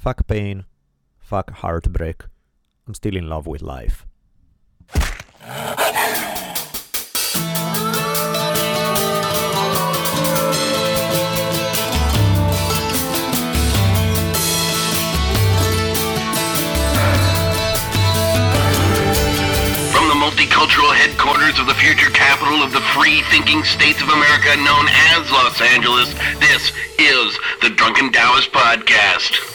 Fuck pain. Fuck heartbreak. I'm still in love with life. From the multicultural headquarters of the future capital of the free thinking states of America known as Los Angeles, this is the Drunken Taoist Podcast.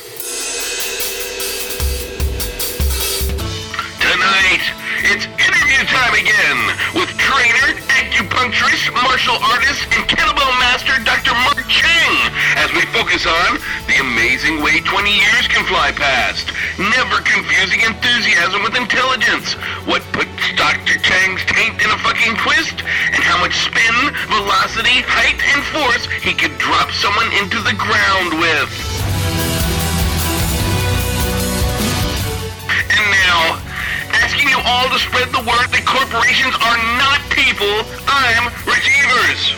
Tonight, it's interview time again with trainer, acupuncturist, martial artist, and kettlebell master Dr. Mark Cheng as we focus on the amazing way 20 years can fly past, never confusing enthusiasm with intelligence, what puts Dr. Cheng's taint in a fucking twist, and how much spin, velocity, height, and force he could drop someone into the ground with. You all to spread the word that corporations are not people, I'm Rich Evers.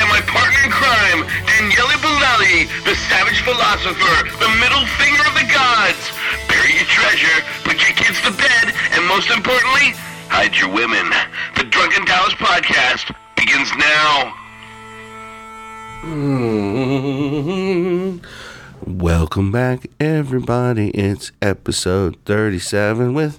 And my partner in crime, Daniele Bolelli, the savage philosopher, the middle finger of the gods. Bury your treasure, put your kids to bed, and most importantly, hide your women. The Drunken Taoist podcast begins now. Welcome back, everybody. It's episode 37 with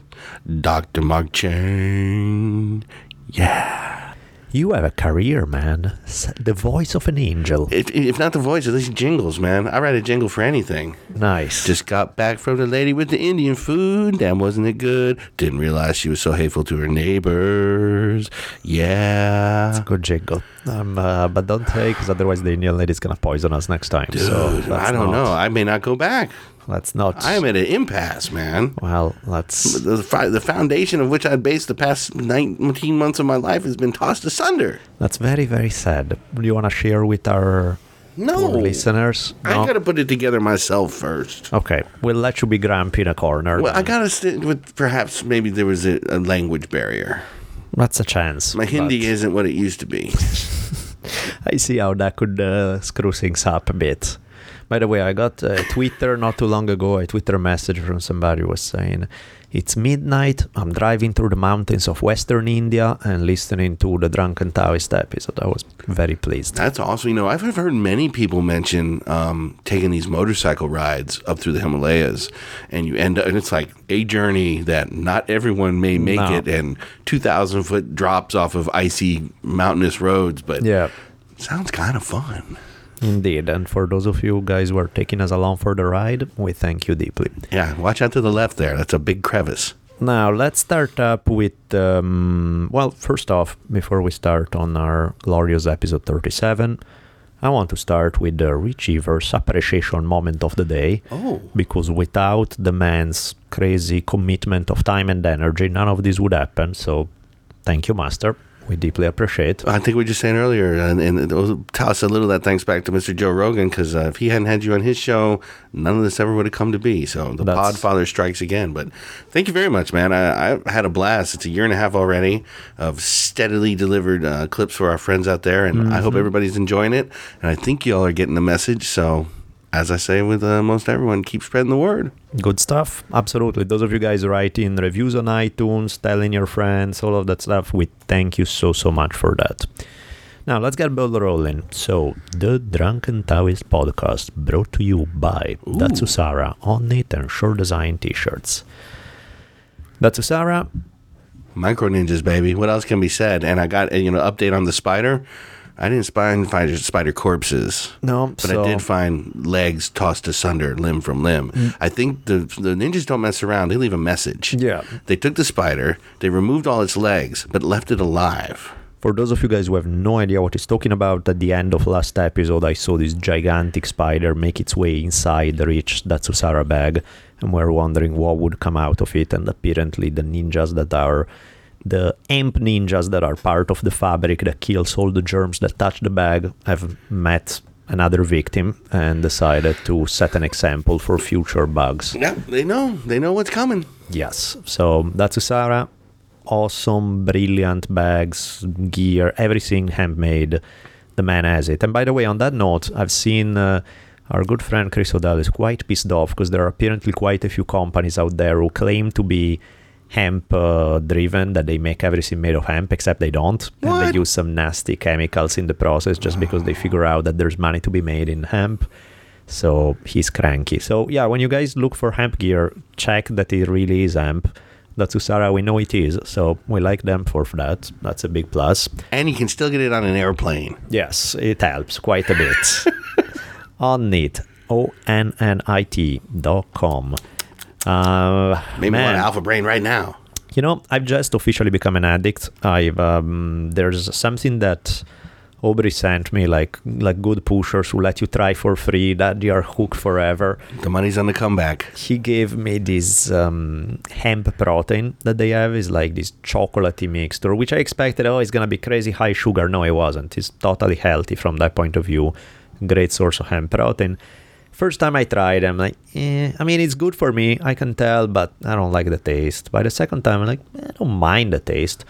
Dr. Mark Cheng. Yeah. You have a career, man. The voice of an angel. If, if not the voice, at least jingles, man. I write a jingle for anything. Nice. Just got back from the lady with the Indian food. Damn, wasn't it good? Didn't realize she was so hateful to her neighbors. Yeah. It's a good jingle. Um, uh, but don't take, because otherwise the Indian lady's gonna poison us next time. so Dude, let's I don't not. know. I may not go back. Let's not. I am at an impasse, man. Well, let's. the, fi- the foundation of which I based the past 19 months of my life has been tossed asunder. That's very, very sad. Do you want to share with our No. poor listeners? I gotta put it together myself first. Okay, we'll let you be grumpy in a corner. Well, I gotta stick with perhaps maybe there was a, a language barrier. That's a chance. My Hindi but isn't what it used to be. I see how that could uh, screw things up a bit. By the way, I got a Twitter not too long ago. A Twitter message from somebody was saying, "It's midnight. I'm driving through the mountains of Western India and listening to the Drunken Taoist episode. I was very pleased." That's awesome. You know, I've heard many people mention um, taking these motorcycle rides up through the Himalayas, and you end up, and it's like a journey that not everyone may make No. it, and 2,000 foot drops off of icy mountainous roads, but Yeah, sounds kind of fun. Indeed. And for those of you guys who are taking us along for the ride, we thank you deeply. Yeah, watch out to the left there. That's a big crevice. Now let's start up with um, well, first off, before we start on our glorious episode 37, I want to start with the Rich Evers appreciation moment of the day. Oh. Because without the man's crazy commitment of time and energy, none of this would happen. So, thank you, Master. We deeply appreciate. I think we were just saying earlier, and, and was- toss a little of that thanks back to Mr. Joe Rogan because uh, if he hadn't had you on his show, none of this ever would have come to be. So the That's- Podfather strikes again. But thank you very much, man. I, I had a blast. It's a year and a half already of steadily delivered uh, clips for our friends out there, and I hope everybody's enjoying it. And I think y'all are getting the message. So, as I say with uh, most everyone, keep spreading the word. Good stuff. Absolutely. Those of you guys writing reviews on iTunes, telling your friends, all of that stuff, we thank you so, so much for that. Now, let's get ball rolling. So, the Drunken Taoist podcast brought to you by Datsusara Onnit and Sure Design t shirts. Datsusara, Micro ninjas, baby. What else can be said? And I got a you know update on the spider. I didn't find find spider corpses. no, But so, I did find legs tossed asunder, limb from limb. Mm. I think the the ninjas don't mess around. They leave a message. Yeah. They took the spider, they removed all its legs, but left it alive. For those of you guys who have no idea what he's talking about, at the end of last episode, I saw this gigantic spider make its way inside the rich Datsusara bag, and we're wondering what would come out of it. And apparently, the ninjas that are the amp ninjas that are part of the fabric that kills all the germs that touch the bag have met another victim and decided to set an example for future bugs. Yeah, they know. They know what's coming. Yes. So Datsusara, awesome, brilliant bags, gear, everything handmade. The man has it. And by the way, on that note, I've seen uh, our good friend Chris O'Dell is quite pissed off because there are apparently quite a few companies out there who claim to be hemp uh, driven, that they make everything made of hemp, except they don't. And they use some nasty chemicals in the process just because they figure out that there's money to be made in hemp. So he's cranky. So yeah, when you guys look for hemp gear, check that it really is hemp. Datsusara, we know it is. So we like them for that. That's a big plus. And you can still get it on an airplane. Yes, it helps quite a bit. Onnit, O N N I T dot com. Uh, Maybe man, Alpha Brain right now. you know, I've just officially become an addict. I've um, there's something that Aubrey sent me, like like good pushers who let you try for free, that you are hooked forever. The money's on the comeback. He gave me this um, hemp protein that they have is like this chocolatey mixture, which I expected. Oh, it's gonna be crazy high sugar. No, it wasn't. It's totally healthy from that point of view. Great source of hemp protein. First time I tried, I'm like, eh, I mean, it's good for me. I can tell, but I don't like the taste. By the second time, I'm like, eh, I don't mind the taste.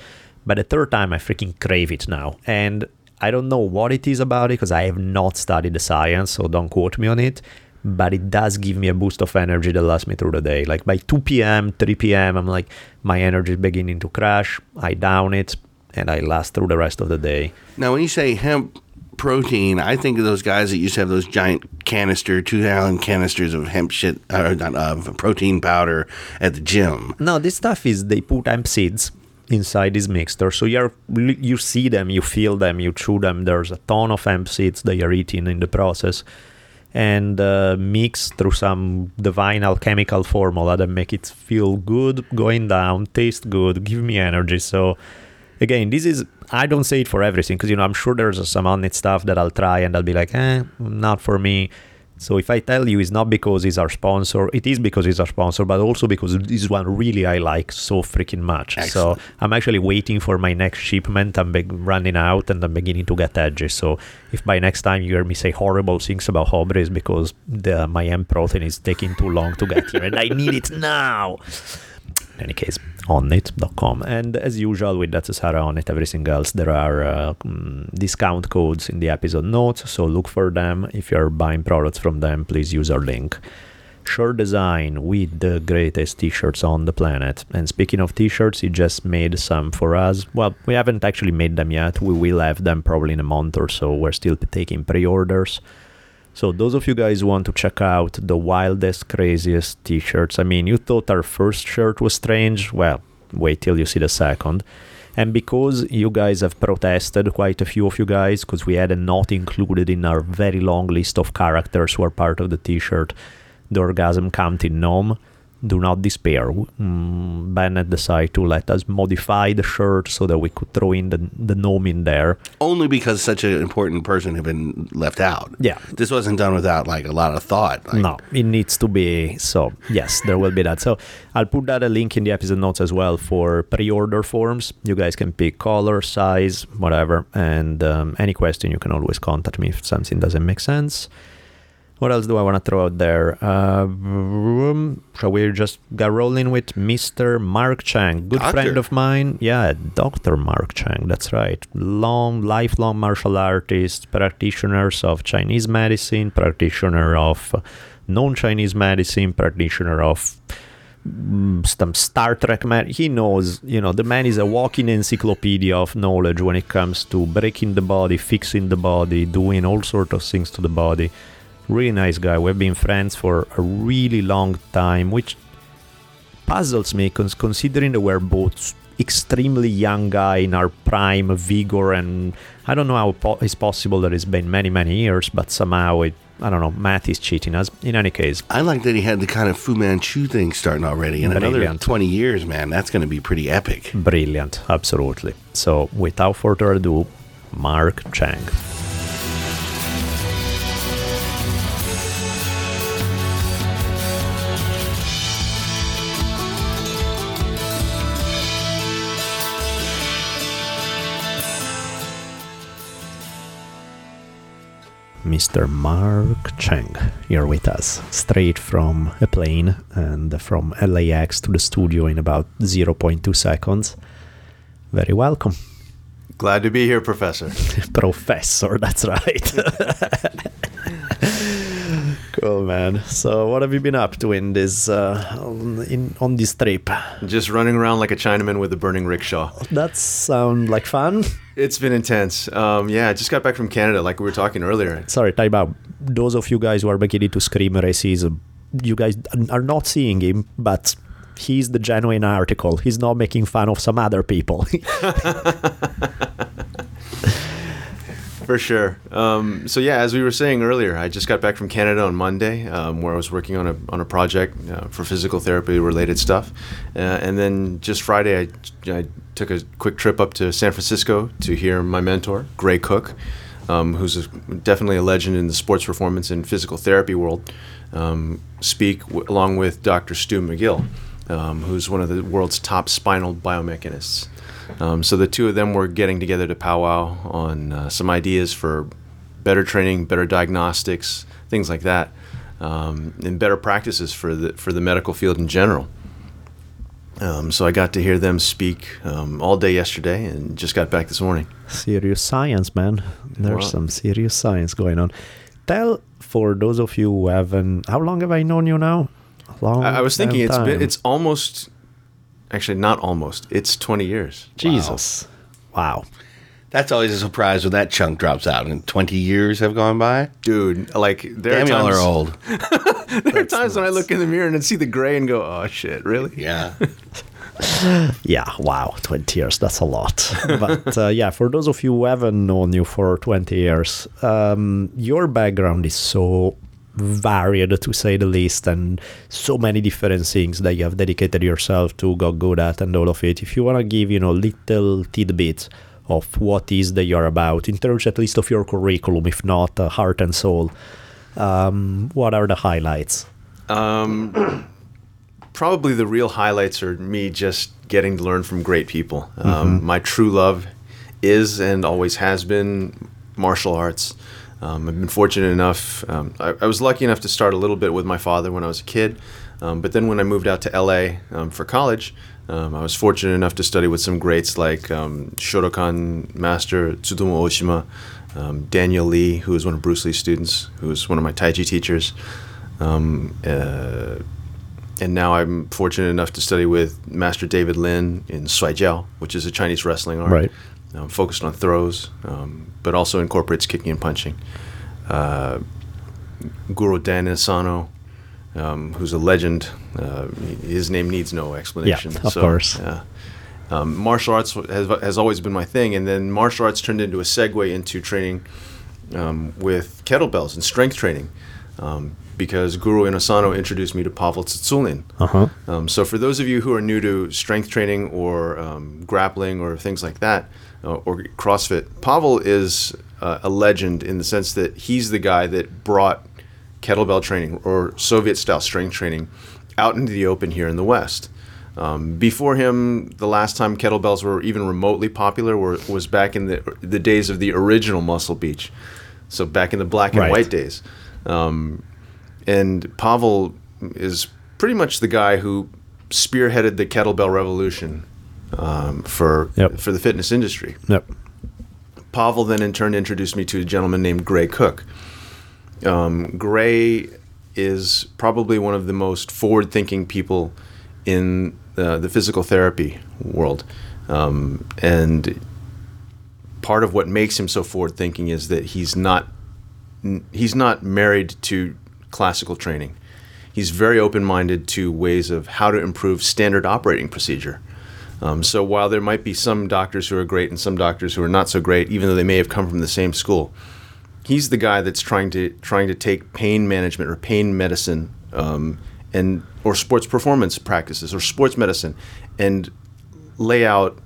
By the third time, I freaking crave it now. And I don't know what it is about it because I have not studied the science, so don't quote me on it. But it does give me a boost of energy that lasts me through the day. Like by 2 p.m., 3 p.m., I'm like, my energy is beginning to crash. I down it, and I last through the rest of the day. Now, when you say hemp protein, I think of those guys that used to have those giant canister, two gallon canisters of hemp shit, or not, of protein powder at the gym. No, this stuff is they put hemp seeds inside this mixture. So you're you see them, you feel them, you chew them. There's a ton of hemp seeds that you're eating in the process, and uh, mixed through some divine alchemical formula that make it feel good going down, taste good, give me energy. So again, this is I don't say it for everything because you know I'm sure there's some Onnit stuff that I'll try and I'll be like, eh, not for me. So if I tell you it's not because he's our sponsor, it is because he's our sponsor, but also because this one really I like so freaking much. Excellent. So I'm actually waiting for my next shipment. I'm be- running out and I'm beginning to get edgy. So if by next time you hear me say horrible things about Aubrey, it's because the my M protein is taking too long to get here and I need it now. In any case, onnit.com. And as usual, with Datsusara on it, everything else, there are uh, mm, discount codes in the episode notes. So look for them. If you're buying products from them, please use our link. Sure Design with the greatest t shirts on the planet. And speaking of t shirts, he just made some for us. Well, we haven't actually made them yet. We will have them probably in a month or so. We're still taking pre orders. So those of you guys want to check out the wildest, craziest t-shirts, I mean, you thought our first shirt was strange. Well, wait till you see the second. And because you guys have protested, quite a few of you guys, because we had a not included in our very long list of characters who are part of the t-shirt, the orgasm counting gnome. Do not despair. Mm, Bennett decided to let us modify the shirt so that we could throw in the, the gnome in there. Only because such an important person had been left out. Yeah. This wasn't done without like a lot of thought. Like, no, it needs to be so. Yes, there will be that. So I'll put that a link in the episode notes as well for pre-order forms. You guys can pick color, size, whatever, and um, any question you can always contact me if something doesn't make sense. What else do I want to throw out there? Uh, um, shall we just get rolling with Mr. Mark Cheng, good Doctor. friend of mine? Yeah, Dr. Mark Cheng, that's right. Long, lifelong martial artist, practitioners of Chinese medicine, practitioner of non Chinese medicine, practitioner of mm, some Star Trek man. He knows, you know, the man is a walking encyclopedia of knowledge when it comes to breaking the body, fixing the body, doing all sorts of things to the body. Really nice guy. We've been friends for a really long time, which puzzles me cons- considering that we're both extremely young guy in our prime vigor and I don't know how po- it's possible that it's been many many years but somehow it I don't know math is cheating us in any case I like that he had the kind of Fu Manchu thing starting already. In another 20 years, man, that's going to be pretty epic. brilliant absolutely so without further ado Mark Cheng Mr. Mark Cheng here with us, straight from a plane and from LAX to the studio in about 0.2 seconds. Very welcome, Glad to be here, Professor. Professor. That's right. Cool, man. So, what have you been up to in this uh, on- in on this trip? Just running around like a Chinaman with a burning rickshaw. That sound like fun. It's been intense. Um, yeah, I just got back from Canada, like we were talking earlier. Sorry, time out. Those of you guys who are beginning to scream racism, you guys are not seeing him, but he's the genuine article. He's not making fun of some other people. For sure. Um, so yeah, as we were saying earlier, I just got back from Canada on Monday, um, where I was working on a on a project uh, for physical therapy related stuff, uh, and then just Friday, I, I took a quick trip up to San Francisco to hear my mentor, Gray Cook, um, who's a, definitely a legend in the sports performance and physical therapy world, um, speak w- along with Dr. Stu McGill, um, who's one of the world's top spinal biomechanists. Um, so the two of them were getting together to powwow on uh, some ideas for better training, better diagnostics, things like that, um, and better practices for the for the medical field in general. Um, so I got to hear them speak um, all day yesterday, and just got back this morning. serious science, man. There's Wow. some serious science going on. Tell for those of you who haven't, how long have I known you now? Long. I, I was thinking it's been it's almost, actually not almost, it's twenty years. Jesus. Wow. That's always a surprise when that chunk drops out and 20 years have gone by. Dude, like there Damn, are y'all times, are old. there are times when I look in the mirror and see the gray and go, "Oh shit, really?" Yeah. Yeah, wow, 20 years, that's a lot. but uh, yeah, for those of you who haven't known you for 20 years, um, your background is so varied to say the least, and so many different things that you have dedicated yourself to, got good at, and all of it. If you want to give, you know, little tidbits of what is that you're about, in terms at least of your curriculum, if not uh, heart and soul, um, what are the highlights? Um, probably the real highlights are me just getting to learn from great people. Um, My true love is and always has been martial arts. Um, I've been fortunate enough. Um, I, I was lucky enough to start a little bit with my father when I was a kid, um, but then when I moved out to LA um, for college, um, I was fortunate enough to study with some greats like um, Shotokan master Tsutomu Oshima, Daniel Lee, who was one of Bruce Lee's students, who was one of my Tai Chi teachers. Uh, and now I'm fortunate enough to study with Master David Lin in Shuai Jiao, which is a Chinese wrestling art, Right. Um, focused on throws, um, but also incorporates kicking and punching. Uh, Guru Dan Inosanto, um, who's a legend. Uh, his name needs no explanation. Yeah, of course. Yeah. Um, martial arts has, has always been my thing, and then martial arts turned into a segue into training um, with kettlebells and strength training, um, because Guru Inosanto introduced me to Pavel Tsatsouline. Uh huh. Um, so for those of you who are new to strength training or um, grappling or things like that, or CrossFit, Pavel is uh, a legend in the sense that he's the guy that brought kettlebell training or Soviet-style strength training out into the open here in the West. Um, before him, the last time kettlebells were even remotely popular were, was back in the the days of the original Muscle Beach, so back in the black and Right. white days. Um, and Pavel is pretty much the guy who spearheaded the kettlebell revolution um, for Yep. for the fitness industry. Yep. Pavel then in turn introduced me to a gentleman named Gray Cook. Um, Gray is probably one of the most forward-thinking people in uh, the physical therapy world, um, and part of what makes him so forward-thinking is that he's not n- he's not married to classical training. He's very open-minded to ways of how to improve standard operating procedure. Um, so while there might be some doctors who are great and some doctors who are not so great, even though they may have come from the same school, he's the guy that's trying to trying to take pain management or pain medicine um, and or sports performance practices or sports medicine and lay out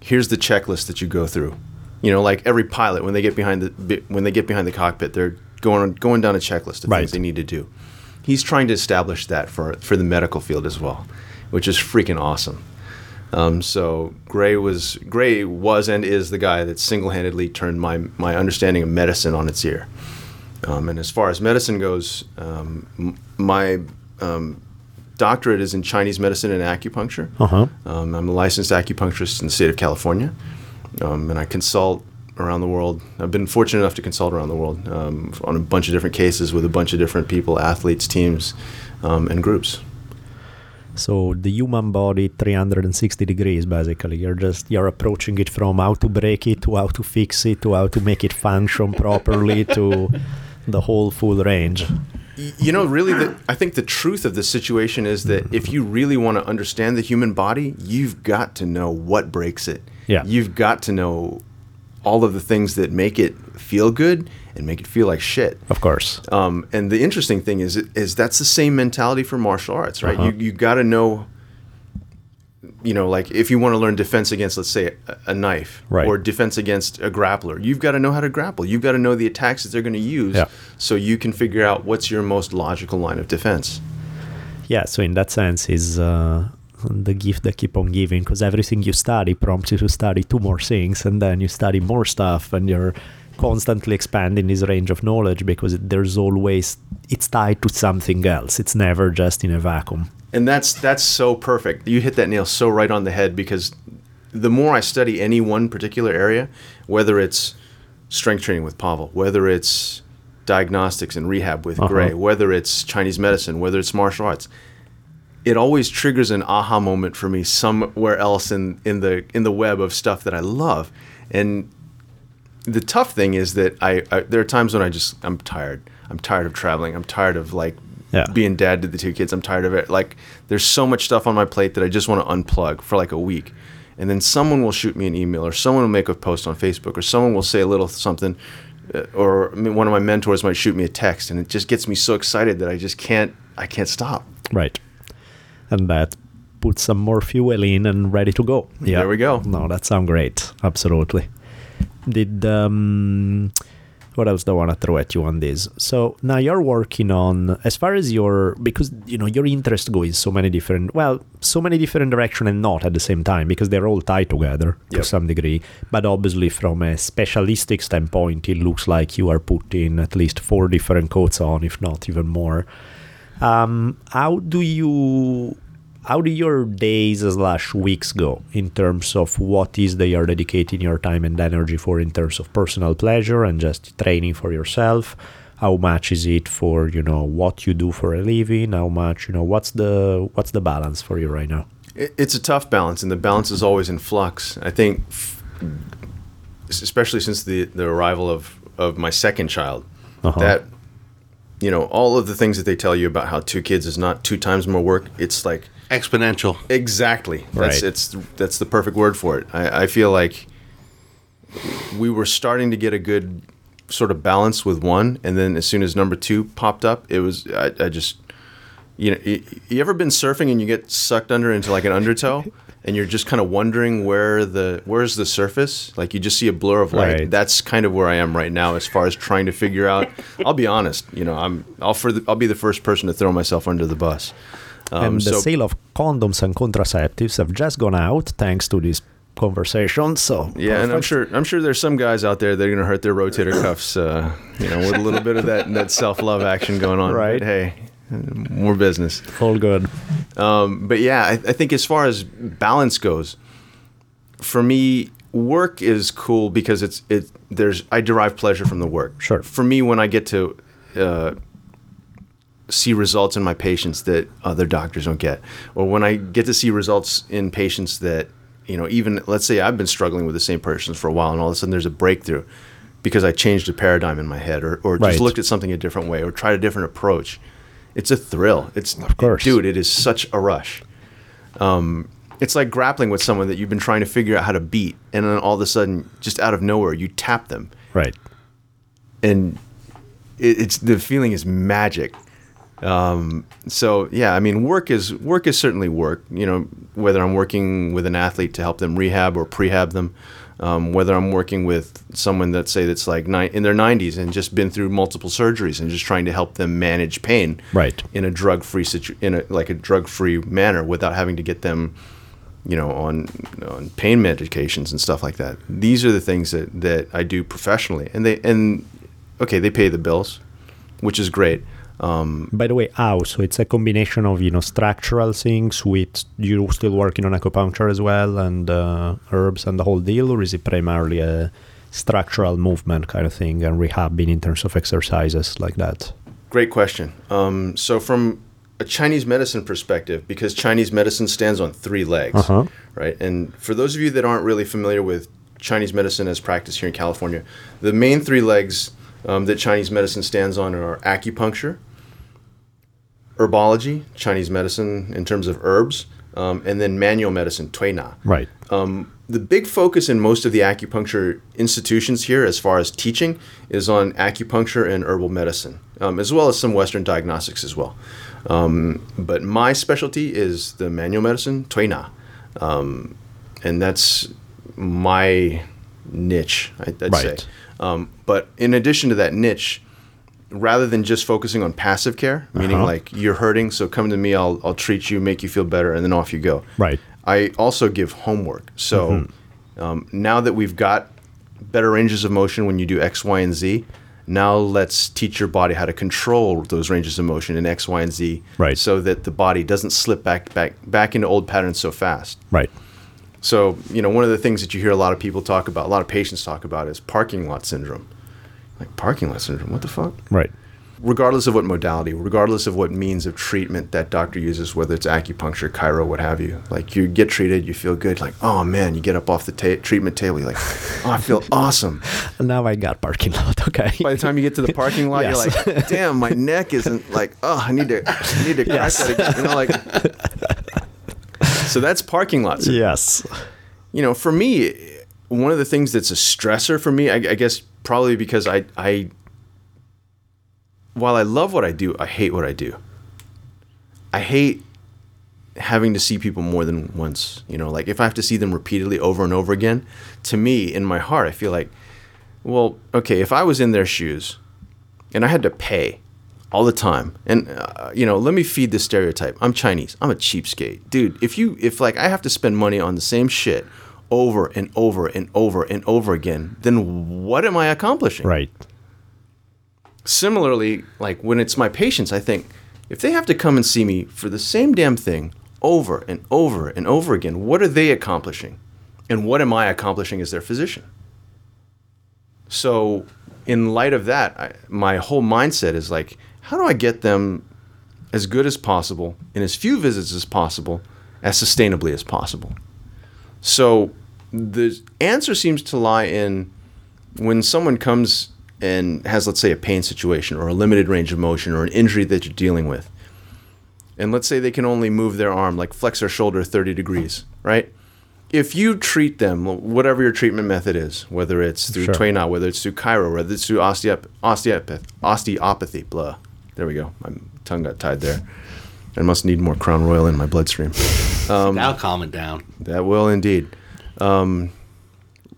here's the checklist that you go through. You know, like every pilot when they get behind the when they get behind the cockpit, they're going going down a checklist of Right. things they need to do. He's trying to establish that for for the medical field as well, which is freaking awesome. Um, so Gray was Gray was and is the guy that single-handedly turned my my understanding of medicine on its ear. Um, and as far as medicine goes, um, m- my um, doctorate is in Chinese medicine and acupuncture. Uh huh. Um, I'm a licensed acupuncturist in the state of California, um, and I consult around the world. I've been fortunate enough to consult around the world um, on a bunch of different cases with a bunch of different people, athletes, teams, um, and groups. So the human body, 360 degrees, basically. You're just you're approaching it from how to break it to how to fix it to how to make it function properly to the whole full range. You know, really, the, I think the truth of the situation is that if you really want to understand the human body, you've got to know what breaks it. Yeah. You've got to know all of the things that make it feel good and make it feel like shit. Of course. Um, and the interesting thing is, is that's the same mentality for martial arts, right? Uh-huh. You you got to know, you know, like if you want to learn defense against, let's say, a, a knife, Right. or defense against a grappler, you've got to know how to grapple. You've got to know the attacks that they're going to use, Yeah. so you can figure out what's your most logical line of defense. Yeah, so in that sense is uh, the gift that keep on giving because everything you study prompts you to study two more things and then you study more stuff and you're constantly expanding his range of knowledge because there's always it's tied to something else. It's never just in a vacuum. And that's that's so perfect. You hit that nail so right on the head because the more I study any one particular area, whether it's strength training with Pavel, whether it's diagnostics and rehab with Uh-huh. Gray, whether it's Chinese medicine, whether it's martial arts, it always triggers an aha moment for me somewhere else in, in the in the web of stuff that I love. And the tough thing is that I, I there are times when I just I'm tired. I'm tired of traveling. I'm tired of like Yeah. being dad to the two kids. I'm tired of it. Like there's so much stuff on my plate that I just want to unplug for like a week. And then someone will shoot me an email or someone will make a post on Facebook or someone will say a little something uh, or one of my mentors might shoot me a text and it just gets me so excited that I just can't I can't stop. Right. And that puts some more fuel in and ready to go. Yeah. There we go. No, that sounds great. Absolutely. Did um what else do I want to throw at you on this? So now you're working on as far as your because you know your interest goes in so many different well, so many different direction and not at the same time because they're all tied together to some degree. But obviously from a specialistic standpoint it looks like you are putting at least four different coats on, if not even more. Um, how do you how do your days slash weeks go in terms of what is that you're dedicating your time and energy for in terms of personal pleasure and just training for yourself how much is it for you know what you do for a living how much you know what's the what's the balance for you right now It's a tough balance, and the balance is always in flux. I think, especially since the, the arrival of, of my second child, Uh-huh. that you know all of the things that they tell you about how two kids is not two times more work. It's like Exponential. exactly that's Right. it's that's the perfect word for it. I, I feel like we were starting to get a good sort of balance with one, and then as soon as number two popped up, it was I, I just you know you, you ever been surfing and you get sucked under into like an undertow and you're just kind of wondering where the where's the surface like you just see a blur of light Right. that's kind of where i am right now as far as trying to figure out i'll be honest you know i'm i'll for the, i'll be the first person to throw myself under the bus um, and the so sale of condoms and contraceptives have just gone out thanks to this conversation so yeah and i'm sure i'm sure there's some guys out there that are going to hurt their rotator cuffs uh, you know with a little bit of that that self-love action going on Right. But hey more business all good Um, but yeah, I, I think as far as balance goes, for me, work is cool because it's it. There's I derive pleasure from the work. Sure. For me, when I get to uh, see results in my patients that other doctors don't get, or when I get to see results in patients that you know, even let's say I've been struggling with the same persons for a while, and all of a sudden there's a breakthrough because I changed a paradigm in my head, or or just Right. looked at something a different way, or tried a different approach. It's a thrill. It's Of course. dude. It is such a rush. Um, it's like grappling with someone that you've been trying to figure out how to beat, and then all of a sudden, just out of nowhere, you tap them, right and it, it's the feeling is magic. Um, so yeah, I mean, work is work is certainly work. You know, whether I'm working with an athlete to help them rehab or prehab them, um, whether I'm working with someone that say that's like ni- in their 90s and just been through multiple surgeries and just trying to help them manage pain, Right. in a drug free situ- in a like a drug free manner without having to get them, you know, on on pain medications and stuff like that. These are the things that that I do professionally, and they and okay, they pay the bills, which is great. Um, By the way, how? So it's a combination of you know structural things with you still working on acupuncture as well and uh, herbs and the whole deal, or is it primarily a structural movement kind of thing and rehabbing in terms of exercises like that? Great question. Um, so, from a Chinese medicine perspective, because Chinese medicine stands on three legs, Uh-huh. right? And for those of you that aren't really familiar with Chinese medicine as practiced here in California, the main three legs um, that Chinese medicine stands on are acupuncture, herbology, Chinese medicine in terms of herbs, um, and then manual medicine, Tuina. Right. Um, the big focus in most of the acupuncture institutions here, as far as teaching, is on acupuncture and herbal medicine, um, as well as some Western diagnostics as well. Um, but my specialty is the manual medicine, Tuina, um, and that's my niche, I- I'd say. Right. Um, but in addition to that niche, rather than just focusing on passive care, meaning Uh-huh. like you're hurting, so come to me, I'll, I'll treat you, make you feel better, and then off you go. Right. I also give homework. So um, now that we've got better ranges of motion when you do X, Y, and Z, now let's teach your body how to control those ranges of motion in X, Y, and Z, Right. so that the body doesn't slip back back back into old patterns so fast. Right. So you know, one of the things that you hear a lot of people talk about, a lot of patients talk about, is parking lot syndrome. Like parking lot syndrome, what the fuck? Right. regardless of what modality, regardless of what means of treatment that doctor uses, whether it's acupuncture, chiro, what have you, like you get treated, you feel good, like oh man, you get up off the ta- treatment table, you're like, oh, I feel awesome. Now I got parking lot. Okay. By the time you get to the parking lot, Yes. you're like, damn, my neck isn't like, oh, I need to, I need to crack Yes. that again. You know, like. So that's parking lots. yes. you know, for me, one of the things that's a stressor for me, I, I guess probably because I, I, while I love what I do, I hate what I do. I hate having to see people more than once. You know, like if I have to see them repeatedly over and over again, to me, in my heart, I feel like, well, okay, if I was in their shoes and I had to pay all the time, and uh, you know, let me feed this stereotype. I'm Chinese. I'm a cheapskate, dude. If you, if like I have to spend money on the same shit over and over and over and over again, then what am I accomplishing? Right. Similarly, like when it's my patients, I think if they have to come and see me for the same damn thing over and over and over again, what are they accomplishing? And what am I accomplishing as their physician? So, in light of that, I, my whole mindset is like, how do I get them as good as possible in as few visits as possible, as sustainably as possible? So, the answer seems to lie in when someone comes and has, let's say, a pain situation or a limited range of motion or an injury that you're dealing with, and let's say they can only move their arm, like flex their shoulder 30 degrees, right? If you treat them, whatever your treatment method is, whether it's through Sure. Tuina, whether it's through chiro, whether it's through osteop- osteopath, osteopathy, blah. There we go. My tongue got tied there. I must need more Crown Royal in my bloodstream. That'll um, calm it down. That will indeed. Um,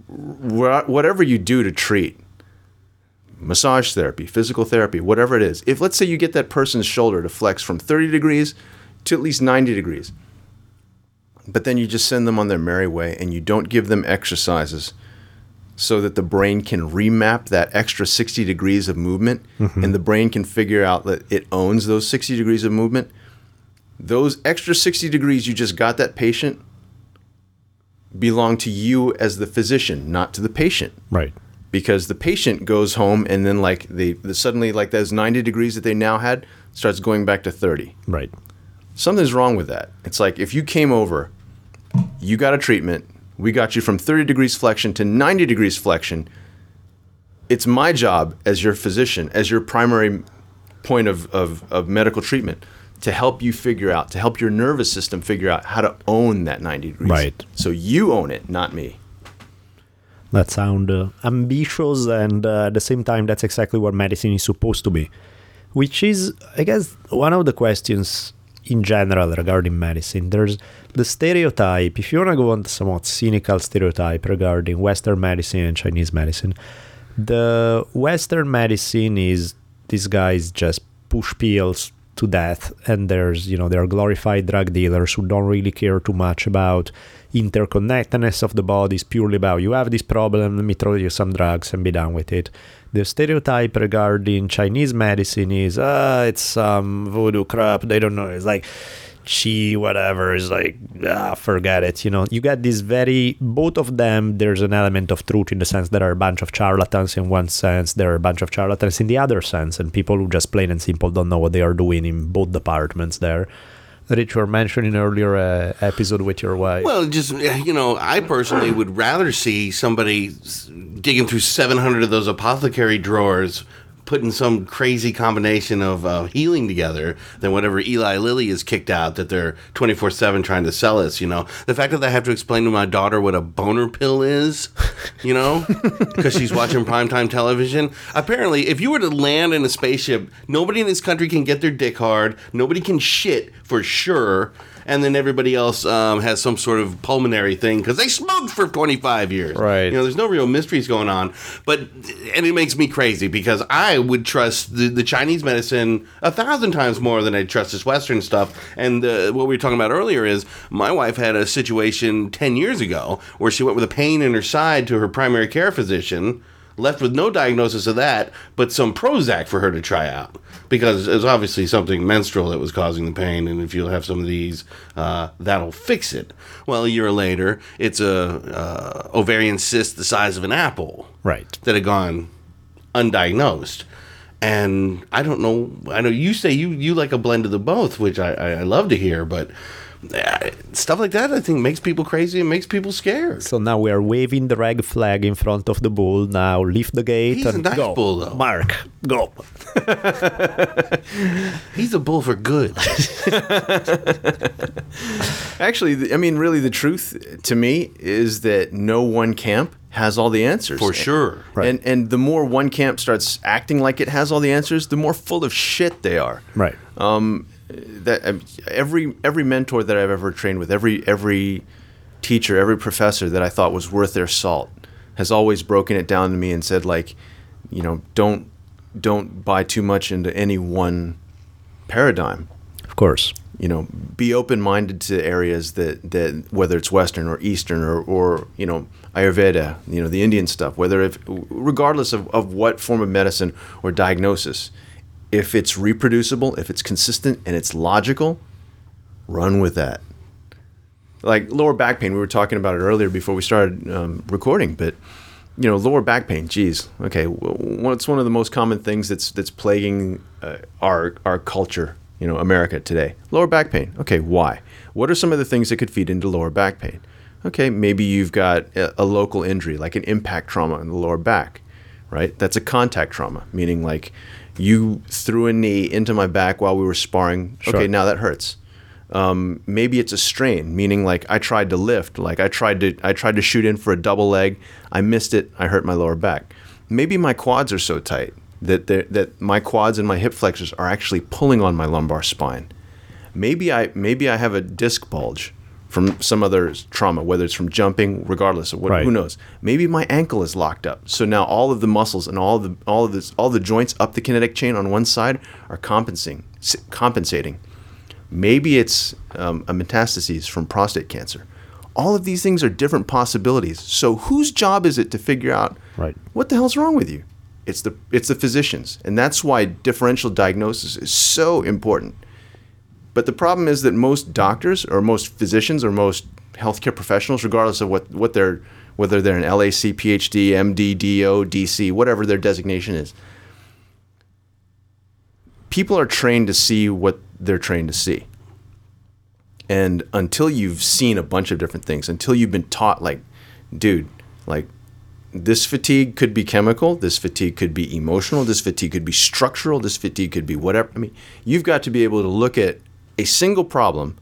whatever you do to treat, massage therapy, physical therapy, whatever it is, if let's say you get that person's shoulder to flex from 30 degrees to at least 90 degrees, but then you just send them on their merry way and you don't give them exercises so that the brain can remap that extra 60 degrees of movement and the brain can figure out that it owns those 60 degrees of movement those extra 60 degrees you just got that patient belong to you as the physician, not to the patient. Right. Because the patient goes home and then like they the, suddenly like those 90 degrees that they now had starts going back to 30. Right. Something's wrong with that. It's like if you came over, you got a treatment, we got you from 30 degrees flexion to 90 degrees flexion. It's my job as your physician, as your primary point of, of, of medical treatment, to help you figure out, to help your nervous system figure out how to own that 90 degrees. Right. So you own it, not me. That sound uh, ambitious, and uh, at the same time, that's exactly what medicine is supposed to be. Which is, I guess, one of the questions in general regarding medicine. There's the stereotype. If you want to go on the somewhat cynical stereotype regarding Western medicine and Chinese medicine, the Western medicine is these guys just push pills to death, and there's you know there are glorified drug dealers who don't really care too much about interconnectedness of the body. It's purely about you have this problem, let me throw you some drugs and be done with it. The stereotype regarding Chinese medicine is ah, it's some voodoo crap. They don't know. It's like she whatever is like ah, forget it you know you got this very both of them there's an element of truth in the sense there are a bunch of charlatans in one sense there are a bunch of charlatans in the other sense and people who just plain and simple don't know what they are doing in both departments there Rich, you were mentioning earlier uh, episode with your wife. Well, just you know, I personally would rather see somebody digging through 700 of those apothecary drawers, putting some crazy combination of uh, healing together than whatever Eli Lilly has kicked out that they're 24 7 trying to sell us. You know, the fact that I have to explain to my daughter what a boner pill is, you know, because she's watching primetime television. Apparently, if you were to land in a spaceship, nobody in this country can get their dick hard, nobody can shit for sure and then everybody else um, has some sort of pulmonary thing because they smoked for 25 years. Right. You know, there's no real mysteries going on. But, and it makes me crazy because I would trust the, the Chinese medicine a thousand times more than I trust this Western stuff. And uh, what we were talking about earlier is my wife had a situation 10 years ago where she went with a pain in her side to her primary care physician left with no diagnosis of that, but some Prozac for her to try out because it was obviously something menstrual that was causing the pain, and if you have some of these, uh, that'll fix it. Well, a year later, it's a uh, ovarian cyst the size of an apple right. that had gone undiagnosed. And I don't know. I know you say you you like a blend of the both, which I, I, love to hear. But stuff like that, I think, makes people crazy and makes people scared. So now we are waving the red flag in front of the bull. Now lift the gate He's a and nice go. bull, though. Mark, go. He's a bull for good. Actually, I mean, really, the truth to me is that no one camp has all the answers For sure. Right. And and the more one camp starts acting like it has all the answers, the more full of shit they are. Right. Um, that every every mentor that I've ever trained with, every every teacher, every professor that I thought was worth their salt, has always broken it down to me and said like, you know, don't don't buy too much into any one paradigm. Of course. You know, be open minded to areas that that whether it's Western or Eastern or or you know Ayurveda, you know the Indian stuff, whether if regardless of, of what form of medicine or diagnosis, if it's reproducible, if it's consistent and it's logical, run with that. Like lower back pain, we were talking about it earlier before we started um, recording, but you know, lower back pain. Geez, okay, what's one of the most common things that's that's plaguing uh, our our culture? You know, America today. Lower back pain. Okay, why? What are some of the things that could feed into lower back pain? Okay, maybe you've got a, a local injury, like an impact trauma in the lower back, right? That's a contact trauma, meaning like you threw a knee into my back while we were sparring. Sure. Okay, now that hurts. Um, maybe it's a strain, meaning like I tried to lift, like I tried to I tried to shoot in for a double leg, I missed it, I hurt my lower back. Maybe my quads are so tight that they're- that my quads and my hip flexors are actually pulling on my lumbar spine. Maybe I maybe I have a disc bulge from some other trauma, whether it's from jumping, regardless of what Right. who knows. Maybe my ankle is locked up. So now all of the muscles and all the all of this all the joints up the kinetic chain on one side are compensating compensating. Maybe it's um, a metastasis from prostate cancer. All of these things are different possibilities. So whose job is it to figure out Right. what the hell's wrong with you? It's the it's the physicians, and that's why differential diagnosis is so important. But the problem is that most doctors or most physicians or most healthcare professionals, regardless of what, what they're whether they're an LAC, PhD, MD, DO, DC, whatever their designation is, people are trained to see what they're trained to see. And until you've seen a bunch of different things, until you've been taught, like, dude, like, this fatigue could be chemical, this fatigue could be emotional, this fatigue could be structural, this fatigue could be whatever. I mean, you've got to be able to look at a single problem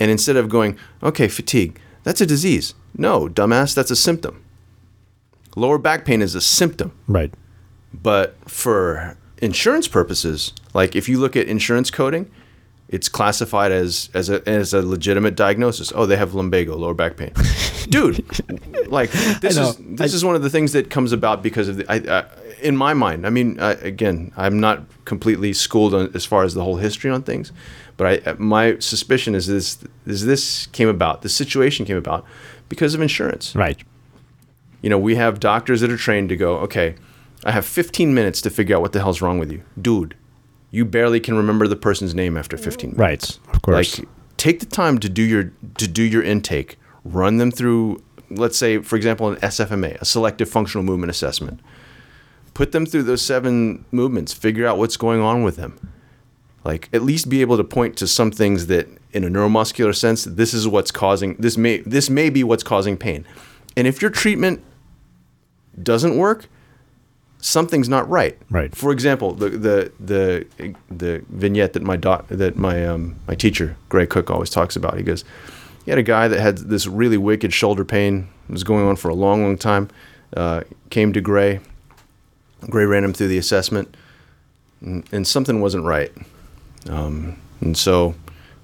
and instead of going, okay, fatigue, that's a disease. No, dumbass, that's a symptom. Lower back pain is a symptom. Right. But for insurance purposes, like if you look at insurance coding, it's classified as as a as a legitimate diagnosis. Oh, they have lumbago, lower back pain. Dude, like this is this I- is one of the things that comes about because of the. I, I, in my mind, I mean, I, again, I'm not completely schooled on, as far as the whole history on things, but I uh, my suspicion is this is this came about. The situation came about because of insurance Right. you know, we have doctors that are trained to go, okay, I have 15 minutes to figure out what the hell's wrong with you. Dude, you barely can remember the person's name after 15 minutes. Right, of course. Like take the time to do your to do your intake. Run them through let's say for example an SFMA, a selective functional movement assessment. Put them through those seven movements, figure out what's going on with them. Like at least be able to point to some things that in a neuromuscular sense this is what's causing this may this may be what's causing pain. And if your treatment doesn't work, something's not right. Right. For example, the the the the vignette that my doc, that my um, my teacher Gray Cook always talks about. He goes, he had a guy that had this really wicked shoulder pain. It was going on for a long, long time. Uh, came to Gray. Gray ran him through the assessment, and, and something wasn't right. Um, and so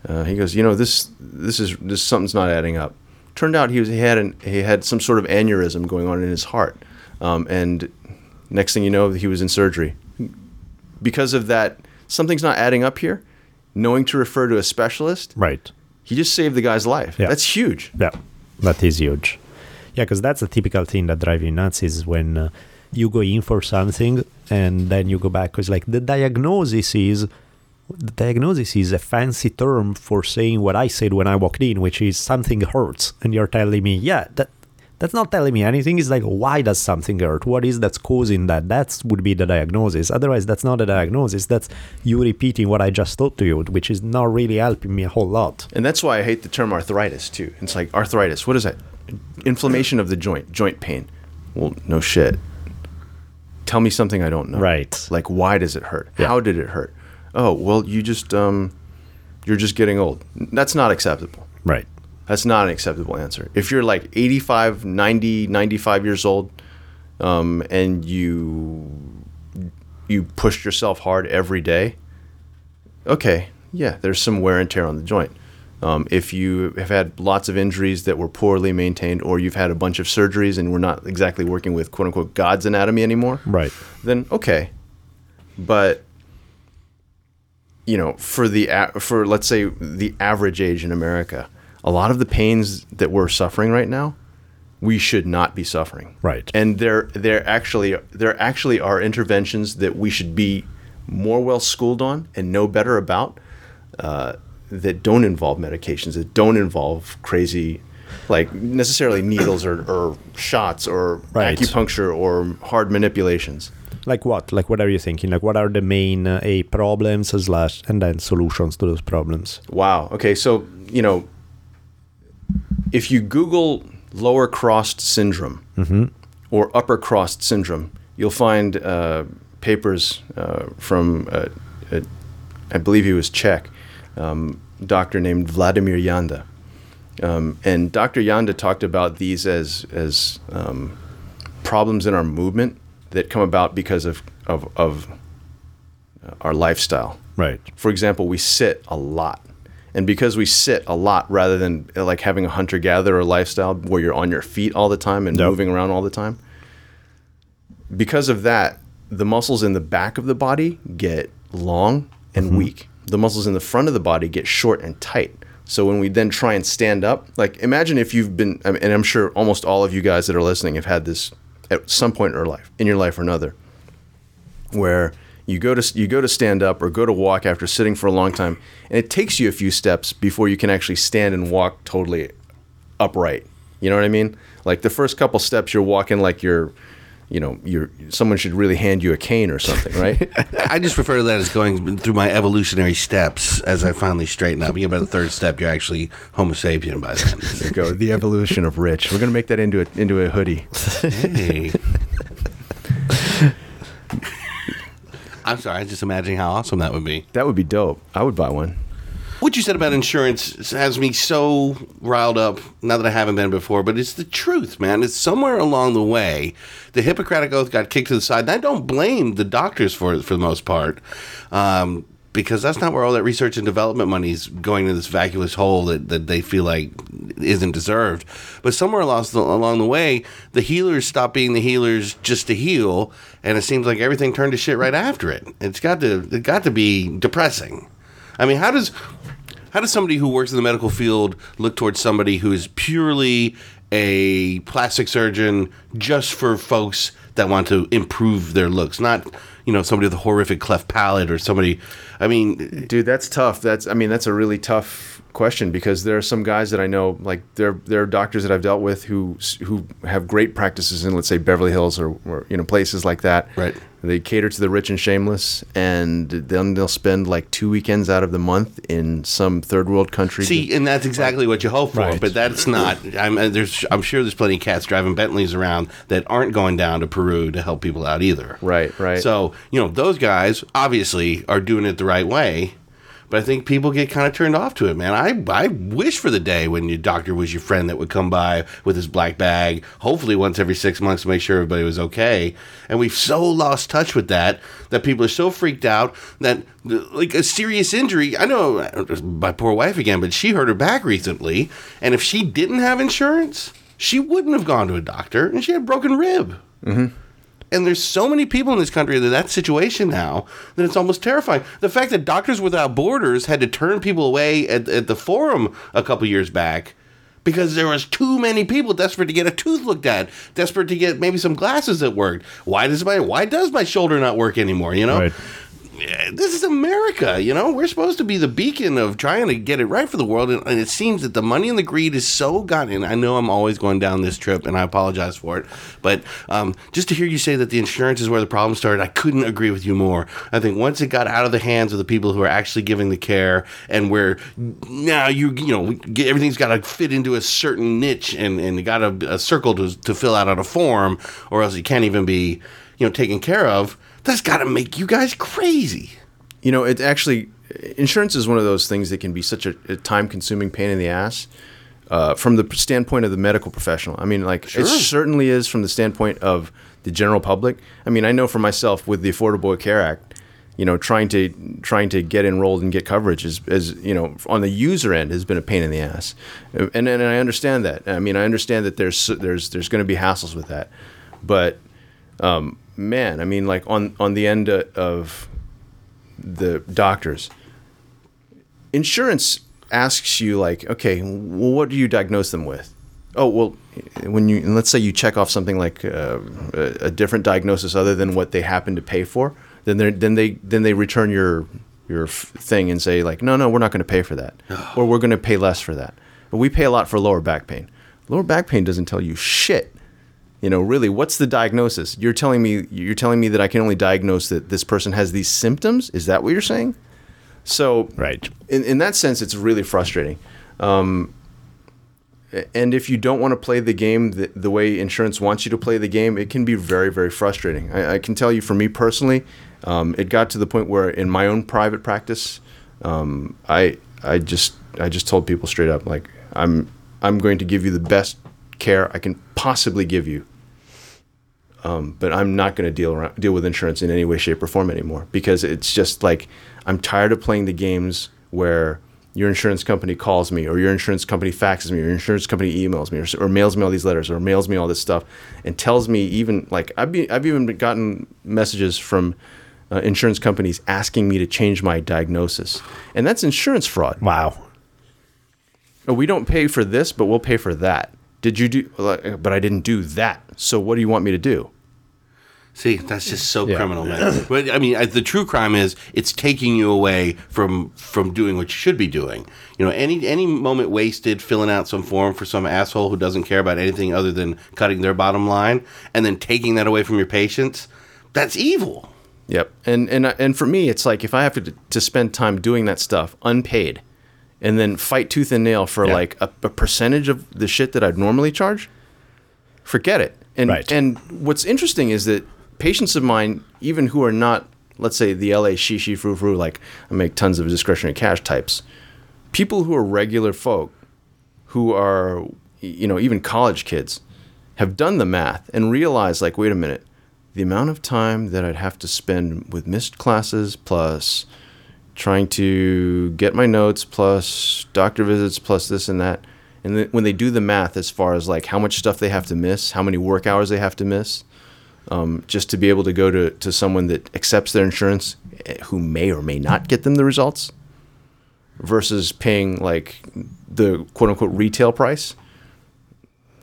uh, he goes, you know, this this is this something's not adding up. Turned out he was he had an, he had some sort of aneurysm going on in his heart, um, and next thing you know, he was in surgery. Because of that, something's not adding up here. Knowing to refer to a specialist, right. he just saved the guy's life. Yeah. That's huge. Yeah, that is huge. Yeah, because that's a typical thing that drives you nuts is when uh, you go in for something and then you go back. Because like the diagnosis is the diagnosis is a fancy term for saying what I said when I walked in, which is something hurts, and you're telling me, yeah, that that's not telling me anything. It's like why does something hurt? What is that's causing that? That would be the diagnosis. Otherwise, that's not a diagnosis. That's you repeating what I just told to you, which is not really helping me a whole lot. And that's why I hate the term arthritis too. It's like arthritis. What is that? Inflammation of the joint, joint pain. Well, no shit. Tell me something I don't know. Right. Like why does it hurt? Yeah. How did it hurt? Oh, well, you just um you're just getting old. That's not acceptable. Right. That's not an acceptable answer. If you're like 85, 90, 95 years old, um, and you you pushed yourself hard every day, okay, yeah, there's some wear and tear on the joint. Um, if you have had lots of injuries that were poorly maintained, or you've had a bunch of surgeries and we're not exactly working with quote unquote God's anatomy anymore, Right. then okay. But you know, for the for let's say the average age in America, a lot of the pains that we're suffering right now, we should not be suffering. Right. And there there actually there actually are interventions that we should be more well schooled on and know better about uh, that don't involve medications, that don't involve crazy like necessarily needles or, or shots or Right. acupuncture or hard manipulations. Like what? Like what are you thinking? Like what are the main uh, a problems slash and then solutions to those problems? Wow. Okay, so you know, if you Google lower crossed syndrome or upper crossed syndrome, you'll find uh, papers uh, from, uh, uh, I believe he was Czech, um, doctor named Vladimir Janda. Um, and Dr. Janda talked about these as as um, problems in our movement that come about because of of, of uh, our lifestyle. Right. For example, we sit a lot. And because we sit a lot rather than uh, like having a hunter gatherer lifestyle where you're on your feet all the time and Yep. moving around all the time, because of that, the muscles in the back of the body get long and weak. The muscles in the front of the body get short and tight. So when we then try and stand up, like imagine if you've been, and I'm sure almost all of you guys that are listening have had this at some point in your life, in your life or another, where you go to you go to stand up or go to walk after sitting for a long time, and it takes you a few steps before you can actually stand and walk totally upright. You know what I mean? Like the first couple steps, you're walking like you're, you know, you're someone should really hand you a cane or something, right? I just refer to that as going through my evolutionary steps as I finally straighten up. You get about the third step, you're actually Homo sapien by then. There you go the evolution of rich. We're gonna make that into a into a hoodie. Hey. I'm sorry, I was just imagining how awesome that would be. That would be dope. I would buy one. What you said about insurance has me so riled up now that I haven't been before, but it's the truth, man. It's somewhere along the way the Hippocratic Oath got kicked to the side. And I don't blame the doctors for it for the most part. Um, because that's not where all that research and development money is going to this vacuous hole that, that they feel like isn't deserved. But somewhere along the, along the way, the healers stopped being the healers just to heal, and it seems like everything turned to shit right after it. It's got to it got to be depressing. I mean, how does how does somebody who works in the medical field look towards somebody who is purely a plastic surgeon just for folks that want to improve their looks, not you know somebody with a horrific cleft palate or somebody. I mean, Dude, that's tough. That's I mean, that's a really tough question because there are some guys that I know, like there there are doctors that I've dealt with who who have great practices in let's say Beverly Hills or, or you know places like that. Right. They cater to the rich and shameless, and then they'll spend like two weekends out of the month in some third world country. See, and that's exactly what you hope for, Right. but that's not. I'm uh, there's. I'm sure there's plenty of cats driving Bentleys around that aren't going down to Peru to help people out either. Right, right. So you know those guys obviously are doing it the right way, but I think people get kind of turned off to it, man. I I wish for the day when your doctor was your friend that would come by with his black bag, hopefully once every six months to make sure everybody was okay. And we've so lost touch with that that people are so freaked out that like a serious injury. I know my poor wife again, but she hurt her back recently, and if she didn't have insurance, she wouldn't have gone to a doctor, and she had a broken rib. Mm-hmm. And there's so many people in this country that that situation now that it's almost terrifying. The fact that Doctors Without Borders had to turn people away at, at the forum a couple years back because there was too many people desperate to get a tooth looked at, desperate to get maybe some glasses that worked. Why does my why does my shoulder not work anymore? You know, Right. This is America, you know. We're supposed to be the beacon of trying to get it right for the world, and, and it seems that the money and the greed is so gotten. I know I'm always going down this trip, and I apologize for it. But um, just to hear you say that the insurance is where the problem started, I couldn't agree with you more. I think once it got out of the hands of the people who are actually giving the care, and where now you you know everything's got to fit into a certain niche, and and you got a, a circle to to fill out on a form, or else it can't even be you know taken care of. That's got to make you guys crazy. You know, it actually insurance is one of those things that can be such a, a time-consuming pain in the ass. Uh, from the standpoint of the medical professional, I mean, like Sure. it certainly is from the standpoint of the general public. I mean, I know for myself with the Affordable Care Act, you know, trying to trying to get enrolled and get coverage is, is you know, on the user end has been a pain in the ass, and and I understand that. I mean, I understand that there's there's there's going to be hassles with that, but um, man, I mean, like on on the end of the doctors, insurance asks you like, okay, well, what do you diagnose them with? Oh well, when you and let's say you check off something like uh, a, a different diagnosis other than what they happen to pay for, then they then they then they return your your thing and say like, no, no, we're not going to pay for that, or we're going to pay less for that. But we pay a lot for lower back pain. Lower back pain doesn't tell you shit you know really what's the diagnosis? You're telling me you're telling me that i can only diagnose that this person has these symptoms? Is that what you're saying? So Right. in, in that sense it's really frustrating. Um, and if you don't want to play the game the, the way insurance wants you to play the game it can be very very frustrating. I, I can tell you for me personally um, it got to the point where in my own private practice um, I, I just i just told people straight up like i'm i'm going to give you the best care i can possibly give you um, but I'm not going to deal around, deal with insurance in any way, shape, or form anymore because it's just like I'm tired of playing the games where your insurance company calls me, or your insurance company faxes me, or your insurance company emails me, or, or mails me all these letters, or mails me all this stuff, and tells me even like I've be, I've even gotten messages from uh, insurance companies asking me to change my diagnosis, and that's insurance fraud. Wow. Oh, we don't pay for this, but we'll pay for that. Did you do? But I didn't do that. So what do you want me to do? See, that's just so Yeah. criminal, man. But I mean, I- the true crime is it's taking you away from from doing what you should be doing. You know, any any moment wasted filling out some form for some asshole who doesn't care about anything other than cutting their bottom line, and then taking that away from your patients, that's evil. Yep. And and and for me, it's like if I have to to spend time doing that stuff unpaid, and then fight tooth and nail for Yeah. like a, a percentage of the shit that I'd normally charge, forget it. And Right. and what's interesting is that patients of mine, even who are not, let's say, the LA shishi frou frou, like I make tons of discretionary cash types, people who are regular folk, who are you know even college kids, have done the math and realized like, wait a minute, the amount of time that I'd have to spend with missed classes plus trying to get my notes plus doctor visits plus this and that. And when they do the math as far as like how much stuff they have to miss how many work hours they have to miss um, just to be able to go to, to someone that accepts their insurance eh, who may or may not get them the results versus paying like the quote unquote retail price.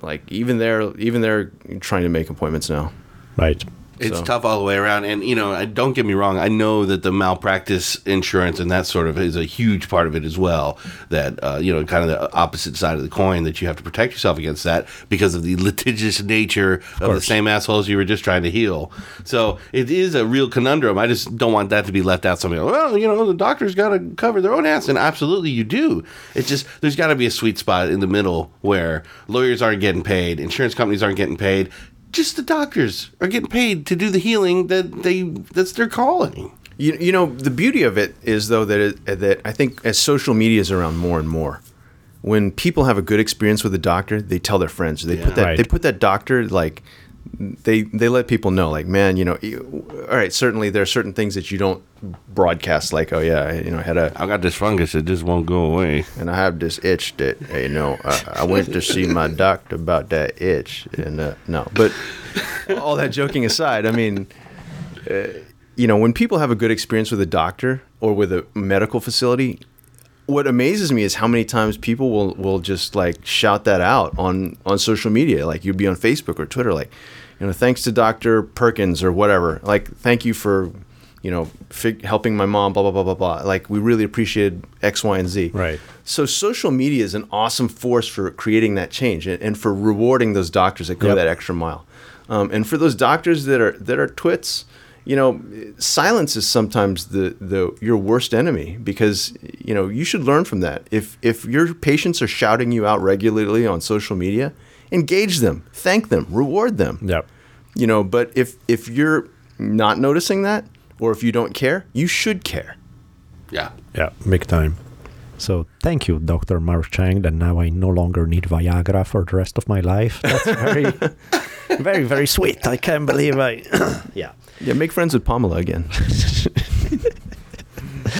Like even they're even they're trying to make appointments now. Right. It's So- tough all the way around, and you know, don't get me wrong. I know that the malpractice insurance and that sort of is a huge part of it as well. That uh, you know, kind of the opposite side of the coin that you have to protect yourself against that because of the litigious nature of, the same assholes you were just trying to heal. So it is a real conundrum. I just don't want that to be left out. Somebody, well, you know, the doctor's got to cover their own ass, and absolutely you do. It's just there's got to be a sweet spot in the middle where lawyers aren't getting paid, insurance companies aren't getting paid just the doctors are getting paid to do the healing that they that's their calling. You, you know the beauty of it is though that it, that I think as social media is around more and more, when people have a good experience with a doctor, they tell their friends. They put that Right. they put that doctor like they they let people know like man you know you, all right certainly there are certain things that you don't broadcast like oh yeah you know I had a I got this fungus it just won't go away. and I have this itch that you know I, I went to see my doctor about that itch and uh, no but all that joking aside I mean uh, you know when people have a good experience with a doctor or with a medical facility what amazes me is how many times people will will just like shout that out on on social media like you'd be on Facebook or Twitter like you know thanks to Dr. Perkins or whatever like thank you for you know fig- helping my mom blah blah blah blah blah like we really appreciated X Y and Z Right. so social media is an awesome force for creating that change and, and for rewarding those doctors that go Yep. that extra mile. Um, and for those doctors that are that are twits, you know, silence is sometimes the, the your worst enemy because you know you should learn from that. If if your patients are shouting you out regularly on social media, engage them, thank them, reward them Yep. you know but if if you're not noticing that or if you don't care you should care Yeah. Yeah, big time. So thank you, Dr. Mark Cheng, that now I no longer need Viagra for the rest of my life. That's very, very, very sweet. I can't believe I. yeah. Yeah make friends with pamela again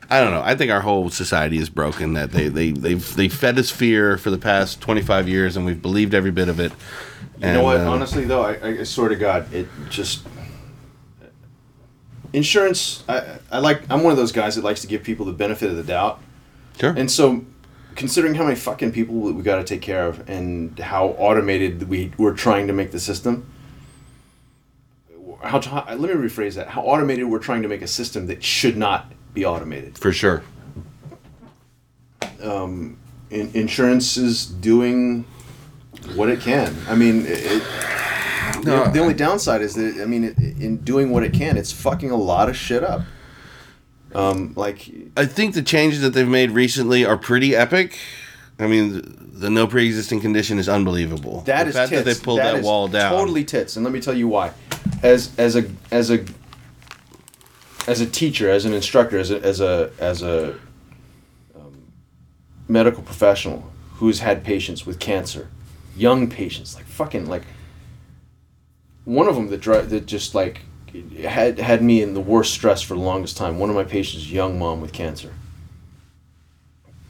I don't know. I think our whole society is broken. That they they they've they fed us fear for the past twenty five years, and we've believed every bit of it. You know what? uh, Honestly, though, I, I swear to God, it just insurance. I, I like. I'm one of those guys that likes to give people the benefit of the doubt, sure. and so considering how many fucking people we got to take care of and how automated we we're trying to make the system. How, let me rephrase that. How automated we're trying to make a system that should not be automated. for sure. in, insurance is doing what it can. I mean, it, it- the, the only downside is that I mean, it, in doing what it can, it's fucking a lot of shit up. Um, like I think the changes that they've made recently are pretty epic. I mean, the, the no pre-existing condition is unbelievable. that the is fact tits. that they pulled that, is wall down. Totally tits, and let me tell you why. As as a as a as a teacher, as an instructor, as a as a as a um, medical professional who's had patients with cancer, young patients, like fucking like one of them that dri- that just like had had me in the worst stress for the longest time. One of my patients, young mom with cancer,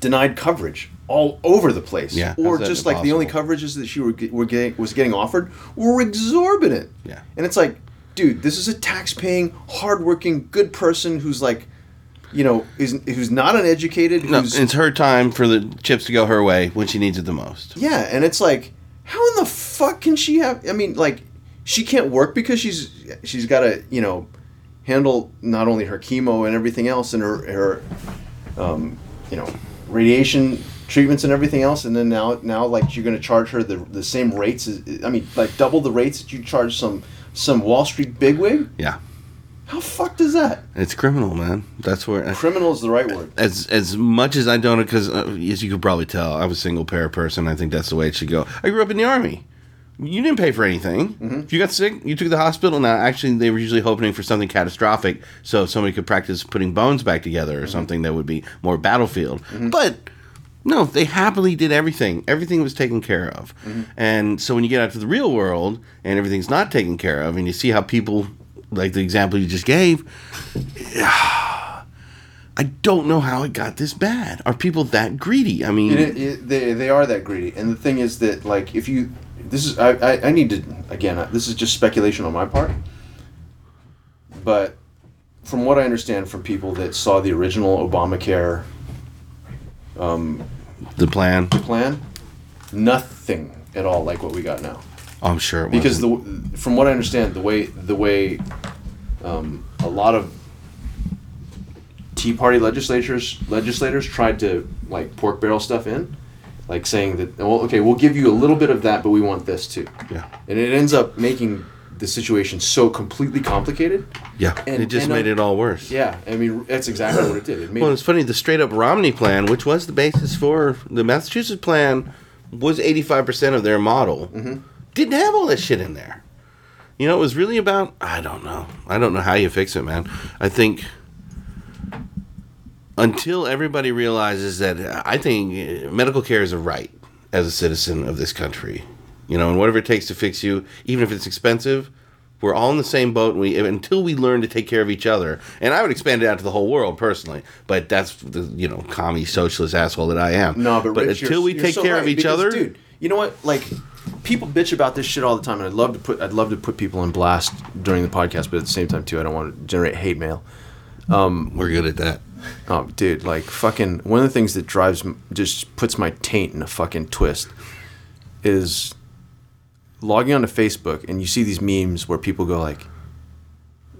denied coverage all over the place. Yeah, or just like the only coverages that she were, were getting, was getting offered were exorbitant. Yeah. and it's like, dude, this is a tax-paying, hardworking, good person who's like, you know, is who's not uneducated. No, who's it's her time for the chips to go her way when she needs it the most. yeah, and it's like, how in the fuck can she have? I mean, like, she can't work because she's she's got to you know handle not only her chemo and everything else and her her um, you know radiation treatments and everything else, and then now now like you're going to charge her the the same rates. As, I mean, like double the rates that you charge some some Wall Street bigwig. Yeah, How fucked is that? it's criminal, man. That's where. Criminal is the right word. as as much as I don't, because uh, as you could probably tell, I'm a single parent person. I think that's the way it should go. I grew up in the army. You didn't pay for anything. Mm-hmm. If you got sick, you took the hospital. Now, actually, they were usually hoping for something catastrophic, so somebody could practice putting bones back together Mm-hmm. or something that would be more battlefield. But no, they happily did everything. Everything was taken care of. Mm-hmm. And so when you get out to the real world and everything's not taken care of, and you see how people, like the example you just gave, I don't know how it got this bad. Are people that greedy? I mean, It, it, they, they are that greedy, and the thing is that like if you this is I, I, I need to again this is just speculation on my part, but from what I understand from people that saw the original Obamacare the plan. plan, nothing at all like what we got now. I'm sure it because wasn't. the from what I understand, the way the way um, a lot of Tea Party legislators legislators tried to like pork barrel stuff in, like saying that well, okay, we'll give you a little bit of that, but we want this too. Yeah. and it ends up making the situation so completely complicated. yeah, and- it just and, made uh, it all worse. Yeah, I mean that's exactly what it did. It made Well, it's funny. The straight up Romney plan, which was the basis for the Massachusetts plan, was 85% of their model. Mm-hmm. Didn't have all that shit in there. You know, it was really about, I don't know. I don't know how you fix it, man. I think until everybody realizes that, I think uh, medical care is a right as a citizen of this country. You know, and whatever it takes to fix you, even if it's expensive, we're all in the same boat. We until we learn to take care of each other, and I would expand it out to the whole world personally. But that's the you know commie socialist asshole that I am. No, but, Rich, until we take so care of each because, other, dude. You know what? Like, people bitch about this shit all the time, and I'd love to put I'd love to put people on blast during the podcast, but at the same time too, I don't want to generate hate mail. Um, we're good at that. Oh, dude, like fucking one of the things that drives just puts my taint in a fucking twist is logging onto Facebook and you see these memes where people go like,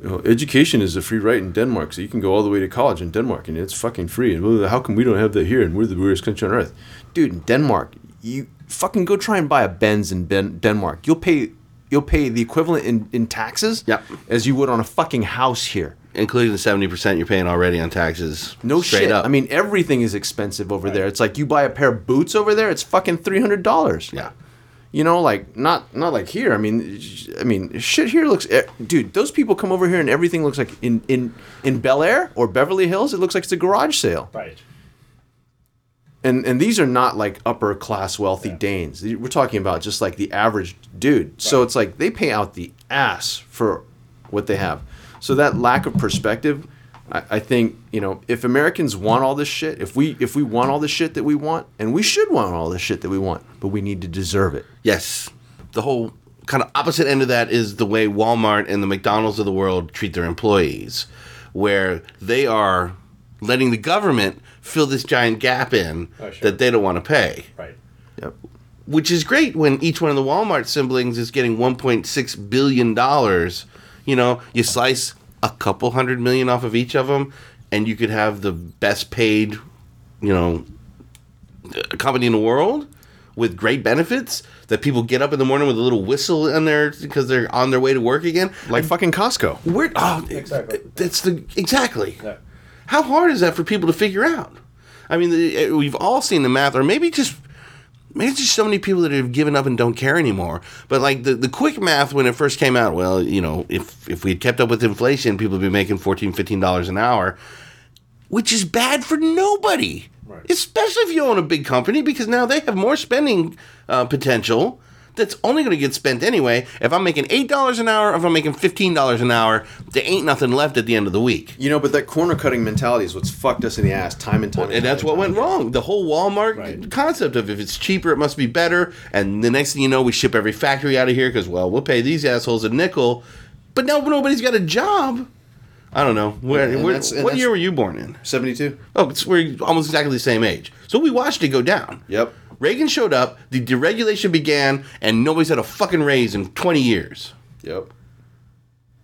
you know, "Education is a free right in Denmark, so you can go all the way to college in Denmark and it's fucking free." And how come we don't have that here and we're the worst country on earth, dude? In Denmark, you fucking go try and buy a Benz in ben- Denmark. You'll pay you'll pay the equivalent in, in taxes Yep. as you would on a fucking house here. Including the seventy percent you're paying already on taxes. No straight shit. Up. I mean, everything is expensive over there. It's like you buy a pair of boots over there, it's fucking three hundred dollars. yeah. You know, like not not like here. I mean, I mean, shit here looks, eh, dude. Those people come over here and everything looks like in in in Bel Air or Beverly Hills. It looks like it's a garage sale. Right. And and these are not like upper class wealthy Danes. We're talking about just like the average dude. So it's like they pay out the ass for what they have. So that lack of perspective, I, I think you know, if Americans want all this shit, if we if we want all the shit that we want, and we should want all the shit that we want, but we need to deserve it. Yes. The whole kind of opposite end of that is the way Walmart and the McDonald's of the world treat their employees, where they are letting the government fill this giant gap in Oh, sure. that they don't want to pay. Right. Yep. Which is great when each one of the Walmart siblings is getting 1.6 billion dollars. You know, you slice a couple hundred million off of each of them, and you could have the best paid, you know, uh, company in the world with great benefits that people get up in the morning with a little whistle in there because they're on their way to work again. Like fucking Costco. Where? Oh, Exactly. That's the exactly. Yeah. How hard is that for people to figure out? I mean, the, uh, we've all seen the math, or maybe just maybe it's just so many people that have given up and don't care anymore. But like the, the quick math when it first came out, well, you know, if if we had kept up with inflation, people would be making 14 dollars an hour, which is bad for nobody. Right. Especially if you own a big company, because now they have more spending uh, potential. That's only going to get spent anyway. If I'm making eight dollars an hour, if I'm making fifteen dollars an hour, there ain't nothing left at the end of the week. You know, but that corner cutting mentality is what's fucked us in the ass time and time. Again. And that's what went wrong. The whole Walmart Right. concept of if it's cheaper, it must be better. And the next thing you know, we ship every factory out of here because, well, we'll pay these assholes a nickel. But now nobody's got a job. I don't know. Where, And where- and what year were you born in? Seventy-two. Oh, it's, we're almost exactly the same age. So we watched it go down. Yep. Reagan showed up, the deregulation began, and nobody's had a fucking raise in 20 years. Yep.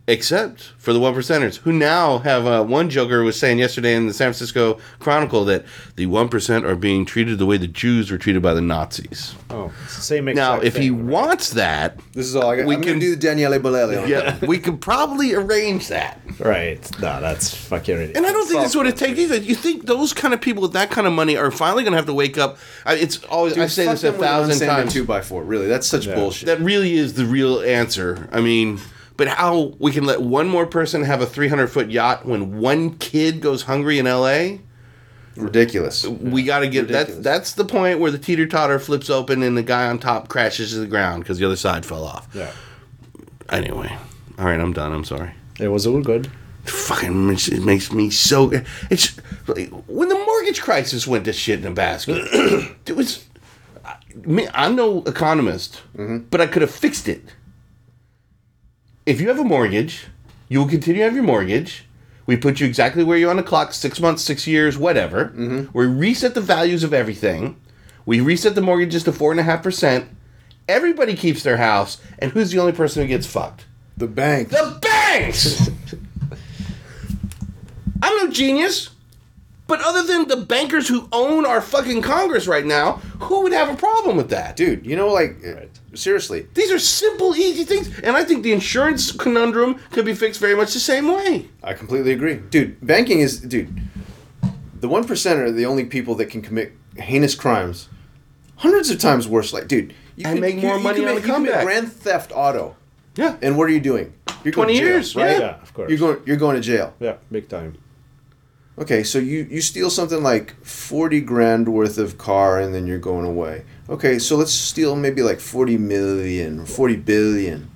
Except for the one percenters, who now have uh, one joker was saying yesterday in the San Francisco Chronicle that the one percent are being treated the way the Jews were treated by the Nazis. Oh, it's the same Now, exact if he right? wants that, This is all I got. We I'm can- do the Daniele Bolelli. yeah, we could probably arrange that. Right. No, that's fucking ridiculous. And I don't think that's what it takes either. You think those kind of people with that kind of money are finally going to have to wake up? I, it's always I say this a thousand times. Two by four. Really, that's such bullshit. That really is the real answer. I mean, but how we can let one more person have a 300 foot yacht when one kid goes hungry in LA? ridiculous. We got to get that. That's the point where the teeter totter flips open and the guy on top crashes to the ground because the other side fell off. Yeah. Anyway, all right, I'm done. I'm sorry. It was all good. Fucking, it makes me so. It's like, when the mortgage crisis went to shit in a basket. it was. I- I'm no economist, mm-hmm. but I could have fixed it. If you have a mortgage, you will continue to have your mortgage. We put you exactly where you're on the clock, six months, six years, whatever. Mm-hmm. We reset the values of everything. We reset the mortgages to four and a half percent, Everybody keeps their house, and who's the only person who gets fucked? The bank. The banks! I'm no genius. But other than the bankers who own our fucking Congress right now, who would have a problem with that? Dude, you know, like, seriously. These are simple, easy things. And I think the insurance conundrum could be fixed very much the same way. I completely agree. Dude, banking is, dude, the 1% are the only people that can commit heinous crimes hundreds of times worse. Like, dude, you And make more money commit, on the you commit comeback. grand theft auto. Yeah. And what are you doing? You're 20 to jail, years, right? yeah. Yeah, of course. You're going, you're going to jail. yeah, big time. Okay, so you, you steal something like 40 grand worth of car and then you're going away. Okay, so let's steal maybe like 40 million, 40 billion.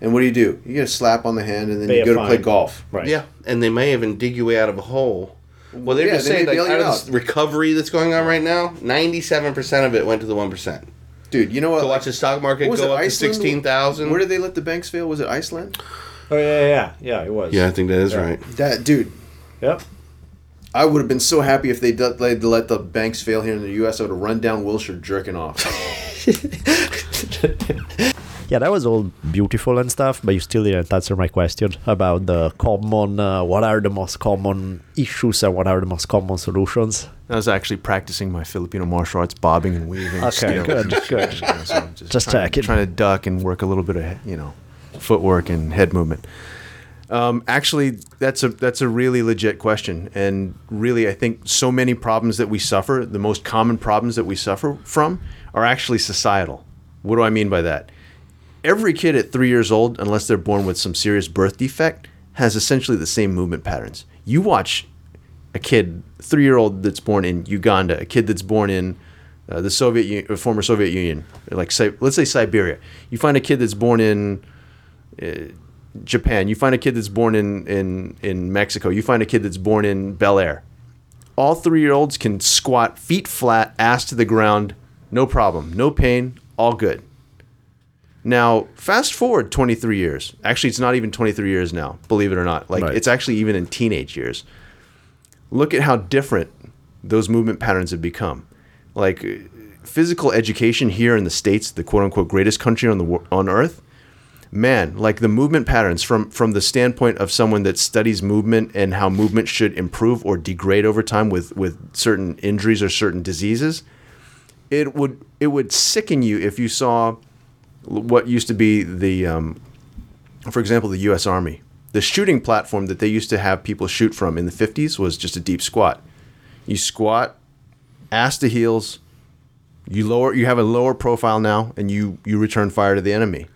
And what do you do? You get a slap on the hand and then Pay you a go to play golf. Right. Yeah. And they may even dig you way out of a hole. Well, they're Yeah, just they saying, may like, bail out you of this out. recovery that's going on right now, 97% of it went to the 1%. Dude, you know what? So watch the stock market what was go it, up to Iceland? 16,000. Where did they let the banks fail? Was it Iceland? Oh yeah, yeah, yeah, yeah. It was. Yeah, I think that is Yeah. right. That dude, Yep. I would have been so happy if they did, they let the banks fail here in the U.S. I would have run down Wilshire jerking off. Yeah, that was all beautiful and stuff, but you still didn't answer my question about the common. Uh, what are the most common issues and what are the most common solutions? I was actually practicing my Filipino martial arts, bobbing and weaving. Okay, good, good. You know, so I'm just, Just trying, checking. trying to duck and work a little bit of you know footwork and head movement. Um, actually, that's a that's a really legit question, and really, I think so many problems that we suffer, the most common problems that we suffer from, are actually societal. What do I mean by that? Every kid at three years old, unless they're born with some serious birth defect, has essentially the same movement patterns. You watch a kid, three year old that's born in Uganda, a kid that's born in uh, the Soviet U- uh, former Soviet Union, like let's say Siberia. You find a kid that's born in uh, Japan. You find a kid that's born in, in in Mexico. You find a kid that's born in Bel Air. All three year olds can squat feet flat, ass to the ground, no problem, no pain, all good. Now, fast forward 23 years. Actually, it's not even 23 years now, believe it or not. Like, Right. it's actually even in teenage years. Look at how different those movement patterns have become. Like, physical education here in the States, the quote unquote greatest country on, the, on earth, man, like the movement patterns from, from the standpoint of someone that studies movement and how movement should improve or degrade over time with, with certain injuries or certain diseases, it would, it would sicken you if you saw what used to be the, um, for example, the U.S. Army. The shooting platform that they used to have people shoot from in the 50s was just a deep squat. You squat, ass to heels. You lower. You have a lower profile now, and you you return fire to the enemy.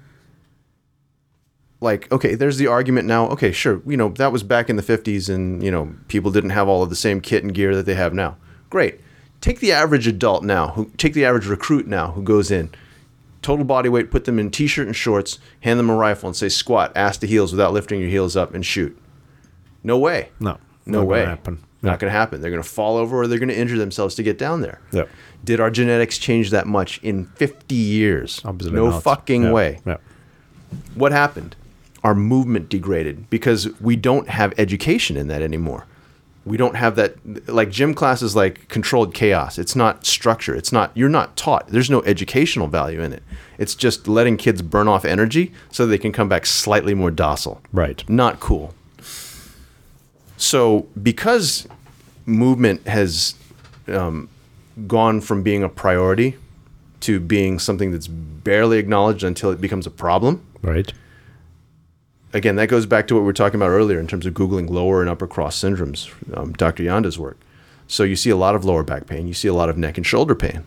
Like, okay, there's the argument now. Okay, sure, you know that was back in the 50s, and you know people didn't have all of the same kit and gear that they have now. Great. Take the average adult now, who take the average recruit now who goes in, total body weight, put them in t-shirt and shorts, hand them a rifle, and say squat, ass to heels, without lifting your heels up, and shoot. No way. No, No not gonna way. happen. Not going to happen. They're going to fall over or they're going to injure themselves to get down there. Yeah. Did our genetics change that much in 50 years? Obviously no not. fucking Yeah, way. Yeah. What happened? Our movement degraded because we don't have education in that anymore. We don't have that like gym class is like controlled chaos. It's not structure. It's not you're not taught. There's no educational value in it. It's just letting kids burn off energy so they can come back slightly more docile. Right. Not cool. So because movement has um, gone from being a priority to being something that's barely acknowledged until it becomes a problem. Right. Again, that goes back to what we were talking about earlier in terms of Googling lower and upper cross syndromes, um, Dr. Janda's work. So you see a lot of lower back pain, you see a lot of neck and shoulder pain.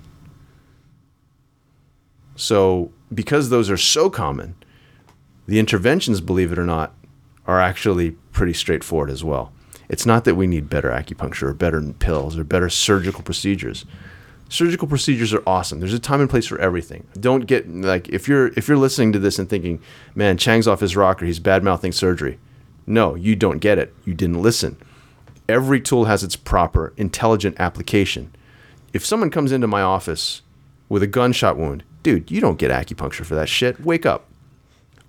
So because those are so common, the interventions, believe it or not, are actually pretty straightforward as well. It's not that we need better acupuncture or better pills or better surgical procedures. Surgical procedures are awesome. There's a time and place for everything. Don't get like if you're if you're listening to this and thinking, "Man, Cheng's off his rocker. He's bad mouthing surgery." No, you don't get it. You didn't listen. Every tool has its proper, intelligent application. If someone comes into my office with a gunshot wound, dude, you don't get acupuncture for that shit. Wake up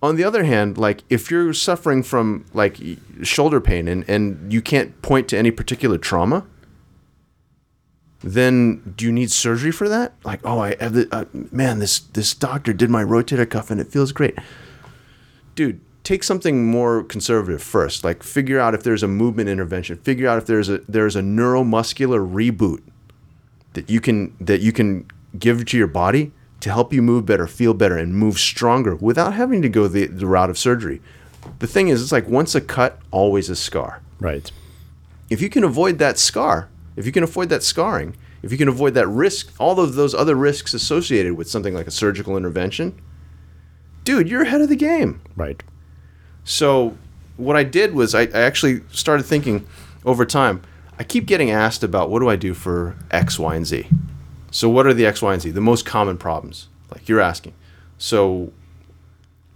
on the other hand, like if you're suffering from like shoulder pain and, and you can't point to any particular trauma, then do you need surgery for that? Like, oh, I have the uh, man. This this doctor did my rotator cuff and it feels great, dude. Take something more conservative first. Like, figure out if there's a movement intervention. Figure out if there's a there's a neuromuscular reboot that you can that you can give to your body to help you move better, feel better, and move stronger without having to go the, the route of surgery. The thing is, it's like once a cut, always a scar Right. if you can avoid that scar, if you can avoid that scarring, if you can avoid that risk, all of those other risks associated with something like a surgical intervention, dude, you're ahead of the game. Right. So, what I did was I, I actually started thinking over time. I keep getting asked about what do I do for X, Y, and Z. So, what are the X, Y, and Z? The most common problems, like you're asking. So,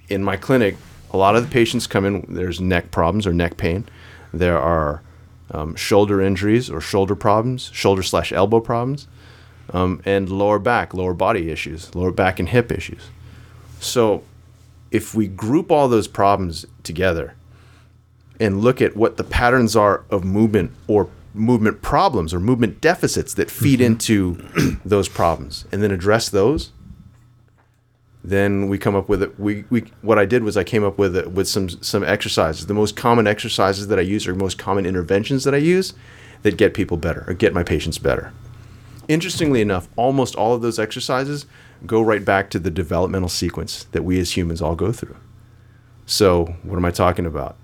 in my clinic, a lot of the patients come in, there's neck problems or neck pain. There are um, shoulder injuries or shoulder problems, shoulder slash elbow problems, um, and lower back, lower body issues, lower back and hip issues. So, if we group all those problems together and look at what the patterns are of movement or movement problems or movement deficits that feed into those problems and then address those then we come up with it. We, we what i did was i came up with it with some some exercises. The most common exercises that i use or most common interventions that i use that get people better or get my patients better. Interestingly enough almost all of those exercises go right back to the developmental sequence that we as humans all go through. So what am i talking about?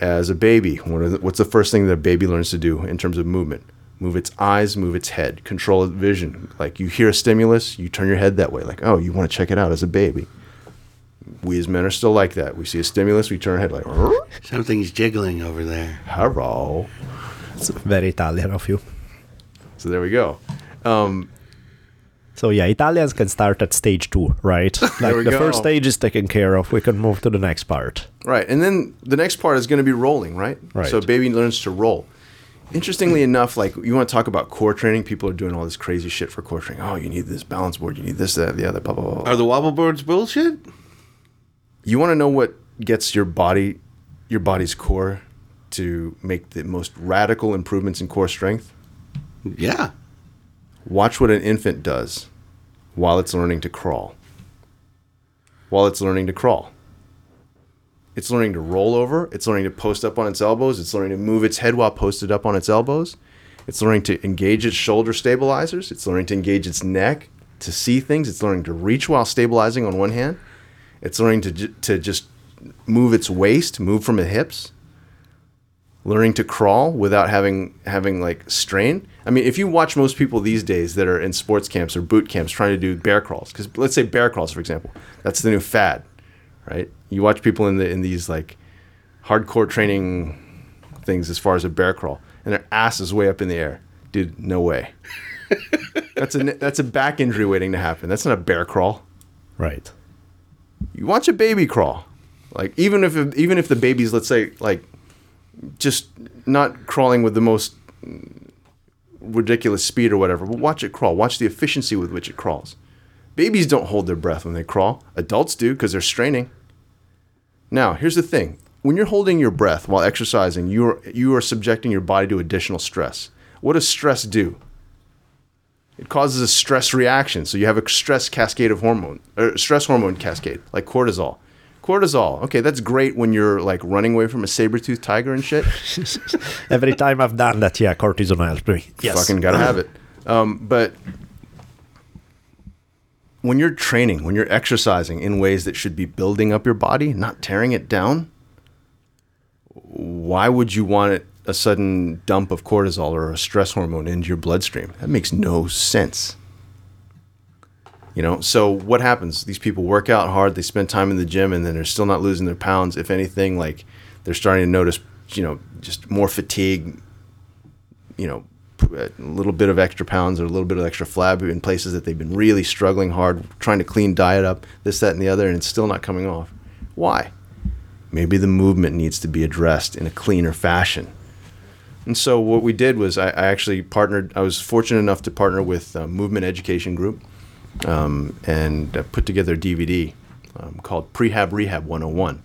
As a baby what's the first thing that a baby learns to do in terms of movement move its eyes move its head control its vision like you hear a stimulus you turn your head that way like oh you want to check it out as a baby we as men are still like that we see a stimulus we turn our head like "Rrr, Something's jiggling over there. hello It's very Italian of you. so there we go um, So yeah, Italians can start at stage two, right? Like the go. first stage is taken care of. We can move to the next part. Right. And then the next part is going to be rolling, right? Right. So baby learns to roll. Interestingly enough, like you want to talk about core training, people are doing all this crazy shit for core training. Oh, you need this balance board, you need this, that, the other, blah, blah, blah. blah. Are the wobble boards bullshit? You want to know what gets your body, your body's core to make the most radical improvements in core strength? Yeah. Watch what an infant does while it's learning to crawl. While it's learning to crawl. It's learning to roll over. It's learning to post up on its elbows. It's learning to move its head while posted up on its elbows. It's learning to engage its shoulder stabilizers. It's learning to engage its neck to see things. It's learning to reach while stabilizing on one hand. It's learning to, to just move its waist, move from the hips. Learning to crawl without having having like strain. I mean, if you watch most people these days that are in sports camps or boot camps trying to do bear crawls, because let's say bear crawls, for example, that's the new fad, right? You watch people in the in these like hardcore training things as far as a bear crawl, and their ass is way up in the air. Dude, no way. that's a that's a back injury waiting to happen. That's not a bear crawl. Right. You watch a baby crawl, like even if even if the baby's let's say like just not crawling with the most ridiculous speed or whatever, but watch it crawl. Watch the efficiency with which it crawls. Babies don't hold their breath when they crawl. Adults do because they're straining. Now, here's the thing. When you're holding your breath while exercising, you are, you are subjecting your body to additional stress. What does stress do? It causes a stress reaction. So you have a stress cascade of hormone, or stress hormone cascade, like cortisol. Cortisol, okay, that's great when you're like running away from a saber-toothed tiger and shit. Every time I've done that, yeah, cortisol helps me. Yes. Fucking gotta have it. Um, but when you're training, when you're exercising in ways that should be building up your body, not tearing it down, why would you want it, a sudden dump of cortisol or a stress hormone into your bloodstream? That makes no sense. You know, so what happens? These people work out hard, they spend time in the gym, and then they're still not losing their pounds. If anything, like they're starting to notice, you know, just more fatigue, you know, a little bit of extra pounds or a little bit of extra flab in places that they've been really struggling hard, trying to clean diet up, this, that, and the other, and it's still not coming off. Why? Maybe the movement needs to be addressed in a cleaner fashion. And so what we did was I, I actually partnered. I was fortunate enough to partner with a Movement Education Group um, and uh, put together a DVD um, called Prehab Rehab 101.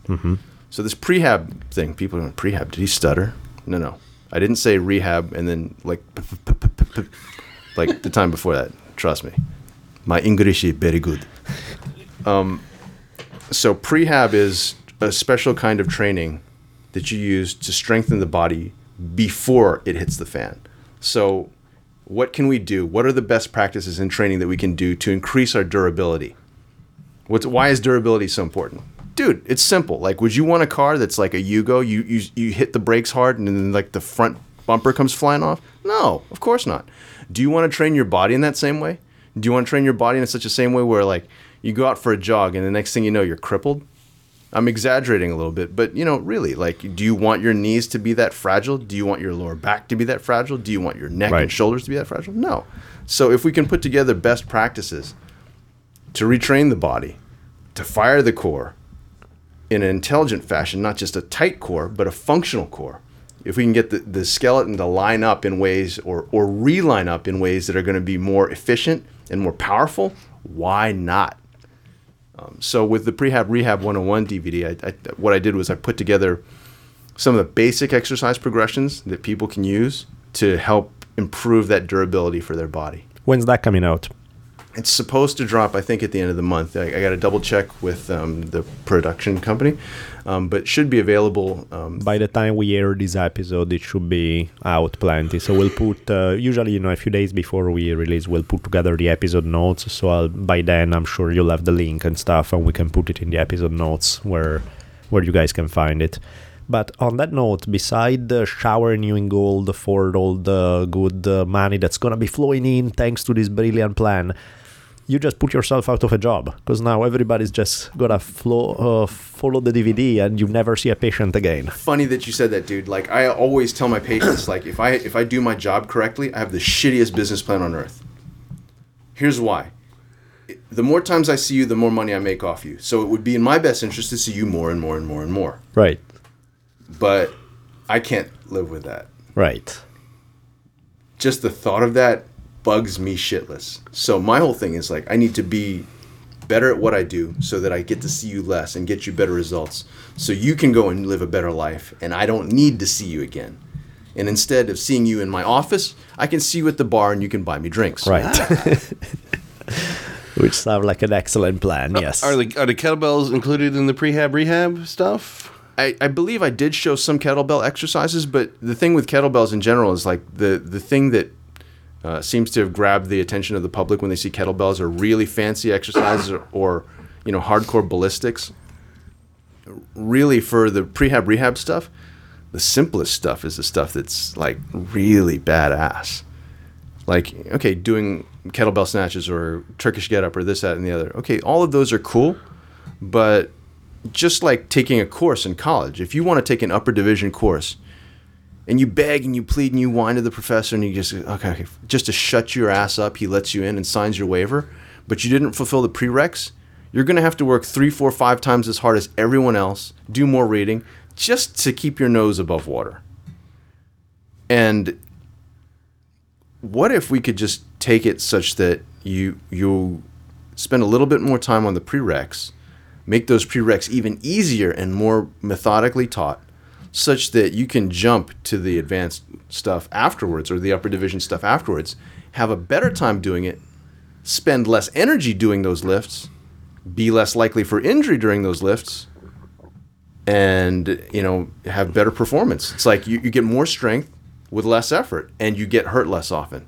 So this prehab thing, people are going, prehab, did he stutter? No, no. I didn't say rehab and then like like the time before that. Trust me, my English is very good. Um, so prehab is a special kind of training that you use to strengthen the body before it hits the fan. So, what can we do? What are the best practices in training that we can do to increase our durability? What's why is durability so important? Dude, it's simple. Like, would you want a car that's like a Yugo? You you you hit the brakes hard and then like the front bumper comes flying off? No, of course not. Do you want to train your body in that same way? Do you want to train your body in such a same way where like you go out for a jog and the next thing you know you're crippled? I'm exaggerating a little bit, but you know, really, like, do you want your knees to be that fragile? Do you want your lower back to be that fragile? Do you want your neck Right. and shoulders to be that fragile? No. So if we can put together best practices to retrain the body, to fire the core in an intelligent fashion, not just a tight core, but a functional core. If we can get the, the skeleton to line up in ways or, or reline up in ways that are going to be more efficient and more powerful, why not? Um, so with the Prehab Rehab 101 DVD, I, I, what I did was I put together some of the basic exercise progressions that people can use to help improve that durability for their body. When's that coming out? It's supposed to drop, I think, at the end of the month. I, I got to double check with um, the production company, um, but should be available. Um, By the time we air this episode, it should be out plenty. So we'll put uh, usually you know a few days before we release, we'll put together the episode notes. So I'll, by then, I'm sure you'll have the link and stuff, and we can put it in the episode notes where where you guys can find it. But on that note, beside the showering you in gold for all the good uh, money that's gonna be flowing in thanks to this brilliant plan, you just put yourself out of a job because now everybody's just gonna flow, uh, follow the DVD and you never see a patient again. funny that you said that, dude. Like I always tell my patients, like if I if I do my job correctly, I have the shittiest business plan on earth. Here's why. The more times I see you, the more money I make off you. So it would be in my best interest to see you more and more and more and more. Right. But I can't live with that. Right. Just the thought of that bugs me shitless. So my whole thing is like I need to be better at what I do so that I get to see you less and get you better results. So you can go and live a better life and I don't need to see you again. And instead of seeing you in my office, I can see you at the bar and you can buy me drinks. Right. Ah. Which sounds like an excellent plan. Yes. Are the are the kettlebells included in the prehab rehab stuff? I, I believe I did show some kettlebell exercises, but the thing with kettlebells in general is like the the thing that uh, seems to have grabbed the attention of the public when they see kettlebells or really fancy exercises or, or you know hardcore ballistics. Really, for the prehab rehab stuff, the simplest stuff is the stuff that's like really badass. Like okay, doing kettlebell snatches or Turkish get up or this that and the other. Okay, all of those are cool, but just like taking a course in college. If you want to take an upper division course and you beg and you plead and you whine to the professor and you just, okay, okay, just to shut your ass up, he lets you in and signs your waiver, but you didn't fulfill the prereqs, you're going to have to work three, four, five times as hard as everyone else, do more reading, just to keep your nose above water. And what if we could just take it such that you you spend a little bit more time on the prereqs, make those prereqs even easier and more methodically taught, such that you can jump to the advanced stuff afterwards or the upper division stuff afterwards, have a better time doing it, spend less energy doing those lifts, be less likely for injury during those lifts, and you know have better performance. It's like you, you get more strength with less effort and you get hurt less often.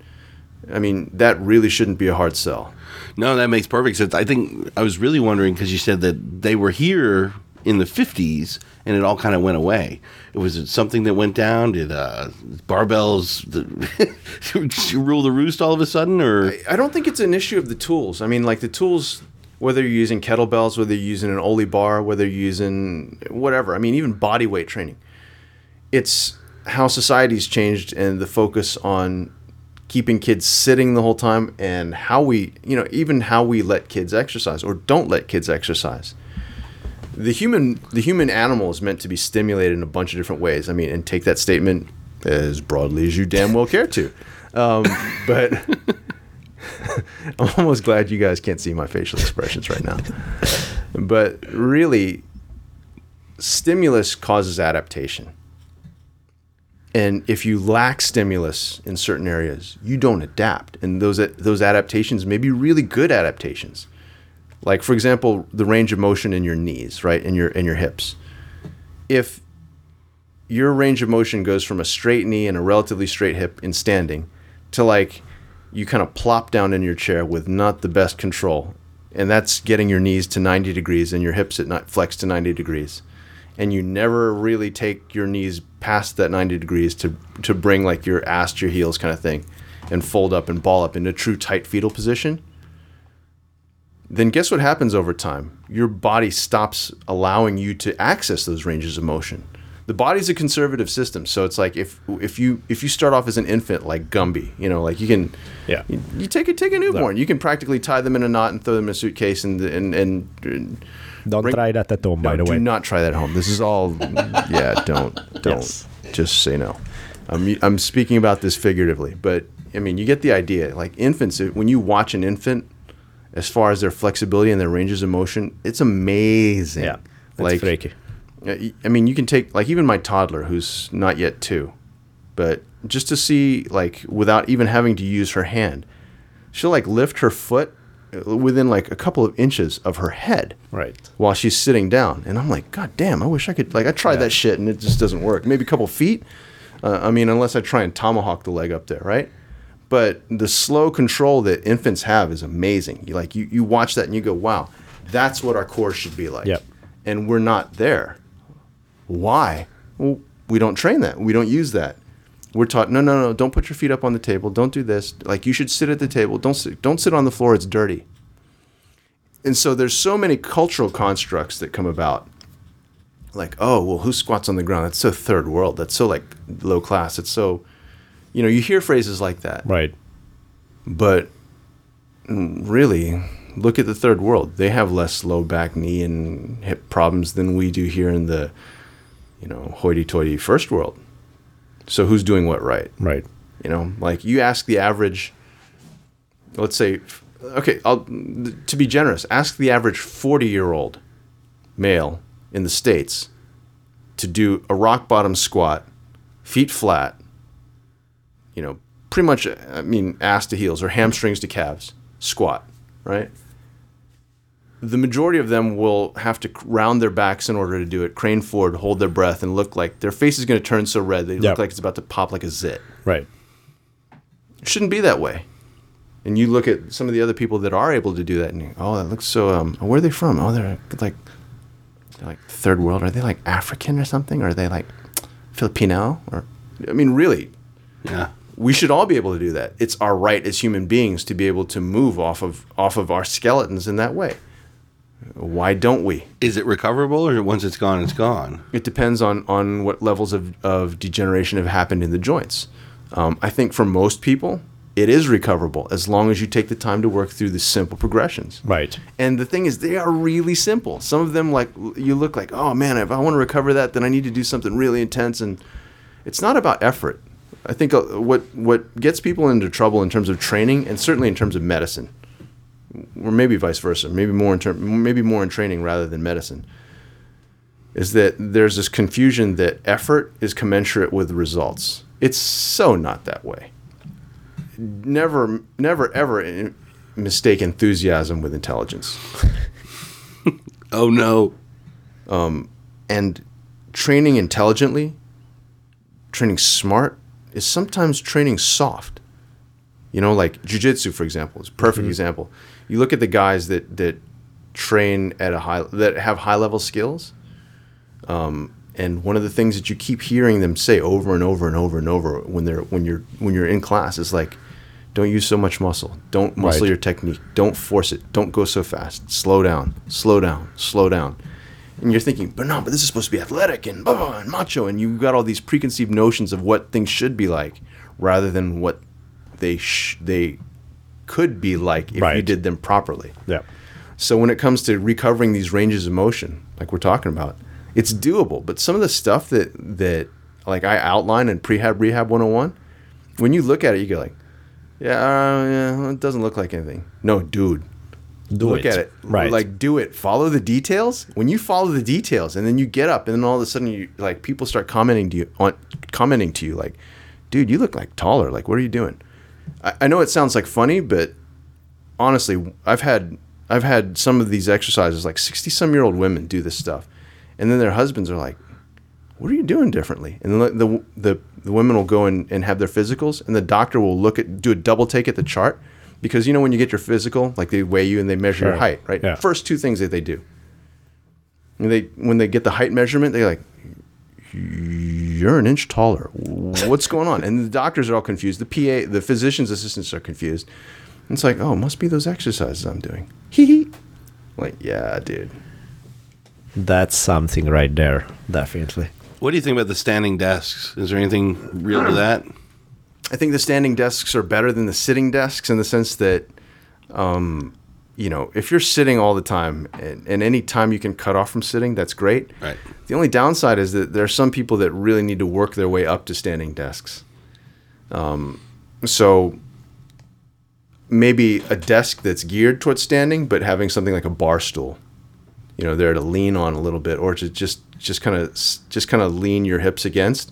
I mean, that really shouldn't be a hard sell. No, that makes perfect sense. I think I was really wondering because you said that they were here in the 50s and it all kind of went away. It was something that went down? Did uh, barbells the, rule the roost all of a sudden? Or I don't think it's an issue of the tools. I mean, like the tools, whether you're using kettlebells, whether you're using an Oli bar, whether you're using whatever. I mean, even body weight training. It's how society's changed and the focus on keeping kids sitting the whole time and how we, you know, even how we let kids exercise or don't let kids exercise. The human the human animal is meant to be stimulated in a bunch of different ways. I mean, and take that statement as broadly as you damn well care to. Um, but I'm almost glad you guys can't see my facial expressions right now. But really, stimulus causes adaptation. And if you lack stimulus in certain areas, you don't adapt. And those those adaptations may be really good adaptations. Like for example, the range of motion in your knees, right? In your in your hips. If your range of motion goes from a straight knee and a relatively straight hip in standing to like you kind of plop down in your chair with not the best control. And that's getting your knees to 90 degrees and your hips at not flex to 90 degrees. And you never really take your knees past that 90 degrees to, to bring like your ass to your heels kind of thing and fold up and ball up in a true tight fetal position. Then guess what happens over time? Your body stops allowing you to access those ranges of motion the body's a conservative system, so it's like if if you if you start off as an infant like Gumby, you know, like you can Yeah. you, you take a take a newborn, you can practically tie them in a knot and throw them in a suitcase and and and. and Don't bring- try that at home, by no, the do way. not try that at home. This is all, yeah. Don't don't Yes. just say no. I'm I'm speaking about this figuratively, but I mean you get the idea. Like infants, when you watch an infant, as far as their flexibility and their ranges of motion, it's amazing. Yeah, that's like freaky. uh, I mean, you can take like even my toddler who's not yet two, but just to see like without even having to use her hand, she'll like lift her foot uh, within like a couple of inches of her head Right. while she's sitting down, and I'm like, God damn, I wish I could. Like, I tried that shit and it just doesn't work. Maybe a couple feet. Uh, I mean, unless I try and tomahawk the leg up there, right? But the slow control that infants have is amazing. You like you you watch that and you go, wow, that's what our core should be like. Yep. And we're not there. Why? Well, we don't train that. We don't use that. We're taught, no, no, no, don't put your feet up on the table. Don't do this. Like you should sit at the table. Don't sit, don't sit on the floor. It's dirty. And so there's so many cultural constructs that come about. Like, oh, well, who squats on the ground? That's so third world. That's so like low class. It's so, you know, you hear phrases like that. Right. But mm, really, look at the third world. They have less low back, knee, and hip problems than we do here in the, you know, hoity-toity first world. So who's doing what right? Right. You know, like you ask the average, let's say, okay, I'll, to be generous, ask the average 40 year old male in the States to do a rock bottom squat, feet flat, you know, pretty much, I mean, ass to heels or hamstrings to calves, squat, right? The majority of them will have to round their backs in order to do it, crane forward, hold their breath, and look like their face is going to turn so red they Yep. look like it's about to pop like a zit. Right. It shouldn't be that way. And you look at some of the other people that are able to do that, and you, oh, that looks so. Um, where are they from? Oh, they're like, they're like third world. Are they like African or something? Or are they like Filipino? Or I mean, really, Yeah. We should all be able to do that. It's our right as human beings to be able to move off of off of our skeletons in that way. Why don't we? Is it recoverable or once it's gone, it's gone? It depends on on what levels of, of degeneration have happened in the joints. Um, I think for most people, it is recoverable as long as you take the time to work through the simple progressions. Right. And the thing is, they are really simple. Some of them, like you look like, oh man, if I want to recover that, then I need to do something really intense. And it's not about effort. I think uh, what what gets people into trouble in terms of training, and certainly in terms of medicine, or maybe vice versa, maybe more in term, maybe more in training rather than medicine, is that there's this confusion that effort is commensurate with results. It's so not that way. Never, never, ever mistake enthusiasm with intelligence. Oh no. And training intelligently, training smart, is sometimes training soft. You know, like jujitsu, for example, is a perfect example. You look at the guys that that train at a high that have high level skills. Um, and one of the things that you keep hearing them say over and over and over and over when they're when you're when you're in class is like, don't use so much muscle. Don't muscle Right. your technique. Don't force it. Don't go so fast. Slow down. Slow down. Slow down. And you're thinking, but no, but this is supposed to be athletic and blah, blah, and macho, and you've got all these preconceived notions of what things should be like, rather than what they sh- they could be like if you did them properly. Yeah. So when it comes to recovering these ranges of motion, like we're talking about, it's doable. But some of the stuff that that like I outline in prehab rehab 101, when you look at it, you go like, yeah, uh, yeah, it doesn't look like anything. No, dude, Do look it. at it. Right. Like do it. Follow the details. When you follow the details, and then you get up, and then all of a sudden, you like people start commenting to you on commenting to you like, "Dude, you look like taller. Like, what are you doing?" I, I know it sounds like funny, but honestly, I've had I've had some of these exercises like sixty some year old women do this stuff, and then their husbands are like, "What are you doing differently?" And then the the the women will go and, and have their physicals, and the doctor will look at do a double take at the chart because you know when you get your physical, like they weigh you and they measure your height, right? Yeah. First two things that they do. And they when they get the height measurement, they're like, "You're an inch taller. What's going on?" And the doctors are all confused. The PA, the physician's assistants are confused. And it's like, "Oh, it must be those exercises I'm doing." Hee hee. Like, yeah, dude. That's something right there, definitely. What do you think about the standing desks? Is there anything real to that? I think the standing desks are better than the sitting desks in the sense that, um, you know, if you're sitting all the time and, and any time you can cut off from sitting, that's great. Right. The only downside is that there are some people that really need to work their way up to standing desks. Um, so maybe a desk that's geared towards standing, but having something like a bar stool, you know, there to lean on a little bit, or to just just kind of just kind of lean your hips against,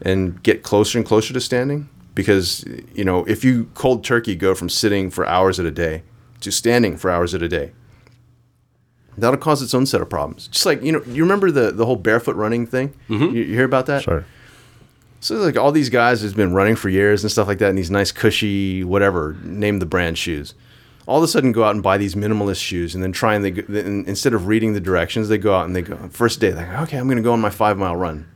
and get closer and closer to standing. Because you know, if you cold turkey go from sitting for hours at a day to standing for hours at a day, that'll cause its own set of problems. Just like you know, you remember the the whole barefoot running thing? Mm-hmm. You, you hear about that? Sure. So like all these guys who's been running for years and stuff like that, and these nice cushy whatever name the brand shoes. All of a sudden, go out and buy these minimalist shoes, and then try and they go- then instead of reading the directions, they go out and they go first day. They're like, okay, I'm going to go on my five mile run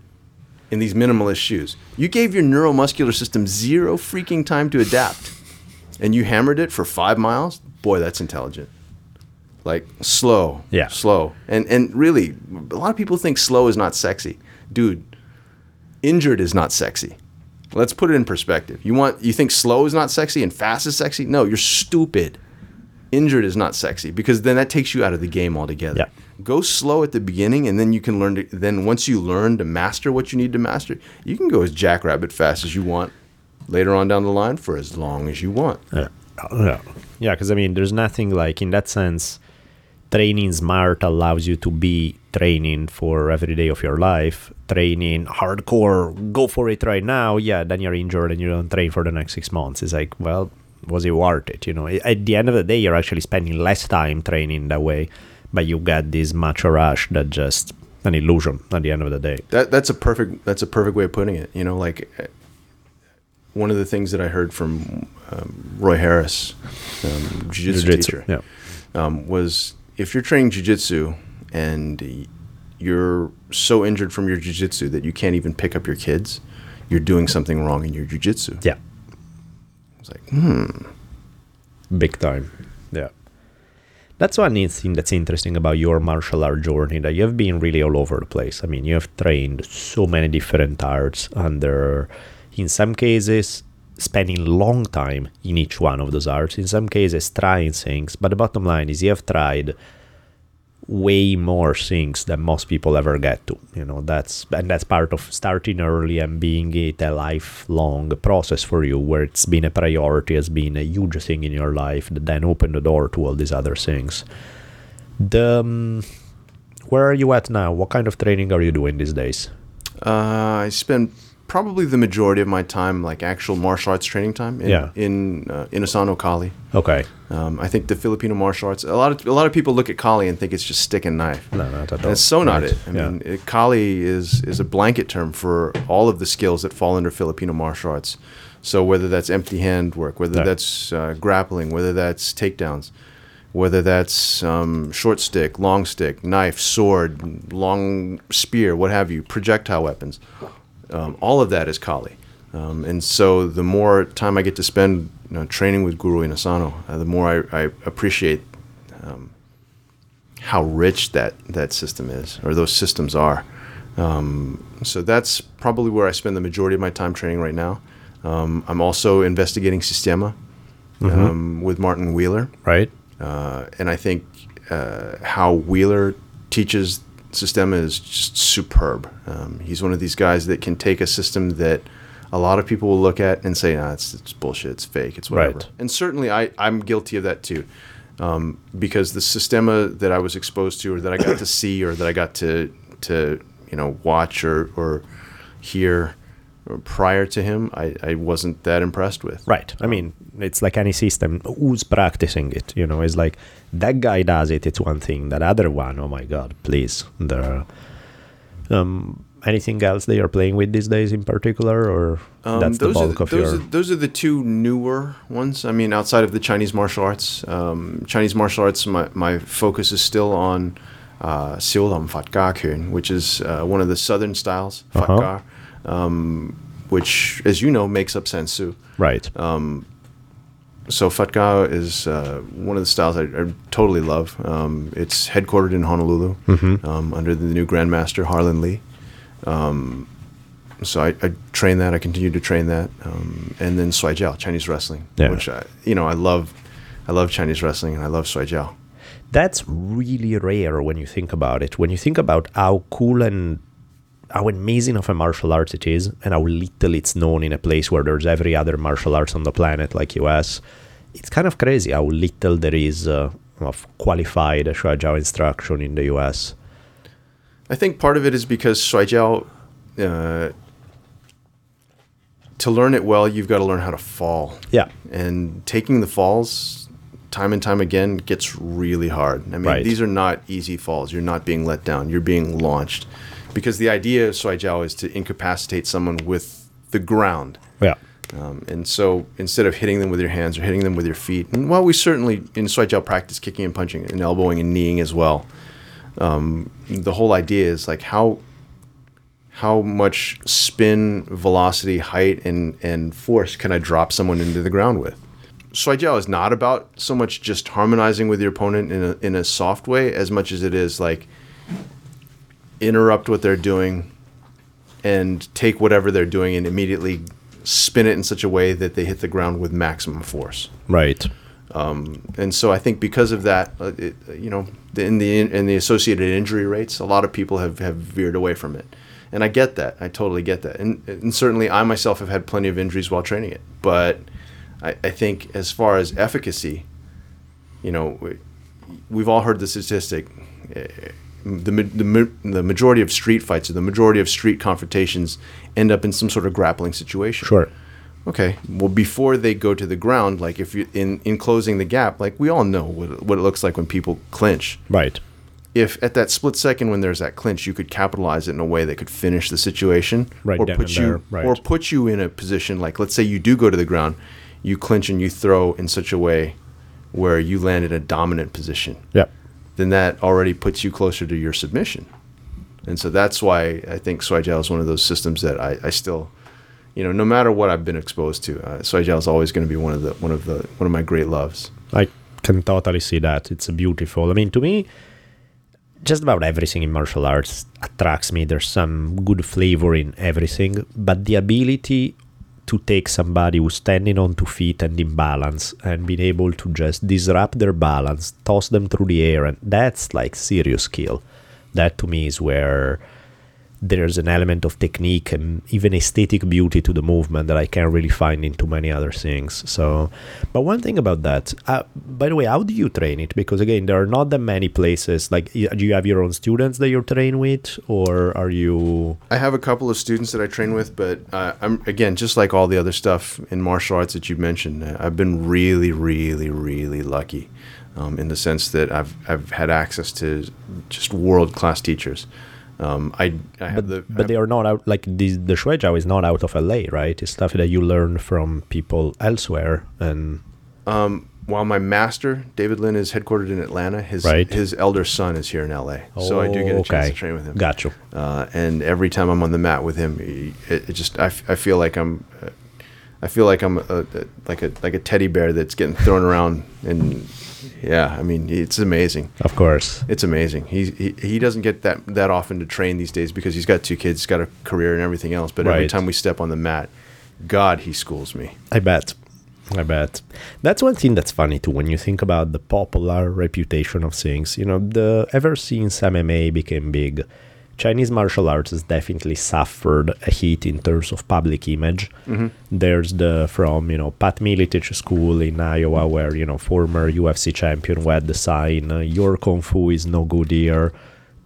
in these minimalist shoes. You gave your neuromuscular system zero freaking time to adapt, and you hammered it for five miles. Boy, that's intelligent. Like slow, Yeah. slow, and and really, a lot of people think slow is not sexy, dude injured is not sexy. Let's put it in perspective. You want you think slow is not sexy and fast is sexy? No, you're stupid. Injured is not sexy because then that takes you out of the game altogether. Yeah. Go slow at the beginning and then you can learn to then once you learn to master what you need to master, you can go as jackrabbit fast as you want later on down the line for as long as you want. Yeah. Oh, yeah. Yeah, because I mean, there's nothing like in that sense. Training smart allows you to be training for every day of your life. Training hardcore, go for it right now. Yeah, then you're injured and you don't train for the next six months. It's like, well, was it worth it? You know, at the end of the day, you're actually spending less time training that way, but you get this macho rush that just an illusion at the end of the day. That that's a perfect that's a perfect way of putting it. You know, like uh, one of the things that I heard from um, Roy Harris, um, jiu-jitsu, Jiu-jitsu, teacher, yeah. um, was if you're training jiu-jitsu and you're so injured from your jiu-jitsu that you can't even pick up your kids, you're doing something wrong in your jiu-jitsu. Yeah. was like, hmm, big time that's one thing that's interesting about your martial art journey that you have been really all over the place. I mean you have trained so many different arts under in some cases spending long time in each one of those arts. In some cases trying things. But the bottom line is you have tried way more things than most people ever get to you know that's and that's part of starting early and being it a lifelong process for you where it's been a priority has been a huge thing in your life that then opened the door to all these other things. The um, where are you at now? What kind of training are you doing these days? Uh, I spend probably the majority of my time, like actual martial arts training time, in, Yeah. in uh, in Inosanto Kali. okay Um, I think the Filipino martial arts. A lot of a lot of people look at Kali and think it's just stick and knife. no not at all And it's so not Right. it. I yeah. mean, it, Kali is is a blanket term for all of the skills that fall under Filipino martial arts. So whether that's empty hand work, whether that's uh, grappling, whether that's takedowns, whether that's um, short stick, long stick, knife, sword, long spear, what have you, projectile weapons, um, all of that is Kali. Um, and so the more time I get to spend you know, training with Guru Inosanto, uh, the more I, I appreciate um, how rich that, that system is, or those systems are. Um, so that's probably where I spend the majority of my time training right now. Um, I'm also investigating Systema um, with Martin Wheeler. right Uh, and I think uh, how Wheeler teaches Systema is just superb. Um, he's one of these guys that can take a system that a lot of people will look at and say, nah, it's, it's bullshit, it's fake, it's whatever. Right. And certainly I, I'm guilty of that too. um, because the systema that I was exposed to, or that I got to see, or that I got to to you know watch or or hear prior to him, I, I wasn't that impressed with. Right. I mean, it's like any system. Who's practicing it? You know, it's like that guy does it. It's one thing. That other one, oh my god, please. There. Um, anything else they are playing with these days in particular, or Um, that's the bulk the, of those your? are, those are the two newer ones. I mean, outside of the Chinese martial arts, um, Chinese martial arts, my, my focus is still on uh, Kun, which is uh, one of the southern styles, Fat Uh-huh. Um, which, as you know, makes up Sansu. right. So Fat Ga is uh, one of the styles I, I totally love. Um, it's headquartered in Honolulu um, under the new Grandmaster Harlan Lee. Um, so I, I train that. I continue to train that, um, and then Shuai Jiao, Chinese wrestling, Yeah. which I, you know I love. I love Chinese wrestling, and I love Shuai Jiao. That's really rare when you think about it. When you think about how cool and how amazing of a martial art it is, and how little it's known in a place where there's every other martial arts on the planet, like US, it's kind of crazy how little there is uh, of qualified Shuai Jiao instruction in the US. I think part of it is because Shuai Jiao, uh, to learn it well, you've got to learn how to fall. Yeah, and taking the falls time and time again gets really hard. I mean, Right. these are not easy falls. You're not being let down. You're being launched. Because the idea of Shuai Jiao is to incapacitate someone with the ground. yeah, Um, and so instead of hitting them with your hands or hitting them with your feet, and while we certainly in Shuai Jiao practice kicking and punching and elbowing and kneeing as well, um, the whole idea is like how how much spin, velocity, height, and, and force can I drop someone into the ground with? Shuai Jiao is not about so much just harmonizing with your opponent in a, in a soft way as much as it is like interrupt what they're doing and take whatever they're doing and immediately spin it in such a way that they hit the ground with maximum force. right. Um, and so I think because of that, uh, it, uh, you know, in the in the associated injury rates, a lot of people have, have veered away from it, and I get that. I totally get that, and, and certainly I myself have had plenty of injuries while training it. But I, I think as far as efficacy, you know, we, we've all heard the statistic. Eh, The, the, the majority of street fights or the majority of street confrontations end up in some sort of grappling situation. Sure. Okay. Well, before they go to the ground, like if you in in closing the gap, like we all know what it- what it looks like when people clinch. Right. If at that split second when there's that clinch, you could capitalize it in a way that could finish the situation, Right or put you right. or put you in a position like let's say you do go to the ground, you clinch and you throw in such a way where you land in a dominant position Yeah. Then that already puts you closer to your submission. And so that's why I think Jiao is one of those systems that I, I still, you know, no matter what I've been exposed to, uh, Jiao is always going to be one of the one of the one of my great loves. I can totally see that. It's beautiful. I mean, to me, just about everything in martial arts attracts me. There's some good flavor in everything, but the ability to take somebody who's standing on two feet and in balance and being able to just disrupt their balance, toss them through the air, and that's like serious skill. That to me is where there's an element of technique and even aesthetic beauty to the movement that I can't really find in too many other things. So, but one thing about that, uh, by the way, how do you train it? Because again, there are not that many places. Like, do you have your own students that you're trained with, or are you? I have a couple of students that I train with, but uh, I'm again just like all the other stuff in martial arts that you mentioned. uh, I've been really, really, really lucky um, in the sense that I've I've had access to just world class teachers. Um, I I have the But they are not out. Like the the Shuai Jiao is not out of LA, right? It's stuff that you learn from people elsewhere, and while my master David Lynn is headquartered in Atlanta, his Right. his elder son is here in LA. so I do get a chance Okay. to train with him. Gotcha. Uh, and every time I'm on the mat with him, he, it, it just I feel like I'm uh, I feel like I'm a, a, like a like a teddy bear that's getting thrown around and yeah, I mean it's amazing. Of course. It's amazing. He, he he doesn't get that that often to train these days because he's got two kids, he's got a career and everything else. But every Right. time we step on the mat, God, he schools me. I bet. I bet. That's one thing that's funny too when you think about the popular reputation of things. You know, the ever since MMA became big, Chinese martial arts has definitely suffered a hit in terms of public image. There's the from you know Pat Miletich School in Iowa, where you know former UFC champion who had the sign uh, "Your Kung Fu is no good here,"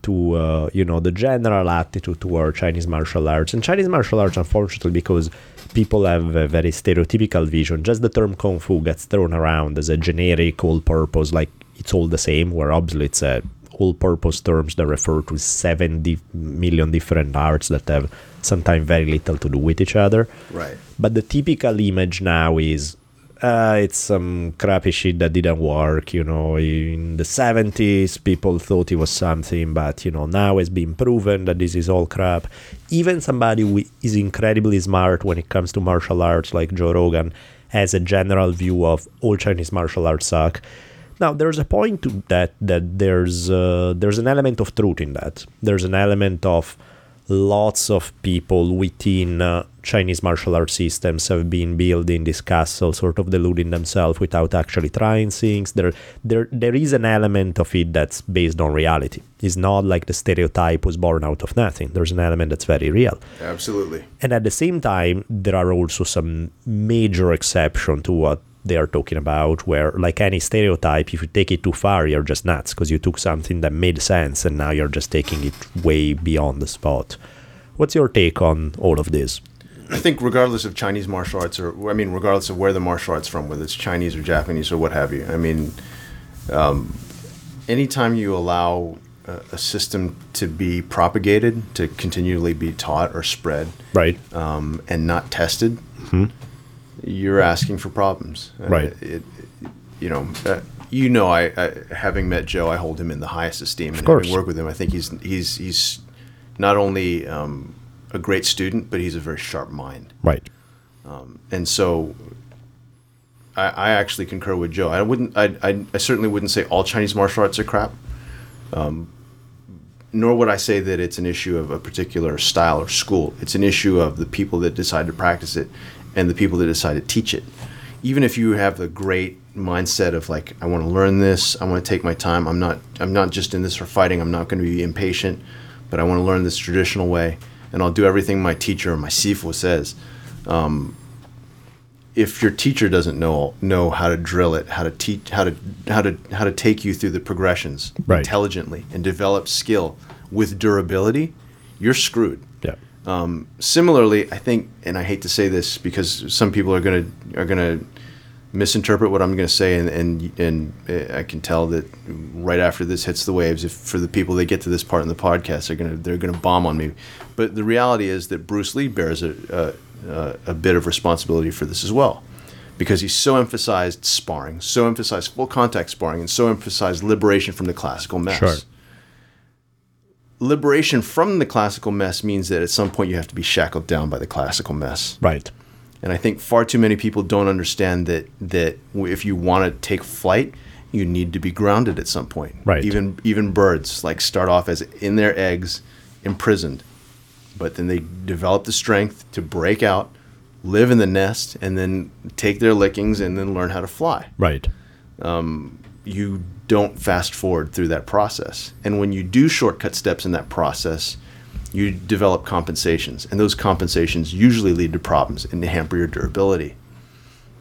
to uh, you know the general attitude toward Chinese martial arts and Chinese martial arts, unfortunately, because people have a very stereotypical vision. Just the term Kung Fu gets thrown around as a generic, all-purpose, like it's all the same. Where obviously it's a all-purpose terms that refer to seven di- million different arts that have sometimes very little to do with each other. Right. But the typical image now is uh, it's some crappy shit that didn't work. You know, in the 70s, people thought it was something, but, you know, now it's been proven that this is all crap. Even somebody who is incredibly smart when it comes to martial arts, like Joe Rogan, has a general view of all Chinese martial arts suck. Now, there's a point to that that there's uh, there's an element of truth in that. There's an element of lots of people within uh, Chinese martial arts systems have been building this castle, sort of deluding themselves without actually trying things. There, there, there is an element of it that's based on reality. It's not like the stereotype was born out of nothing. There's an element that's very real. Absolutely. And at the same time, there are also some major exception to what they are talking about, where, like any stereotype, if you take it too far, you're just nuts because you took something that made sense and now you're just taking it way beyond the spot. What's your take on all of this? I think regardless of Chinese martial arts, or I mean, regardless of where the martial arts from, whether it's Chinese or Japanese or what have you, I mean, um, anytime you allow a, system to be propagated, to continually be taught or spread, Right. um, and not tested, you're asking for problems. Uh, Right. it, you know, uh, you know, I, I having met Joe, I hold him in the highest esteem. and course. worked with him, I think he's he's he's not only um, a great student, but he's a very sharp mind. Right. And so, I, I actually concur with Joe. I wouldn't. I, I, I certainly wouldn't say all Chinese martial arts are crap. Um, nor would I say that it's an issue of a particular style or school. It's an issue of the people that decide to practice it, and the people that decide to teach it. Even if you have the great mindset of like, I want to learn this. I want to take my time. I'm not. I'm not just in this for fighting. I'm not going to be impatient, but I want to learn this traditional way, and I'll do everything my teacher or my sifu says um, if your teacher doesn't know know how to drill it, how to teach, how to how to how to take you through the progressions Right. intelligently and develop skill with durability, you're screwed. Yeah. Similarly, I think, and I hate to say this because some people are gonna are gonna misinterpret what I'm gonna say, and and and uh, I can tell that right after this hits the waves, if for the people that get to this part in the podcast, they're gonna they're gonna bomb on me. But the reality is that Bruce Lee bears a a, a, a bit of responsibility for this as well, because he so emphasized sparring, so emphasized full contact sparring, and so emphasized liberation from the classical mess Sure. Liberation from the classical mess means that at some point you have to be shackled down by the classical mess. Right. And I think far too many people don't understand that that if you want to take flight, you need to be grounded at some point. Right. Even even birds like start off as in their eggs, imprisoned, but then they develop the strength to break out, live in the nest, and then take their lickings and then learn how to fly Right. Um, you don't fast forward through that process. And when you do shortcut steps in that process, you develop compensations. And those compensations usually lead to problems and they hamper your durability.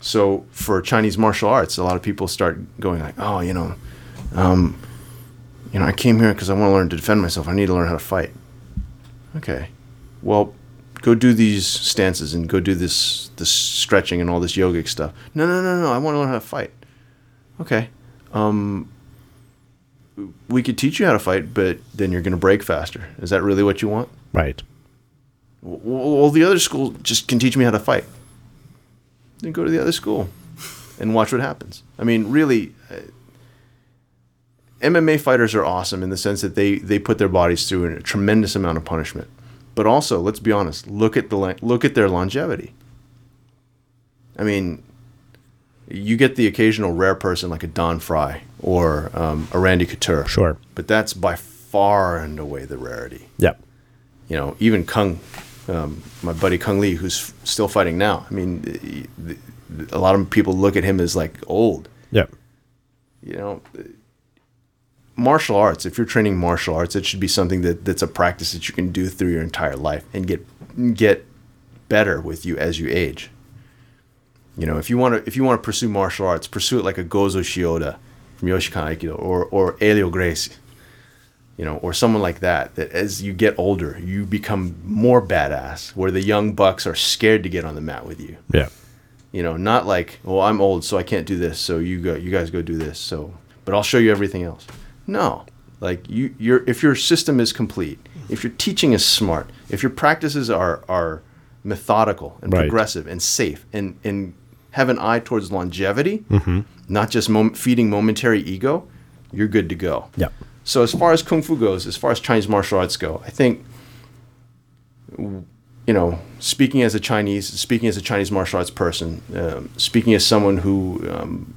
So for Chinese martial arts, a lot of people start going like, oh, you know, um, you know, I came here because I want to learn to defend myself. I need to learn how to fight. Okay. Well, go do these stances and go do this this stretching and all this yogic stuff. No, no, no, no. I want to learn how to fight. Okay we could teach you how to fight, but then you're going to break faster. Is that really what you want? Right. Well, the other school just can teach me how to fight. Then go to the other school and watch what happens. I mean, really, uh, MMA fighters are awesome in the sense that they they put their bodies through a tremendous amount of punishment. But also, let's be honest. Look at the look at their longevity. I mean, you get the occasional rare person like a Don Frye or um, a Randy Couture. Sure. But that's by far and away the rarity Yep. you know, even Kung, um, my buddy Kung Le, who's f- still fighting now. I mean, the, the, a lot of people look at him as like old. Yep. You know, martial arts, if you're training martial arts, it should be something that, that's a practice that you can do through your entire life and get get better with you as you age. You know, if you want to if you want to pursue martial arts, pursue it like a Gozo Shioda from Yoshinkan Aikido or or Helio Gracie. You know, or someone like that. That as you get older, you become more badass. Where the young bucks are scared to get on the mat with you. Yeah. You know, not like, well, I'm old, so I can't do this. So you go, you guys go do this. So, but I'll show you everything else. No, like you, your if your system is complete, if your teaching is smart, if your practices are are methodical and Right. progressive and safe and and have an eye towards longevity, not just mom- feeding momentary ego, you're good to go. Yeah. So as far as kung fu goes, as far as Chinese martial arts go, I think you know, speaking as a Chinese, speaking as a Chinese martial arts person, um, speaking as someone who um,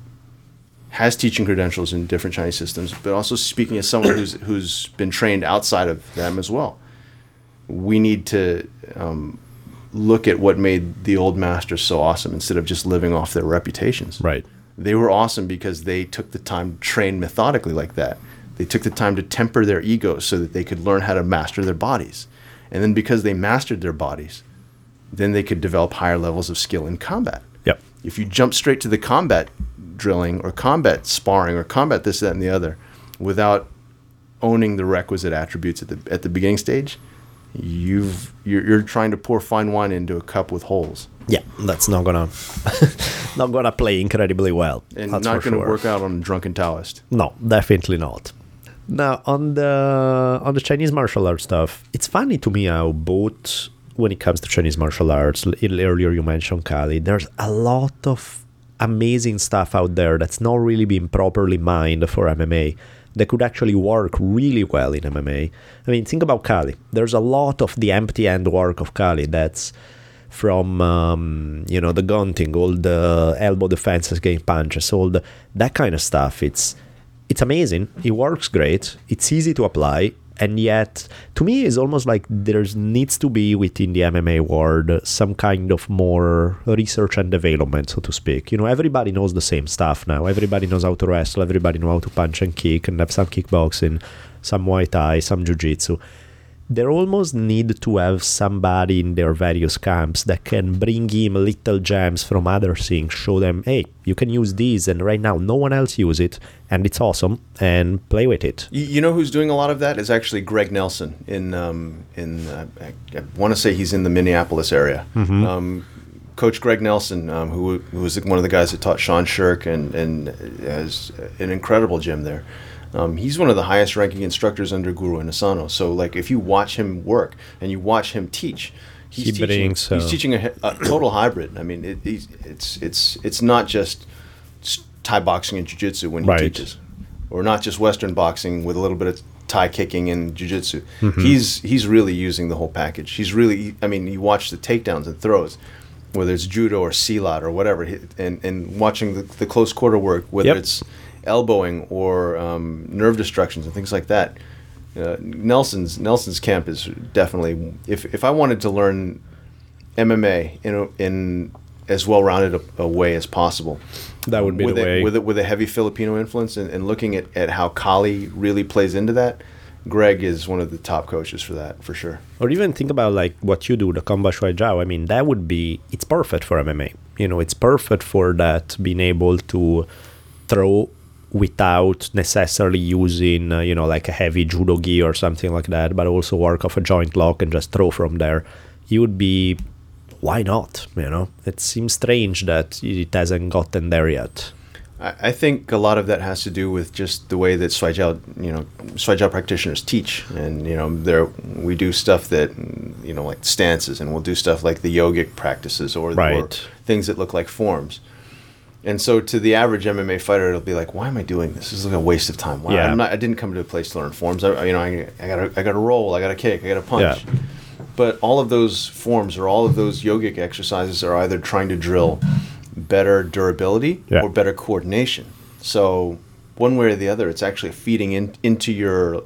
has teaching credentials in different Chinese systems, but also speaking as someone who's who's been trained outside of them as well. We need to um, look at what made the old masters so awesome instead of just living off their reputations. Right. They were awesome because they took the time to train methodically like that. They took the time to temper their egos so that they could learn how to master their bodies. And then because they mastered their bodies, then they could develop higher levels of skill in combat. Yep. If you jump straight to the combat drilling or combat sparring or combat this, that, and the other without owning the requisite attributes at the at the beginning stage, you've you're, you're trying to pour fine wine into a cup with holes Yeah. That's not gonna not gonna play incredibly well. and that's not going to sure. work out on a drunken Taoist. No, definitely not. Now on the on the Chinese martial arts stuff, it's funny to me how both when it comes to Chinese martial arts, earlier you mentioned Kali, there's a lot of amazing stuff out there that's not really being properly mined for MMA that could actually work really well in MMA. I mean, think about Kali. There's a lot of the empty end work of Kali that's from um, you know the gunting, all the elbow defenses, getting punches, all the that kind of stuff. It's it's amazing. It works great. It's easy to apply, and yet to me, it's almost like there needs to be within the MMA world some kind of more research and development, so to speak. You know, everybody knows the same stuff now. Everybody knows how to wrestle. Everybody knows how to punch and kick, and have some kickboxing, some Muay Thai, some Jiu-Jitsu they almost need to have somebody in their various camps that can bring in little gems from other things, show them, hey, you can use these, and right now no one else use it, and it's awesome, and play with it. You, know who's doing a lot of that is actually Greg Nelson in um, in uh, I, I want to say he's in the Minneapolis area. Um, Coach Greg Nelson, um, who, who was one of the guys that taught Sean Sherk and and has an incredible gym there. Um, he's one of the highest ranking instructors under Guru Inosanto. So like if you watch him work and you watch him teach, he's He teaching, brings, he's teaching a, a total hybrid. I mean, it, he's, it's it's it's not just Thai boxing and jiu-jitsu when he Right. teaches or not just Western boxing with a little bit of Thai kicking and jiu-jitsu. Mm-hmm. He's he's really using the whole package. He's really, I mean, you watch the takedowns and throws, whether it's judo or silat or whatever, and and watching the, the close quarter work, whether Yep. it's elbowing or um, nerve destructions and things like that. Uh, Nelson's Nelson's camp is definitely. If if I wanted to learn MMA in a, in as well rounded a, a way as possible, That would be with the a, way. with a, with a heavy Filipino influence and, and looking at, at how Kali really plays into that. Greg is one of the top coaches for that for sure. or even think about like what you do, the combat shuai jiao. I mean, that would be it's perfect for MMA. You know, it's perfect for that being able to throw without necessarily using uh, you know like a heavy judo gi or something like that, but also work off a joint lock and just throw from there. You would be why not? You know, it seems strange that it hasn't gotten there yet. I, think a lot of that has to do with just the way that Shuai Jiao, you know, Shuai Jiao practitioners teach, and you know, there we do stuff that you know, like stances, and we'll do stuff like the yogic practices or, or things that look like forms. And so, to the average MMA fighter, it'll be like, "Why am I doing this? This is like a waste of time. Why? Yeah. I'm not, I didn't come to a place to learn forms. I, you know, I, I got I got to roll. I got to kick. I got to punch." Yeah. But all of those forms or all of those yogic exercises are either trying to drill better durability Yeah. or better coordination. So one way or the other, it's actually feeding in, into your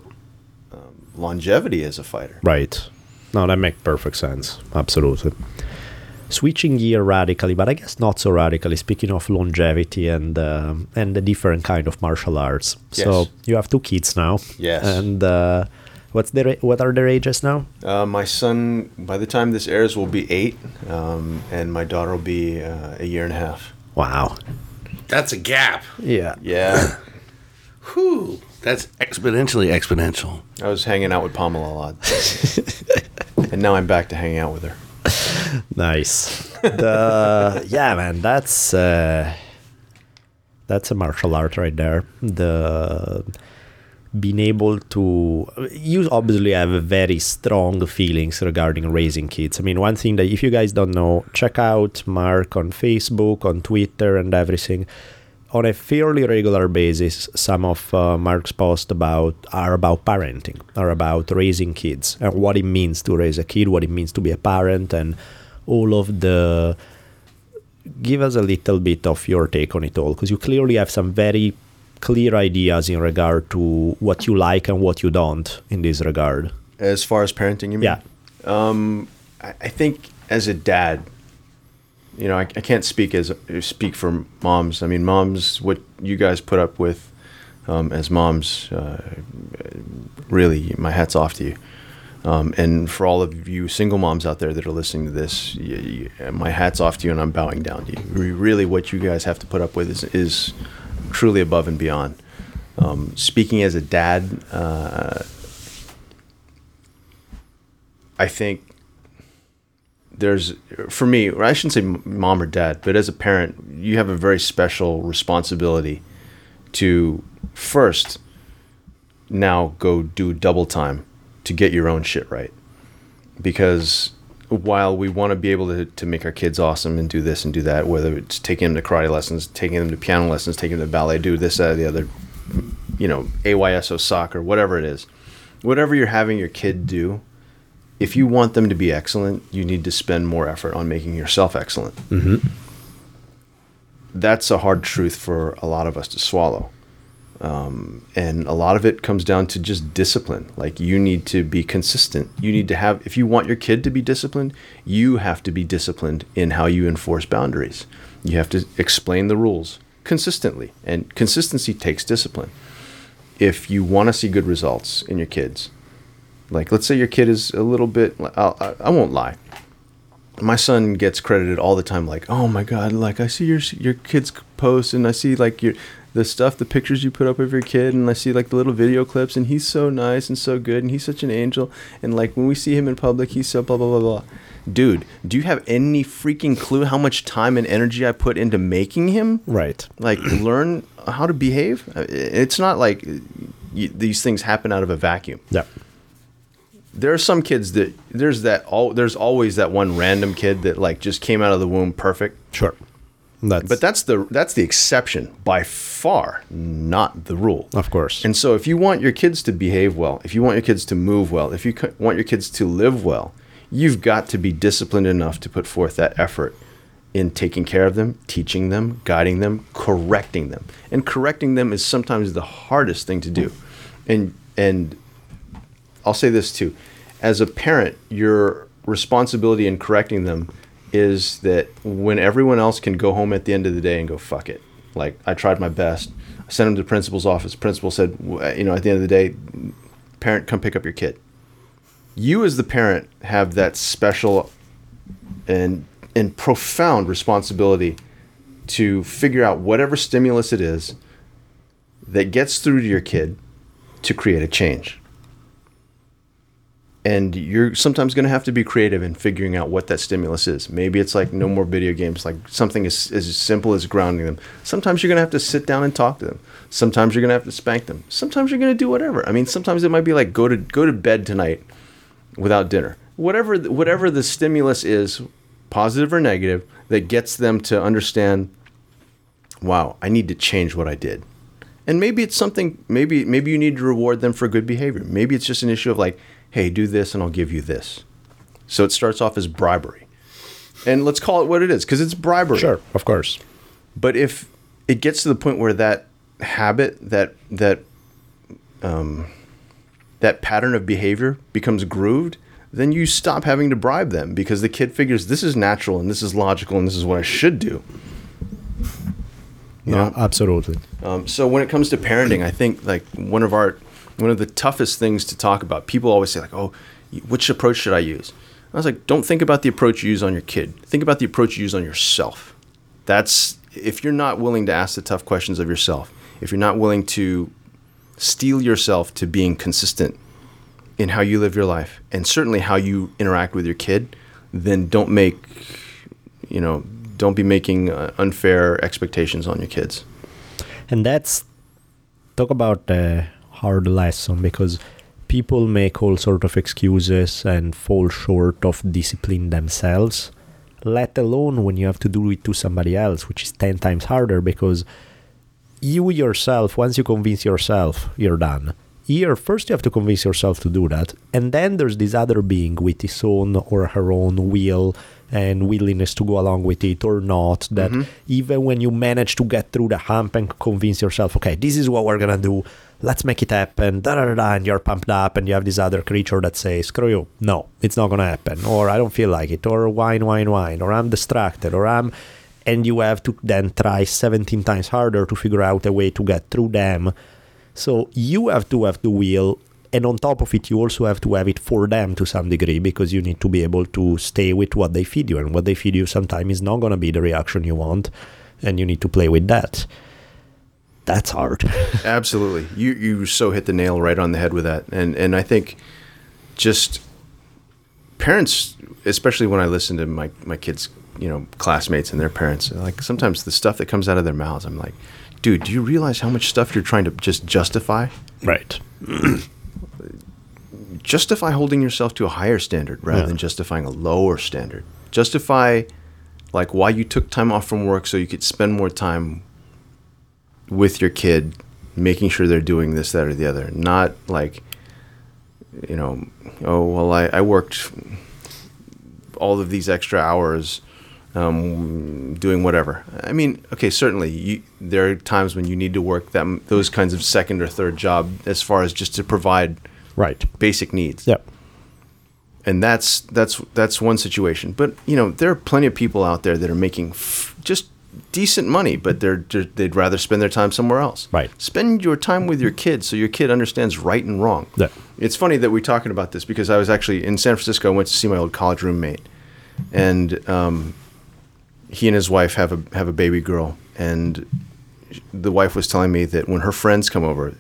um, longevity as a fighter. Right. No, that makes perfect sense. Absolutely. Switching gear radically, but I guess not so radically. Speaking of longevity and um and the different kind of martial arts. So you have two kids now. Yes. And uh, what's their what are their ages now? Uh, my son, by the time this airs, will be eight, um, and my daughter will be uh, a year and a half. Wow. That's a gap. Yeah. Yeah, Whew. That's exponentially exponential. I was hanging out with Pamela a lot, and now I'm back to hanging out with her. Nice. The yeah, man, that's uh, that's a martial art right there. The being able to you obviously have very strong feelings regarding raising kids. I mean, one thing that if you guys don't know, check out Mark on Facebook, on Twitter, and everything. On a fairly regular basis, some of uh, Mark's posts about are about parenting, are about raising kids, and what it means to raise a kid, what it means to be a parent, and all of the give us a little bit of your take on it all because you clearly have some very clear ideas in regard to what you like and what you don't in this regard As far as parenting, you mean? yeah I, I think as a dad, you know, I, I can't speak as speak for moms. I mean, moms, what you guys put up with um, as moms, uh, really, my hat's off to you. Um, and for all of you single moms out there that are listening to this, y y my hat's off to you, and I'm bowing down to you. Really, what you guys have to put up with is, is truly above and beyond. Um, speaking as a dad, uh, I think there's for me i shouldn't say mom or dad but as a parent you have a very special responsibility to first now go do double time to get your own shit right. Because while we want to be able to, to make our kids awesome and do this and do that whether it's taking them to karate lessons taking them to piano lessons taking them to ballet do this that or the other you know AYSO soccer whatever it is whatever you're having your kid do if you want them to be excellent, you need to spend more effort on making yourself excellent. That's a hard truth for a lot of us to swallow. Um, and a lot of it comes down to just discipline. Like you need to be consistent. You need to have, if you want your kid to be disciplined, you have to be disciplined in how you enforce boundaries. You have to explain the rules consistently. And consistency takes discipline. If you want to see good results in your kids, like, let's say your kid is a little bit. I'll, I, I won't lie. My son gets credited all the time. Like, oh my god, like I see your your kids post, and I see like your the stuff, the pictures you put up of your kid, and I see like the little video clips, and he's so nice and so good, and he's such an angel, and like when we see him in public, he's so blah blah blah blah. Dude, do you have any freaking clue how much time and energy I put into making him? right like learn how to behave it's not like y these things happen out of a vacuum yeah there are some kids that there's that all there's always that one random kid that like just came out of the womb perfect. Sure. That's but that's the that's the exception by far not the rule. Of course. And so if you want your kids to behave well if you want your kids to move well if you c- want your kids to live well you've got to be disciplined enough to put forth that effort in taking care of them teaching them guiding them correcting them. And correcting them is sometimes the hardest thing to do. And and I'll say this too. As a parent, your responsibility in correcting them is that when everyone else can go home at the end of the day and go, fuck it. Like, I tried my best. I sent them to the principal's office. Principal said, you know, at the end of the day, parent, come pick up your kid. You, as the parent, have that special and, and profound responsibility to figure out whatever stimulus it is that gets through to your kid to create a change and you're sometimes going to have to be creative in figuring out what that stimulus is. Maybe it's like no mm-hmm. more video games, like something as, as simple as grounding them. Sometimes you're going to have to sit down and talk to them. Sometimes you're going to have to spank them. Sometimes you're going to do whatever. I mean, sometimes it might be like go to go to bed tonight without dinner. Whatever whatever the stimulus is, positive or negative, that gets them to understand, wow, I need to change what I did. And maybe it's something maybe maybe you need to reward them for good behavior. Maybe it's just an issue of like, hey, do this and I'll give you this. So it starts off as bribery. And let's call it what it is because it's bribery. sure of course But if it gets to the point where that habit, that that um, that pattern of behavior becomes grooved, then you stop having to bribe them because the kid figures this is natural and this is logical and this is what I should do. You know? absolutely. Um, so when it comes to parenting, I think like one of our one of the toughest things to talk about. People always say like, "Oh, which approach should I use?" I was like, "Don't think about the approach you use on your kid. Think about the approach you use on yourself." That's if you're not willing to ask the tough questions of yourself, if you're not willing to steel yourself to being consistent in how you live your life and certainly how you interact with your kid, then don't make you know don't be making uh, unfair expectations on your kids. And that's talk about the hard lesson because people make all sort of excuses and fall short of discipline themselves let alone when you have to do it to somebody else which is 10 times harder because you yourself once you convince yourself you're done. Here first you have to convince yourself to do that and then there's this other being with his own or her own will and willingness to go along with it or not that mm-hmm. even when you manage to get through the hump and convince yourself okay this is what we're gonna do let's make it happen da da da and you're pumped up and you have this other creature that says screw you no it's not gonna happen or i don't feel like it or whine whine whine or i'm distracted or i'm and you have to then try 17 times harder to figure out a way to get through them so you have to have the will, and on top of it, you also have to have it for them to some degree because you need to be able to stay with what they feed you, and what they feed you sometimes is not going to be the reaction you want, and you need to play with that. That's hard. Absolutely. You you so hit the nail right on the head with that. And and I think just parents especially when I listen to my my kids, you know, classmates and their parents, like sometimes the stuff that comes out of their mouths, I'm like, dude, do you realize how much stuff you're trying to just justify? right. Justify holding yourself to a higher standard rather Yeah. than justifying a lower standard. Justify like why you took time off from work so you could spend more time with your kid, making sure they're doing this, that, or the other. Not like, you know, oh well, I, I worked all of these extra hours um, doing whatever. I mean, okay, certainly you, there are times when you need to work that those kinds of second or third job as far as just to provide Right. basic needs Yep. and that's that's that's one situation. But you know, there are plenty of people out there that are making f- just decent money, but they're, they'd rather spend their time somewhere else. Right. Spend your time with your kid so your kid understands right and wrong. Yeah. It's funny that we're talking about this because I was actually in San Francisco. I went to see my old college roommate, and um, he and his wife have a have a baby girl, and the wife was telling me that when her friends come over,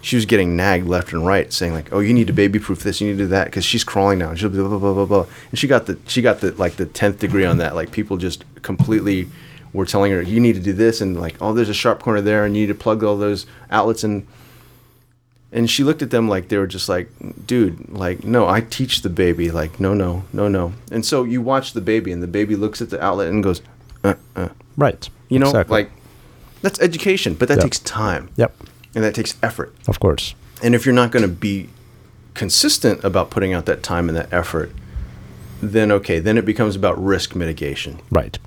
she was getting nagged left and right, saying like, "Oh, you need to baby proof this, you need to do that," because she's crawling now. and She'll blah blah blah blah blah, and she got the she got the like the tenth degree on that. Like people just completely were telling her, "You need to do this," and like, "Oh, there's a sharp corner there, and you need to plug all those outlets." And and she looked at them like they were just like, "Dude, like, no, I teach the baby. Like, no, no, no, no." And so you watch the baby, and the baby looks at the outlet and goes, uh, uh. Right. "You know, Exactly. like." That's education, but that Yeah. takes time Yep. and that takes effort. Of course. And if you're not going to be consistent about putting out that time and that effort, then okay, then it becomes about risk mitigation. Right.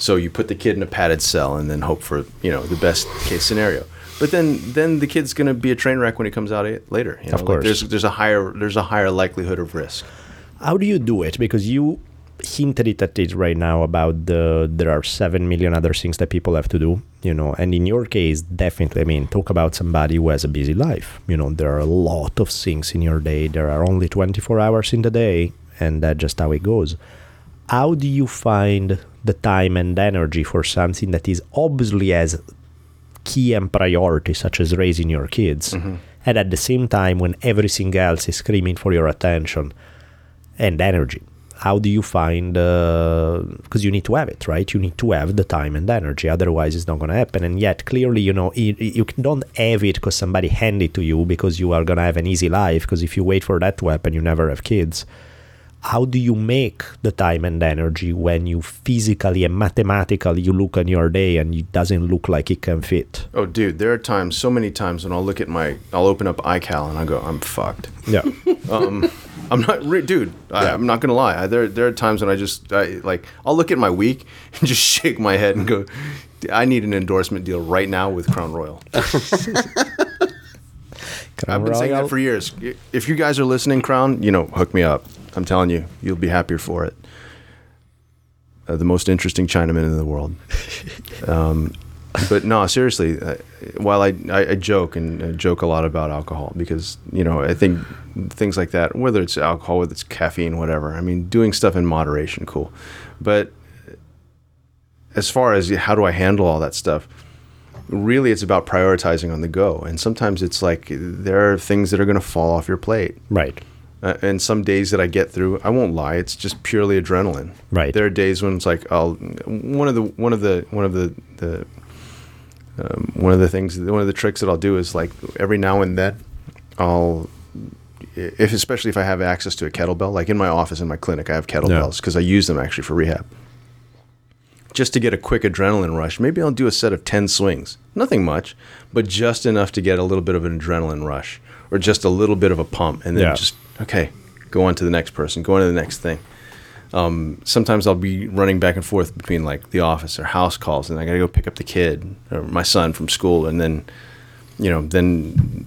So you put the kid in a padded cell and then hope for you know the best case scenario. But then then the kid's going to be a train wreck when he comes out later. You know? Of Like, course. there's there's a higher there's a higher likelihood of risk. How do you do it? Because you hinted it at it right now about the there are seven million other things that people have to do, you know. And in your case, definitely, I mean, talk about somebody who has a busy life. You know, there are a lot of things in your day. There are only 24 hours in the day, and that's just how it goes. How do you find the time and energy for something that is obviously as key and priority, such as raising your kids, mm-hmm. and at the same time when everything else is screaming for your attention and energy? How do you find? Uh, because you need to have it, right? You need to have the time and energy. Otherwise, it's not going to happen. And yet, clearly, you know, you, you don't have it because somebody handed it to you because you are going to have an easy life. Because if you wait for that to happen, you never have kids how do you make the time and energy when you physically and mathematically you look on your day and it doesn't look like it can fit Oh, dude, there are times, so many times when I'll look at my, I'll open up iCal and I go, I'm fucked. yeah um, I'm not, re- dude. I, I'm not gonna lie. I, there, there are times when I just, I, like, I'll look at my week and just shake my head and go, I need an endorsement deal right now with Crown Royal. I've been saying that for years. If you guys are listening, Crown, you know, hook me up. I'm telling you, you'll be happier for it. Uh, the most interesting Chinaman in the world. Um, but no, seriously. Uh, while I, I, I joke and I joke a lot about alcohol because you know I think things like that, whether it's alcohol, whether it's caffeine, whatever. I mean, doing stuff in moderation, cool. But as far as how do I handle all that stuff, really it's about prioritizing on the go. And sometimes it's like there are things that are going to fall off your plate. Right. Uh, and some days that I get through, I won't lie, it's just purely adrenaline. Right. There are days when it's like I'll one of the one of the one of the the um, one of the things one of the tricks that I'll do is like every now and then I'll if especially if I have access to a kettlebell, like in my office in my clinic, I have kettlebells because I use them actually for rehab. Just to get a quick adrenaline rush, maybe I'll do a set of 10 swings. Nothing much, but just enough to get a little bit of an adrenaline rush or just a little bit of a pump and then Yeah. just okay, go on to the next person, go on to the next thing. Um, sometimes I'll be running back and forth between like the office or house calls, and I got to go pick up the kid or my son from school, and then, you know, then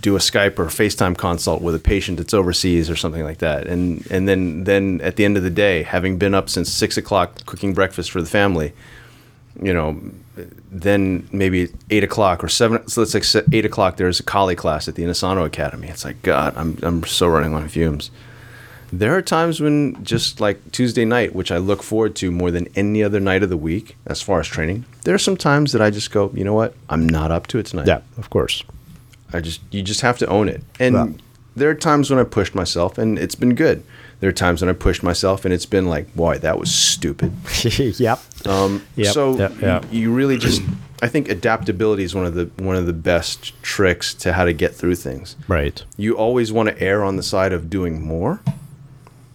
do a Skype or FaceTime consult with a patient that's overseas or something like that, and and then then at the end of the day, having been up since six o'clock cooking breakfast for the family, you know, then maybe eight o'clock or seven. So let's say eight o'clock. There's a Kali class at the Inosanto Academy. It's like God, I'm I'm so running on fumes. There are times when just like Tuesday night, which I look forward to more than any other night of the week as far as training. There are some times that I just go, you know what, I'm not up to it tonight. Yeah, of course. I just you just have to own it. And Yeah. there are times when I pushed myself and it's been good. There are times when I pushed myself and it's been like, boy, that was stupid. yep. Um, Yep, so yep, yep. You, you really just, I think adaptability is one of the one of the best tricks to how to get through things. Right. You always want to err on the side of doing more,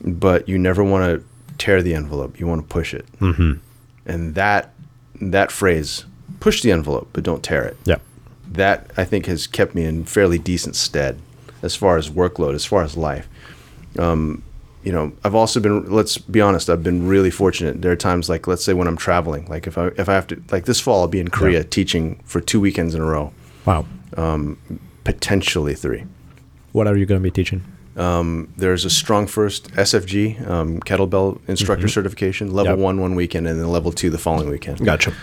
but you never want to tear the envelope. You want to push it. Mm-hmm. And that that phrase, push the envelope, but don't tear it Yeah. that I think has kept me in fairly decent stead as far as workload, as far as life. Um, you know, I've also been. Let's be honest. I've been really fortunate. There are times, like let's say when I'm traveling, like if I if I have to, like this fall, I'll be in Korea Yeah. teaching for two weekends in a row, Wow. Um, potentially three. What are you going to be teaching? Um, There's a StrongFirst SFG um, kettlebell instructor certification, level Yep. one one weekend, and then level two the following weekend. Gotcha.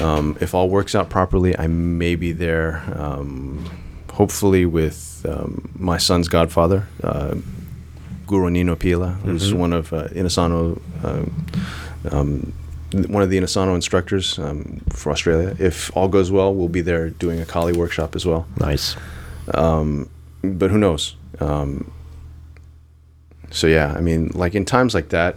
Um, if all works out properly, I may be there. Um, hopefully, with um, my son's godfather, uh, Guru Nino Pilla, who's one of uh, Inosanto, um, um, one of the Inosanto instructors um, for Australia. If all goes well, we'll be there doing a Kali workshop as well. Nice. But who knows? Um, so yeah, I mean, like in times like that,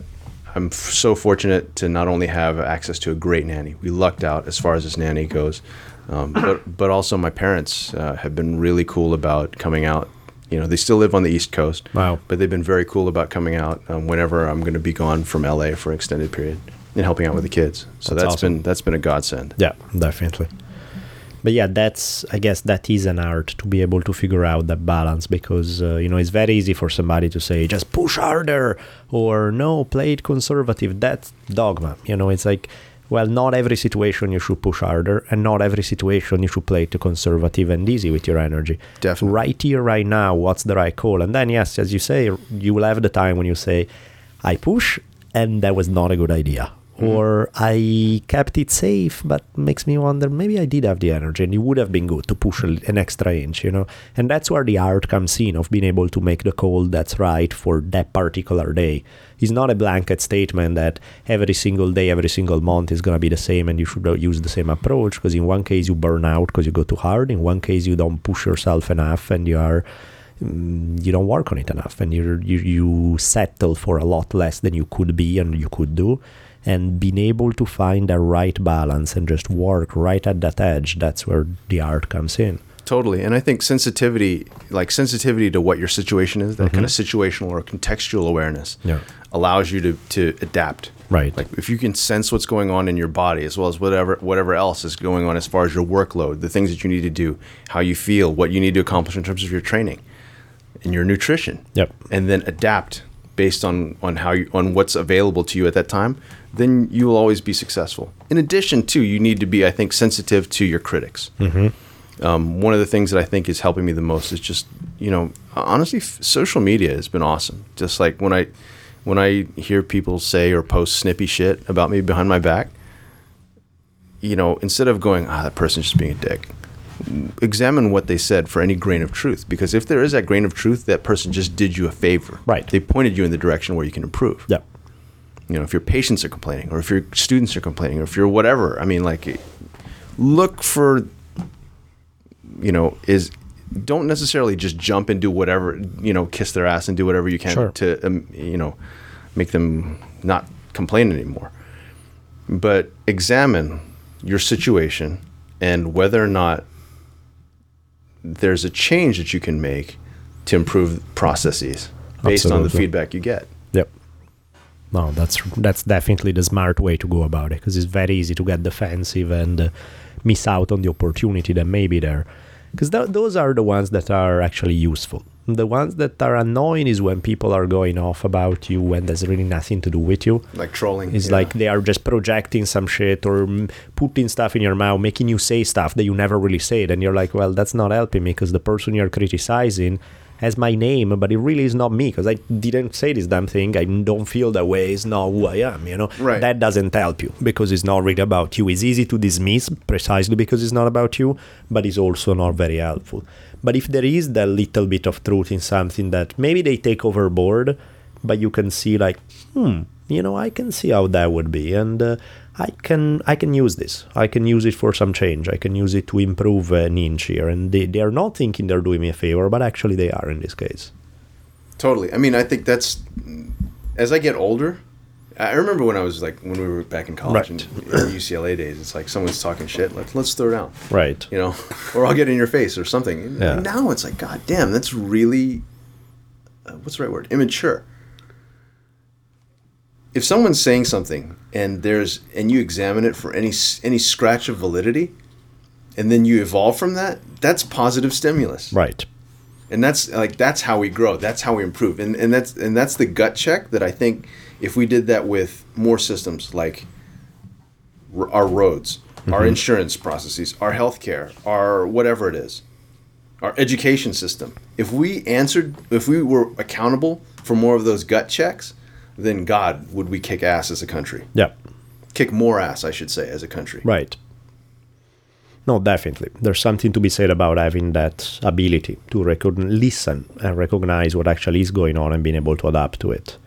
I'm f- so fortunate to not only have access to a great nanny. We lucked out as far as this nanny goes, um, but but also my parents uh, have been really cool about coming out. You know, they still live on the East Coast. Wow. But they've been very cool about coming out um, whenever I'm going to be gone from LA for an extended period and helping out with the kids. So That's that's awesome. been that's been a godsend. Yeah, definitely. But yeah, that's I guess that is an art to be able to figure out that balance because uh, you know it's very easy for somebody to say just push harder or no play it conservative. That's dogma. You know, it's like well, not every situation you should push harder, and not every situation you should play it conservative and easy with your energy. Definitely. Right here, right now, what's the right call? And then yes, as you say, you will have the time when you say, I push, and that was not a good idea. Or I kept it safe, but makes me wonder maybe I did have the energy and it would have been good to push an extra inch, you know? And that's where the art comes in of being able to make the call that's right for that particular day. It's not a blanket statement that every single day, every single month is going to be the same and you should use the same approach because in one case you burn out because you go too hard, in one case you don't push yourself enough and you are mm, you don't work on it enough and you you settle for a lot less than you could be and you could do and being able to find the right balance and just work right at that edge that's where the art comes in Totally. And I think sensitivity, like sensitivity to what your situation is, that kind of mm-hmm. situational or contextual awareness Yeah. allows you to, to adapt. Right. Like if you can sense what's going on in your body as well as whatever whatever else is going on as far as your workload, the things that you need to do, how you feel, what you need to accomplish in terms of your training and your nutrition. Yep. And then adapt based on on how you on what's available to you at that time, then you will always be successful. In addition to you need to be I think sensitive to your critics. Um, one of the things that I think is helping me the most is just you know honestly, f- social media has been awesome. Just like when I when I hear people say or post snippy shit about me behind my back, you know, instead of going, ah, that person's just being a dick, examine what they said for any grain of truth. Because if there is that grain of truth, that person just did you a favor. Right. They pointed you in the direction where you can improve. Yeah. You know, if your patients are complaining, or if your students are complaining, or if you're whatever. I mean, like, look for, you know, is don't necessarily just jump and do whatever, you know, kiss their ass and do whatever you can Sure. to, um, you know, make them not complain anymore. But examine your situation and whether or not there's a change that you can make to improve processes based on the feedback you get. Yep. No, that's that's definitely the smart way to go about it because it's very easy to get defensive and uh, miss out on the opportunity that may be there. Because th- those are the ones that are actually useful. The ones that are annoying is when people are going off about you when there's really nothing to do with you. Like trolling. It's yeah. like they are just projecting some shit or putting stuff in your mouth, making you say stuff that you never really said. And you're like, well, that's not helping me because the person you're criticizing has my name, but it really is not me because I didn't say this damn thing. I don't feel that way. It's not who I am, you know? Right. That doesn't help you because it's not really about you. It's easy to dismiss precisely because it's not about you, but it's also not very helpful. But if there is that little bit of truth in something that maybe they take overboard, but you can see like, hmm, you know, I can see how that would be, and uh, I can I can use this. I can use it for some change. I can use it to improve an inch here, and they they are not thinking they're doing me a favor, but actually they are in this case. Totally. I mean, I think that's as I get older. I remember when I was like when we were back in college Right. and in UCLA days. It's like someone's talking shit. Let's let's throw down, Right. you know, or I'll get in your face or something. And Yeah. Now it's like, God damn, that's really uh, what's the right word? Immature. If someone's saying something and there's and you examine it for any any scratch of validity, and then you evolve from that, that's positive stimulus Right. And that's like that's how we grow. That's how we improve. And and that's and that's the gut check that i think if we did that with more systems like r- our roads our mm-hmm. insurance processes our healthcare our whatever it is our education system if we answered if we were accountable for more of those gut checks then god would we kick ass as a country? Yeah. kick more ass i should say as a country. Right. No, definitely. There's something to be said about having that ability to record, listen and recognize what actually is going on and being able to adapt to it.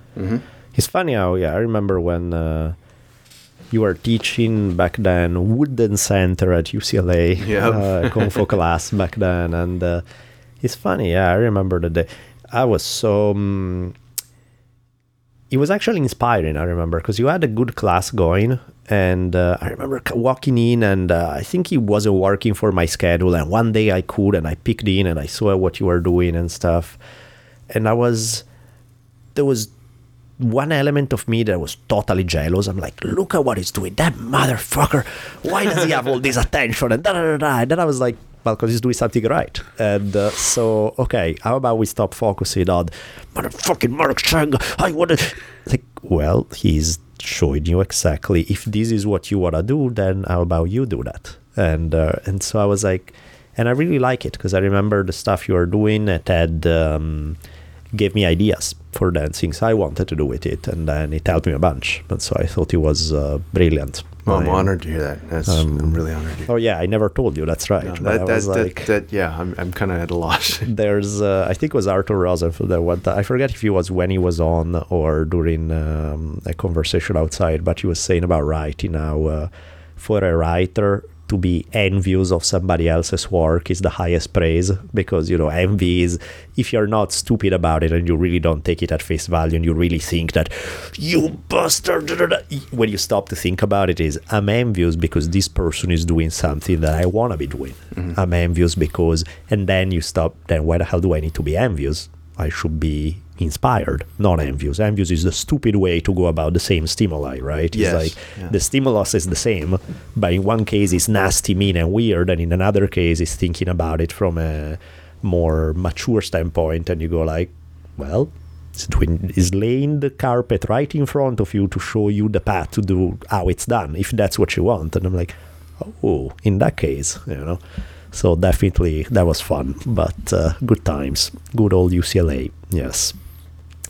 It's funny how, yeah, I remember when uh, you were teaching back then Wooden Center at UCLA, Yep. uh, Kung Fu class back then. And uh, it's funny, yeah, I remember the day. I was so. Um, it was actually inspiring. I remember because you had a good class going, and uh, I remember walking in, and uh, I think it wasn't working for my schedule. And one day I could, and I picked in, and I saw what you were doing and stuff, and I was there was one element of me that was totally jealous. I'm like, look at what he's doing. That motherfucker. Why does he have all this attention? And da da da da. And then I was like, well, because he's doing something right. And uh, so, okay, how about we stop focusing on motherfucking Mark Cheng? I want to. Like, well, he's showing you exactly if this is what you want to do, then how about you do that? And uh, and so I was like, and I really like it because I remember the stuff you were doing at Ed. Um, gave me ideas for things I wanted to do with it, and then it helped me a bunch. And so I thought it was uh, brilliant. well, i'm I- honored to hear that that's i'm really honored to hear Oh yeah, I never told you. That's right. No, that, that, that, like, that, yeah, I'm, I'm kind of at a loss. there's, uh, I think it was Arthur Rosenfeld that one time. I forget if he was when he was on or during um, a conversation outside, but he was saying about writing now. Uh, for a writer to be envious of somebody else's work is the highest praise because you know envy is if you're not stupid about it and you really don't take it at face value and you really think that you bastard da, da, da," when you stop to think about it is i'm envious because this person is doing something that i want to be doing. Mm-hmm. I'm envious because and then you stop then why the hell do i need to be envious? I should be inspired not envious envious is the stupid way to go about the same stimuli right Yes, it's like yeah. the stimulus is the same, but in one case it's nasty, mean, and weird, and in another case it's thinking about it from a more mature standpoint, and you go like, well, it's, laying the carpet right in front of you to show you the path to do how it's done, if that's what you want. And I'm like, oh, in that case, you know. So definitely that was fun, but uh, good times. Good old UCLA. Yes.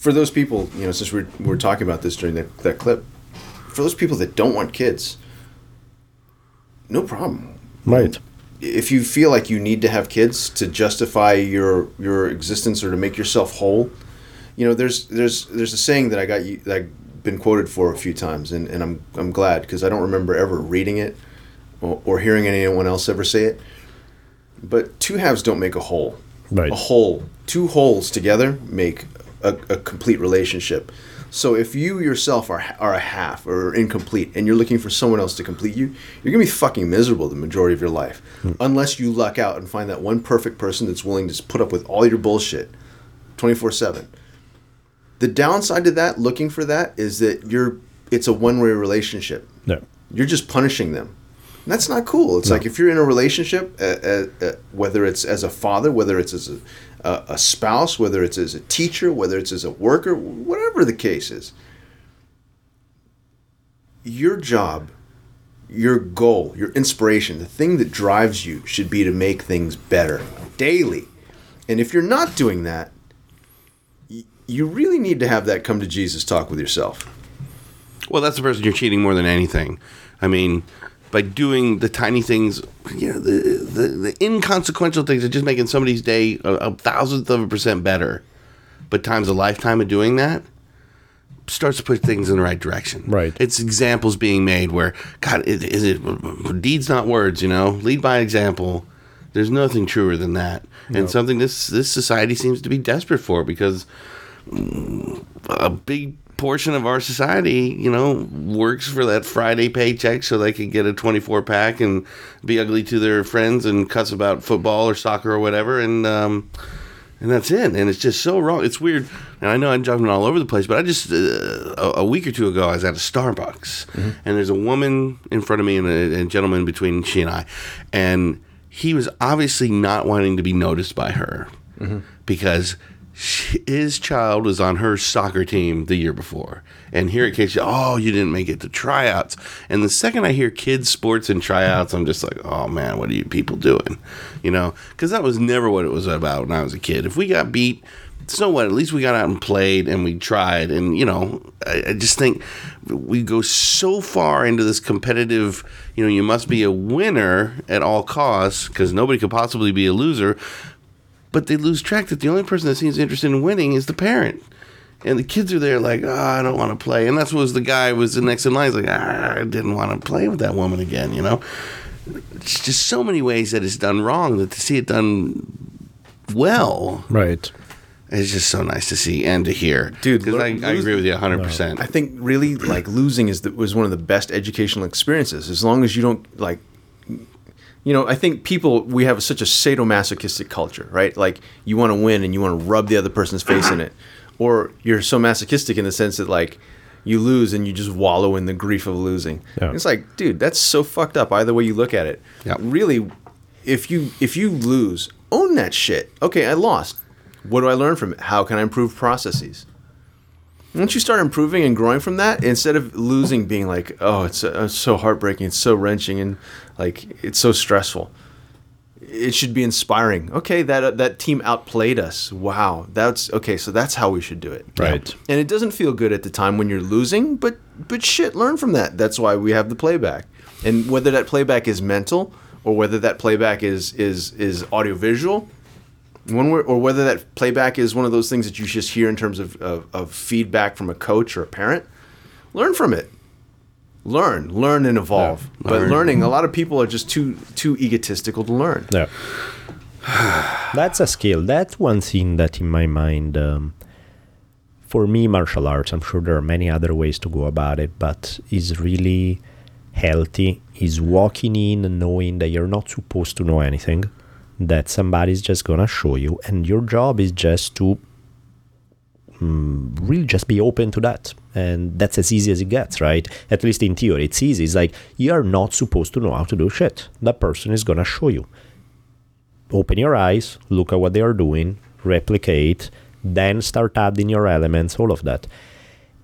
For those people, you know, since we're, we're talking about this during that, that clip, for those people that don't want kids, no problem. Right. If you feel like you need to have kids to justify your your existence or to make yourself whole, you know, there's there's there's a saying that I got that I've been quoted for a few times, and, and I'm I'm glad because I don't remember ever reading it or, or hearing anyone else ever say it. But two halves don't make a whole. Right. A whole, two wholes together make a, a complete relationship. So if you yourself are are a half or incomplete, and you're looking for someone else to complete you, you're gonna be fucking miserable the majority of your life, unless you luck out and find that one perfect person that's willing to just put up with all your bullshit, twenty four seven. The downside to that, looking for that, is that you're it's a one way relationship. No. You're just punishing them. And that's not cool. It's like if you're in a relationship, uh, uh, uh, whether it's as a father, whether it's as a, a, a spouse, whether it's as a teacher, whether it's as a worker, whatever the case is, your job, your goal, your inspiration, the thing that drives you should be to make things better daily. And if you're not doing that, you really need to have that come to Jesus talk with yourself. Well, that's the person you're cheating more than anything. I mean, by doing the tiny things, you know, the, the, inconsequential things are just making somebody's day a, a thousandth of a percent better. But times a lifetime of doing that starts to put things in the right direction. Right. It's examples being made where, God, is, is it deeds not words? You know, lead by example. There's nothing truer than that, and something this this society seems to be desperate for because a big portion of our society, you know, works for that Friday paycheck so they can get a 24 pack and be ugly to their friends and cuss about football or soccer or whatever. And, um, and that's it. And it's just so wrong. It's weird. And I know I'm jumping all over the place, but I just, uh, a, a week or two ago, I was at a Starbucks and there's a woman in front of me and a, a gentleman between she and I. And he was obviously not wanting to be noticed by her because she, his child was on her soccer team the year before. And here at KC, oh, you didn't make it to tryouts. And the second I hear kids' sports and tryouts, I'm just like, oh man, what are you people doing? You know, because that was never what it was about when I was a kid. If we got beat, so what? At least we got out and played and we tried. And, you know, I, I just think we go so far into this competitive, you know, you must be a winner at all costs because nobody could possibly be a loser but they lose track that the only person that seems interested in winning is the parent. And the kids are there like, oh, I don't want to play. And that's what was the guy was the next in line. He's like, ah, I didn't want to play with that woman again, you know? It's just so many ways that it's done wrong that to see it done well Right. It's just so nice to see and to hear. Dude, because I, lo- I agree with you 100%. I think really like losing is the, was one of the best educational experiences. As long as you don't like, you know, I think people we have such a sadomasochistic culture, right? Like you want to win and you want to rub the other person's face in it, or you're so masochistic in the sense that like you lose and you just wallow in the grief of losing. Yeah. It's like, dude, that's so fucked up. Either way you look at it, Yeah. really, if you if you lose, own that shit. Okay, I lost. What do I learn from it? How can I improve processes? Once you start improving and growing from that, instead of losing, being like, "Oh, it's, uh, it's so heartbreaking, it's so wrenching, and like it's so stressful," it should be inspiring. Okay, that uh, that team outplayed us. Wow, that's okay. So that's how we should do it. Right. And it doesn't feel good at the time when you're losing, but but shit, learn from that. That's why we have the playback. And whether that playback is mental or whether that playback is is is audiovisual, one where, or whether that playback is one of those things that you just hear in terms of, of, of feedback from a coach or a parent, learn from it. Learn, learn and evolve. but learn. learning, a lot of people are just too too egotistical to learn. Yeah. That's a skill. That's one thing that in my mind, um, for me, martial arts, I'm sure there are many other ways to go about it, but is really healthy is walking in and knowing that you're not supposed to know anything, that somebody's just gonna show you, and your job is just to mm, really just be open to that. And that's as easy as it gets, right? At least in theory, it's easy. It's like you are not supposed to know how to do shit. That person is gonna show you open your eyes, look at what they are doing, replicate, then start adding your elements, all of that.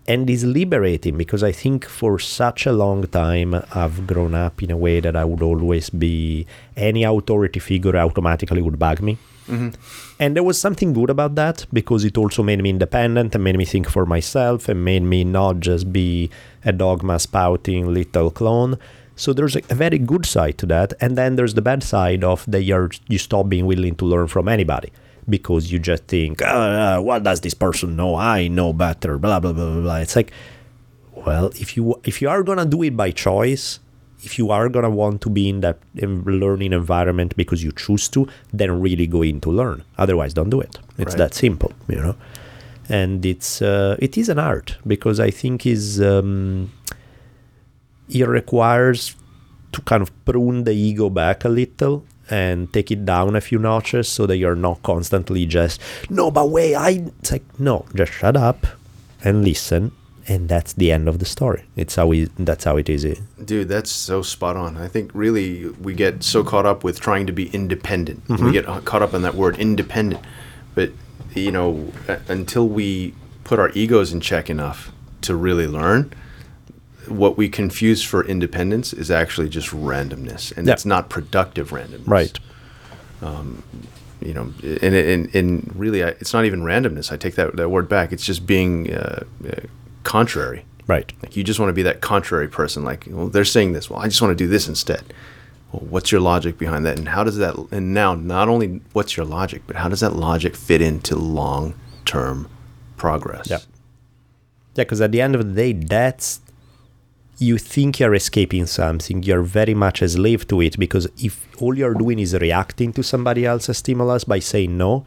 And is liberating because I think for such a long time I've grown up in a way that I would always be any authority figure automatically would bug me. Mm-hmm. And there was something good about that because it also made me independent and made me think for myself and made me not just be a dogma spouting little clone. So there's a, a very good side to that, and then there's the bad side of that you're you stop being willing to learn from anybody because you just think, uh, what does this person know? I know better. Blah blah blah blah blah. It's like, well, if you if you are gonna do it by choice, if you are gonna want to be in that learning environment because you choose to, then really go in to learn. Otherwise, don't do it. It's Right. that simple, you know. And it's uh, it is an art because I think is um, it requires to kind of prune the ego back a little and take it down a few notches so that you're not constantly just no but wait i it's like no just shut up and listen and that's the end of the story it's how we that's how it is Dude, that's so spot on. I think really we get so caught up with trying to be independent. We mm-hmm. get caught up in that word independent. But, you know, until we put our egos in check enough to really learn, what we confuse for independence is actually just randomness. And Yeah. it's not productive randomness. right You know, and, and, and really, I, it's not even randomness. I take that, that word back. It's just being uh, uh, contrary. right Like you just want to be that contrary person. Like, well, they're saying this. Well, I just want to do this instead. Well, what's your logic behind that? And how does that? And now, not only what's your logic, but how does that logic fit into long-term progress? Yeah. Yeah, because at the end of the day, that's you think you're escaping something, you're very much a slave to it because if all you're doing is reacting to somebody else's stimulus by saying no,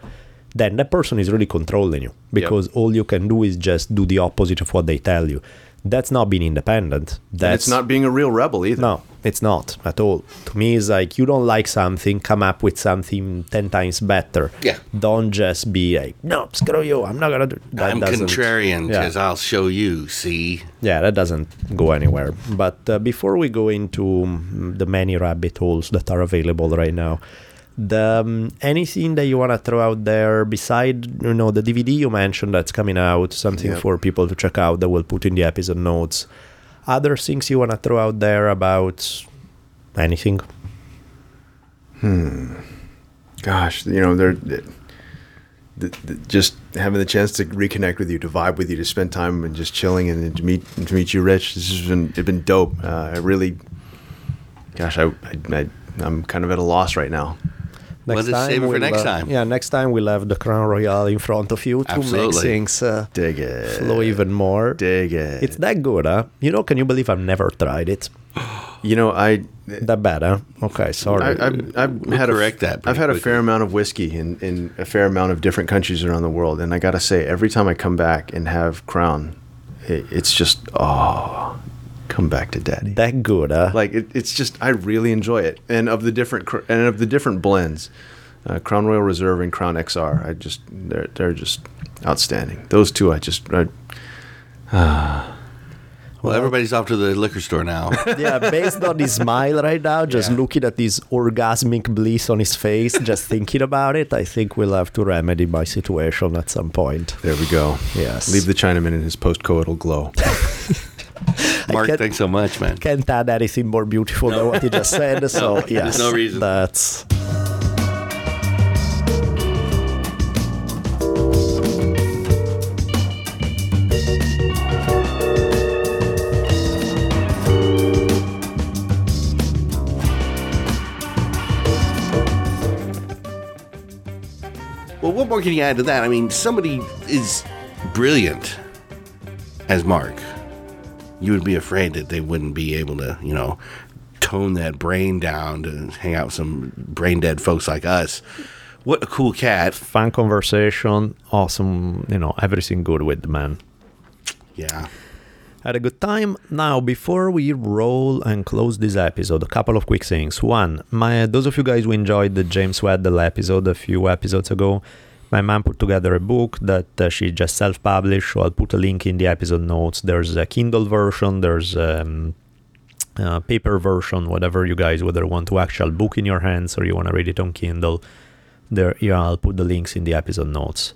then that person is really controlling you because all you can do is just do the opposite of what they tell you. That's not being independent. And That's it's not being a real rebel either. no, it's not at all. To me, it's like you don't like something, come up with something ten times better. Yeah. Don't just be like, no, screw you. I'm not gonna do. That I'm doesn't- contrarian Yeah. because I'll show you. See, Yeah, that doesn't go anywhere. But uh, before we go into mm, the many rabbit holes that are available right now, the um, anything that you want to throw out there beside you know the DVD you mentioned that's coming out, something Yep. for people to check out that we'll put in the episode notes. Other things you want to throw out there about anything? hmm Gosh, you know, they're. The, the, just having the chance to reconnect with you, to vibe with you, to spend time and just chilling, and to meet and to meet you, Rich. This has been it's been dope. Uh, I really, gosh, I, I, I I'm kind of at a loss right now. Let us save it we'll, next uh, time. Yeah, next time we'll have the Crown Royal in front of you to make things uh, Dig it. flow even more. Dig it. It's that good, huh? You know, can you believe I've never tried it? you know, I That bad, huh? Okay, sorry. I, I've, I've We'll had correct a, that I've had a fair amount of whiskey in, in a fair amount of different countries around the world, and I gotta say, every time I come back and have Crown, it, it's just oh, come back to daddy. that good, huh? like it, it's just I really enjoy it, and of the different and of the different blends, uh, Crown Royal Reserve and Crown XR, I just they're they're just outstanding. Those two, I just I, well, everybody's off to the liquor store now. yeah, based on his smile right now, just Yeah. looking at this orgasmic bliss on his face, just thinking about it, I think we'll have to remedy my situation at some point. there we go. Yes. leave the Chinaman in his post-coital glow. Mark, thanks so much, man. Can't add anything more beautiful than what he just said. So there's yes, no reason. That's Well, what more can you add to that? I mean, somebody is brilliant as Mark. You would be afraid that they wouldn't be able to, you know, tone that brain down to hang out with some brain dead folks like us. What a cool cat. fun conversation, awesome. You know, everything good with the man. Yeah. Had a good time. Now, before we roll and close this episode, a couple of quick things. One, my those of you guys who enjoyed the James Weddell episode a few episodes ago, my mom put together a book that uh, she just self-published. So I'll put a link in the episode notes. There's a Kindle version. There's um, a paper version. Whatever you guys, whether want to actual book in your hands or you want to read it on Kindle, there. Yeah, I'll put the links in the episode notes.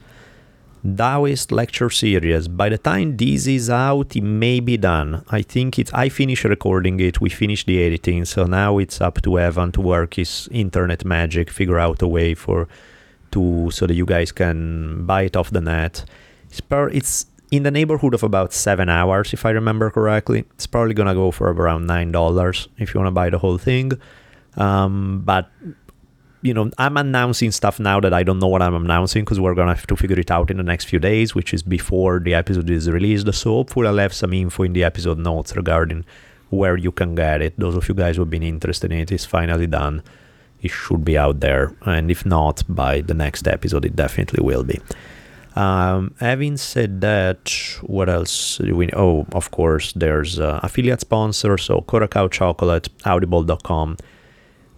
Taoist lecture series. By the time this is out, it may be done. I think it's. I finished recording it. We finished the editing, so now it's up to Evan to work his internet magic, figure out a way for to so that you guys can buy it off the net. It's per, it's in the neighborhood of about seven hours, if I remember correctly. It's probably gonna go for around nine dollars if you wanna buy the whole thing. Um, but you know, I'm announcing stuff now that I don't know what I'm announcing because we're gonna have to figure it out in the next few days, which is before the episode is released. So hopefully I'll have some info in the episode notes regarding where you can get it. Those of you guys who've been interested in it is finally done. It should be out there, and if not, by the next episode, it definitely will be. Um, having said that, what else do we? Oh, of course, there's uh, affiliate sponsor, so Curacao Chocolate, Audible.com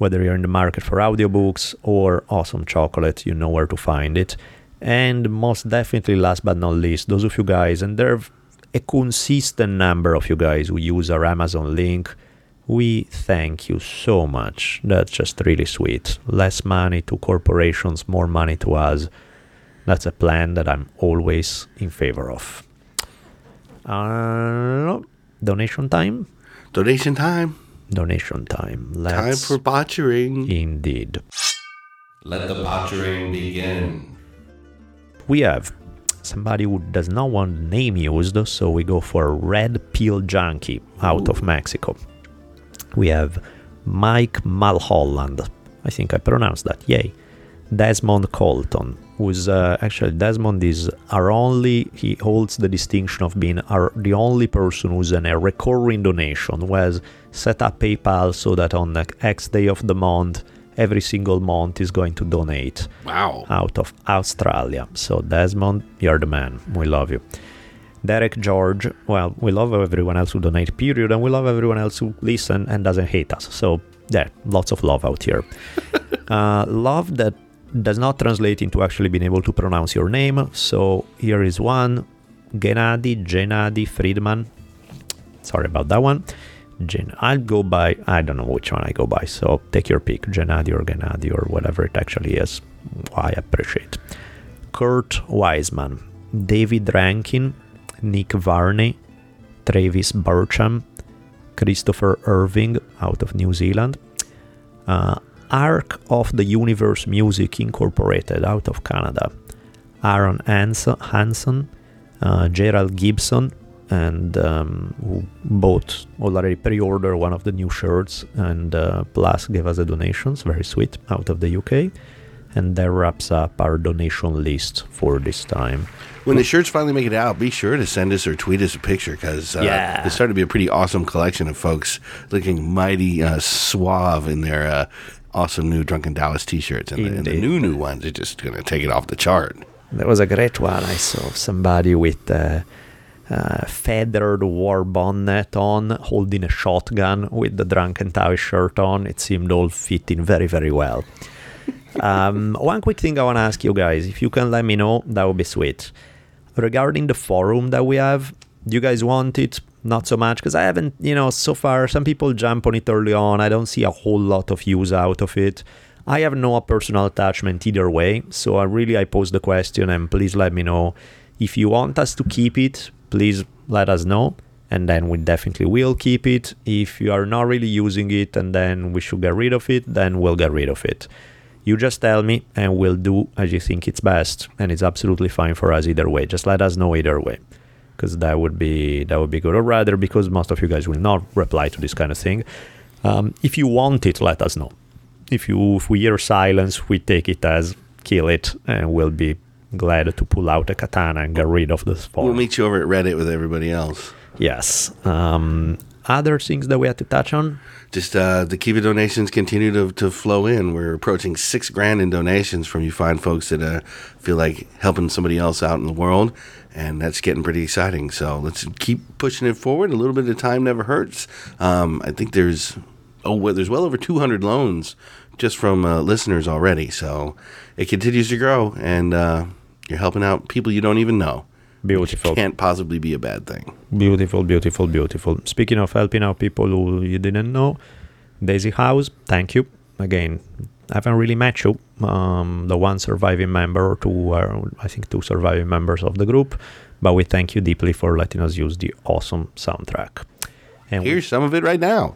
whether you're in the market for audiobooks or awesome chocolate, you know where to find it. And most definitely, last but not least, those of you guys, and there are a consistent number of you guys who use our Amazon link. We thank you so much. That's just really sweet. Less money to corporations, more money to us. That's a plan that I'm always in favor of. Uh, donation time? Donation time. Donation time. Time Let's for botchering. indeed. Let the botchering begin. we have somebody who does not want the name used, so we go for Red Pill Junkie out of Mexico. We have Mike Mulholland, I think I pronounced that, yay. Desmond Colton, who's uh, actually Desmond is our only, he holds the distinction of being our, the only person who's in a recurring donation, who has set up PayPal so that on the X day of the month, every single month is going to donate Wow. out of Australia. So, Desmond, you're the man. We love you. Derek George, well, we love everyone else who donate, period, and we love everyone else who listen and doesn't hate us. So, yeah, lots of love out here. uh, love that does not translate into actually being able to pronounce your name. So, here is one Gennady, Gennady Friedman. Sorry about that one. Gen- I'll go by, I don't know which one I go by, so take your pick, Gennady or Gennady or whatever it actually is. I appreciate. Kurt Wiseman, David Rankin, Nick Varney, Travis Burcham, Christopher Irving out of New Zealand, uh, Arc of the Universe Music Incorporated out of Canada, Aaron Hans- Hansen, uh, Gerald Gibson, and um, who both already pre-order one of the new shirts and uh, plus gave us the donations very sweet out of the uk and that wraps up our donation list for this time. When the shirts finally make it out, be sure to send us or tweet us a picture because uh, Yeah. there's starting to be a pretty awesome collection of folks looking mighty uh, suave in their uh, awesome new Drunken Taoist t-shirts, and the, and the new new ones are just going to take it off the chart. That was a great one. I saw somebody with a uh, feathered war bonnet on holding a shotgun with the drunken Taoist shirt on. It seemed all fitting very very well um, one quick thing I want to ask you guys, if you can let me know, that would be sweet. Regarding the forum that we have, do you guys want it? Not so much because I haven't, you know, so far some people jump on it early on. I don't see a whole lot of use out of it. I have no personal attachment either way, so I really I pose the question and please let me know if you want us to keep it. Please let us know, and then we definitely will keep it. If you are not really using it, and then we should get rid of it, then we'll get rid of it. You just tell me, and we'll do as you think it's best, and it's absolutely fine for us either way. Just let us know either way, because that would be that would be good. Or rather, because most of you guys will not reply to this kind of thing. Um, if you want it, let us know. If you if we hear silence, we take it as kill it, and we'll be glad to pull out a katana and get rid of this form. We'll meet you over at Reddit with everybody else. Yes. Um, other things that we had to touch on. Just uh, the Kiva donations continue to, to flow in. We're approaching six grand in donations from you fine folks that uh, feel like helping somebody else out in the world, and that's getting pretty exciting. So let's keep pushing it forward. A little bit of time never hurts. Um, I think there's oh well, there's well over 200 loans just from uh, listeners already. So it continues to grow, and uh, you're helping out people you don't even know. Beautiful. Can't possibly be a bad thing. Beautiful, beautiful, beautiful. Speaking of helping out people who you didn't know, Daisy House, thank you. Again, I haven't really met you. Um, the one surviving member or two are, I think, two surviving members of the group. But we thank you deeply for letting us use the awesome soundtrack. And we- Here's some of it right now.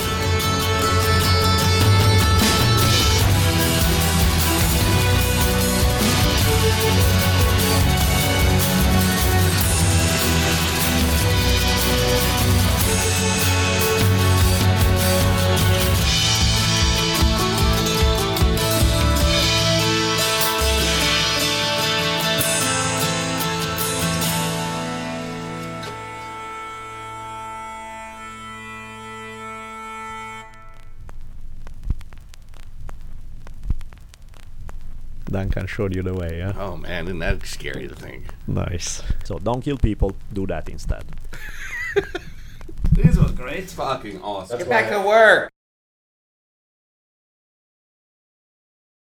Duncan showed you the way, yeah? Oh man, isn't that scary to think? Nice. So don't kill people, do that instead. This was great. It's Fucking awesome. Get back to work.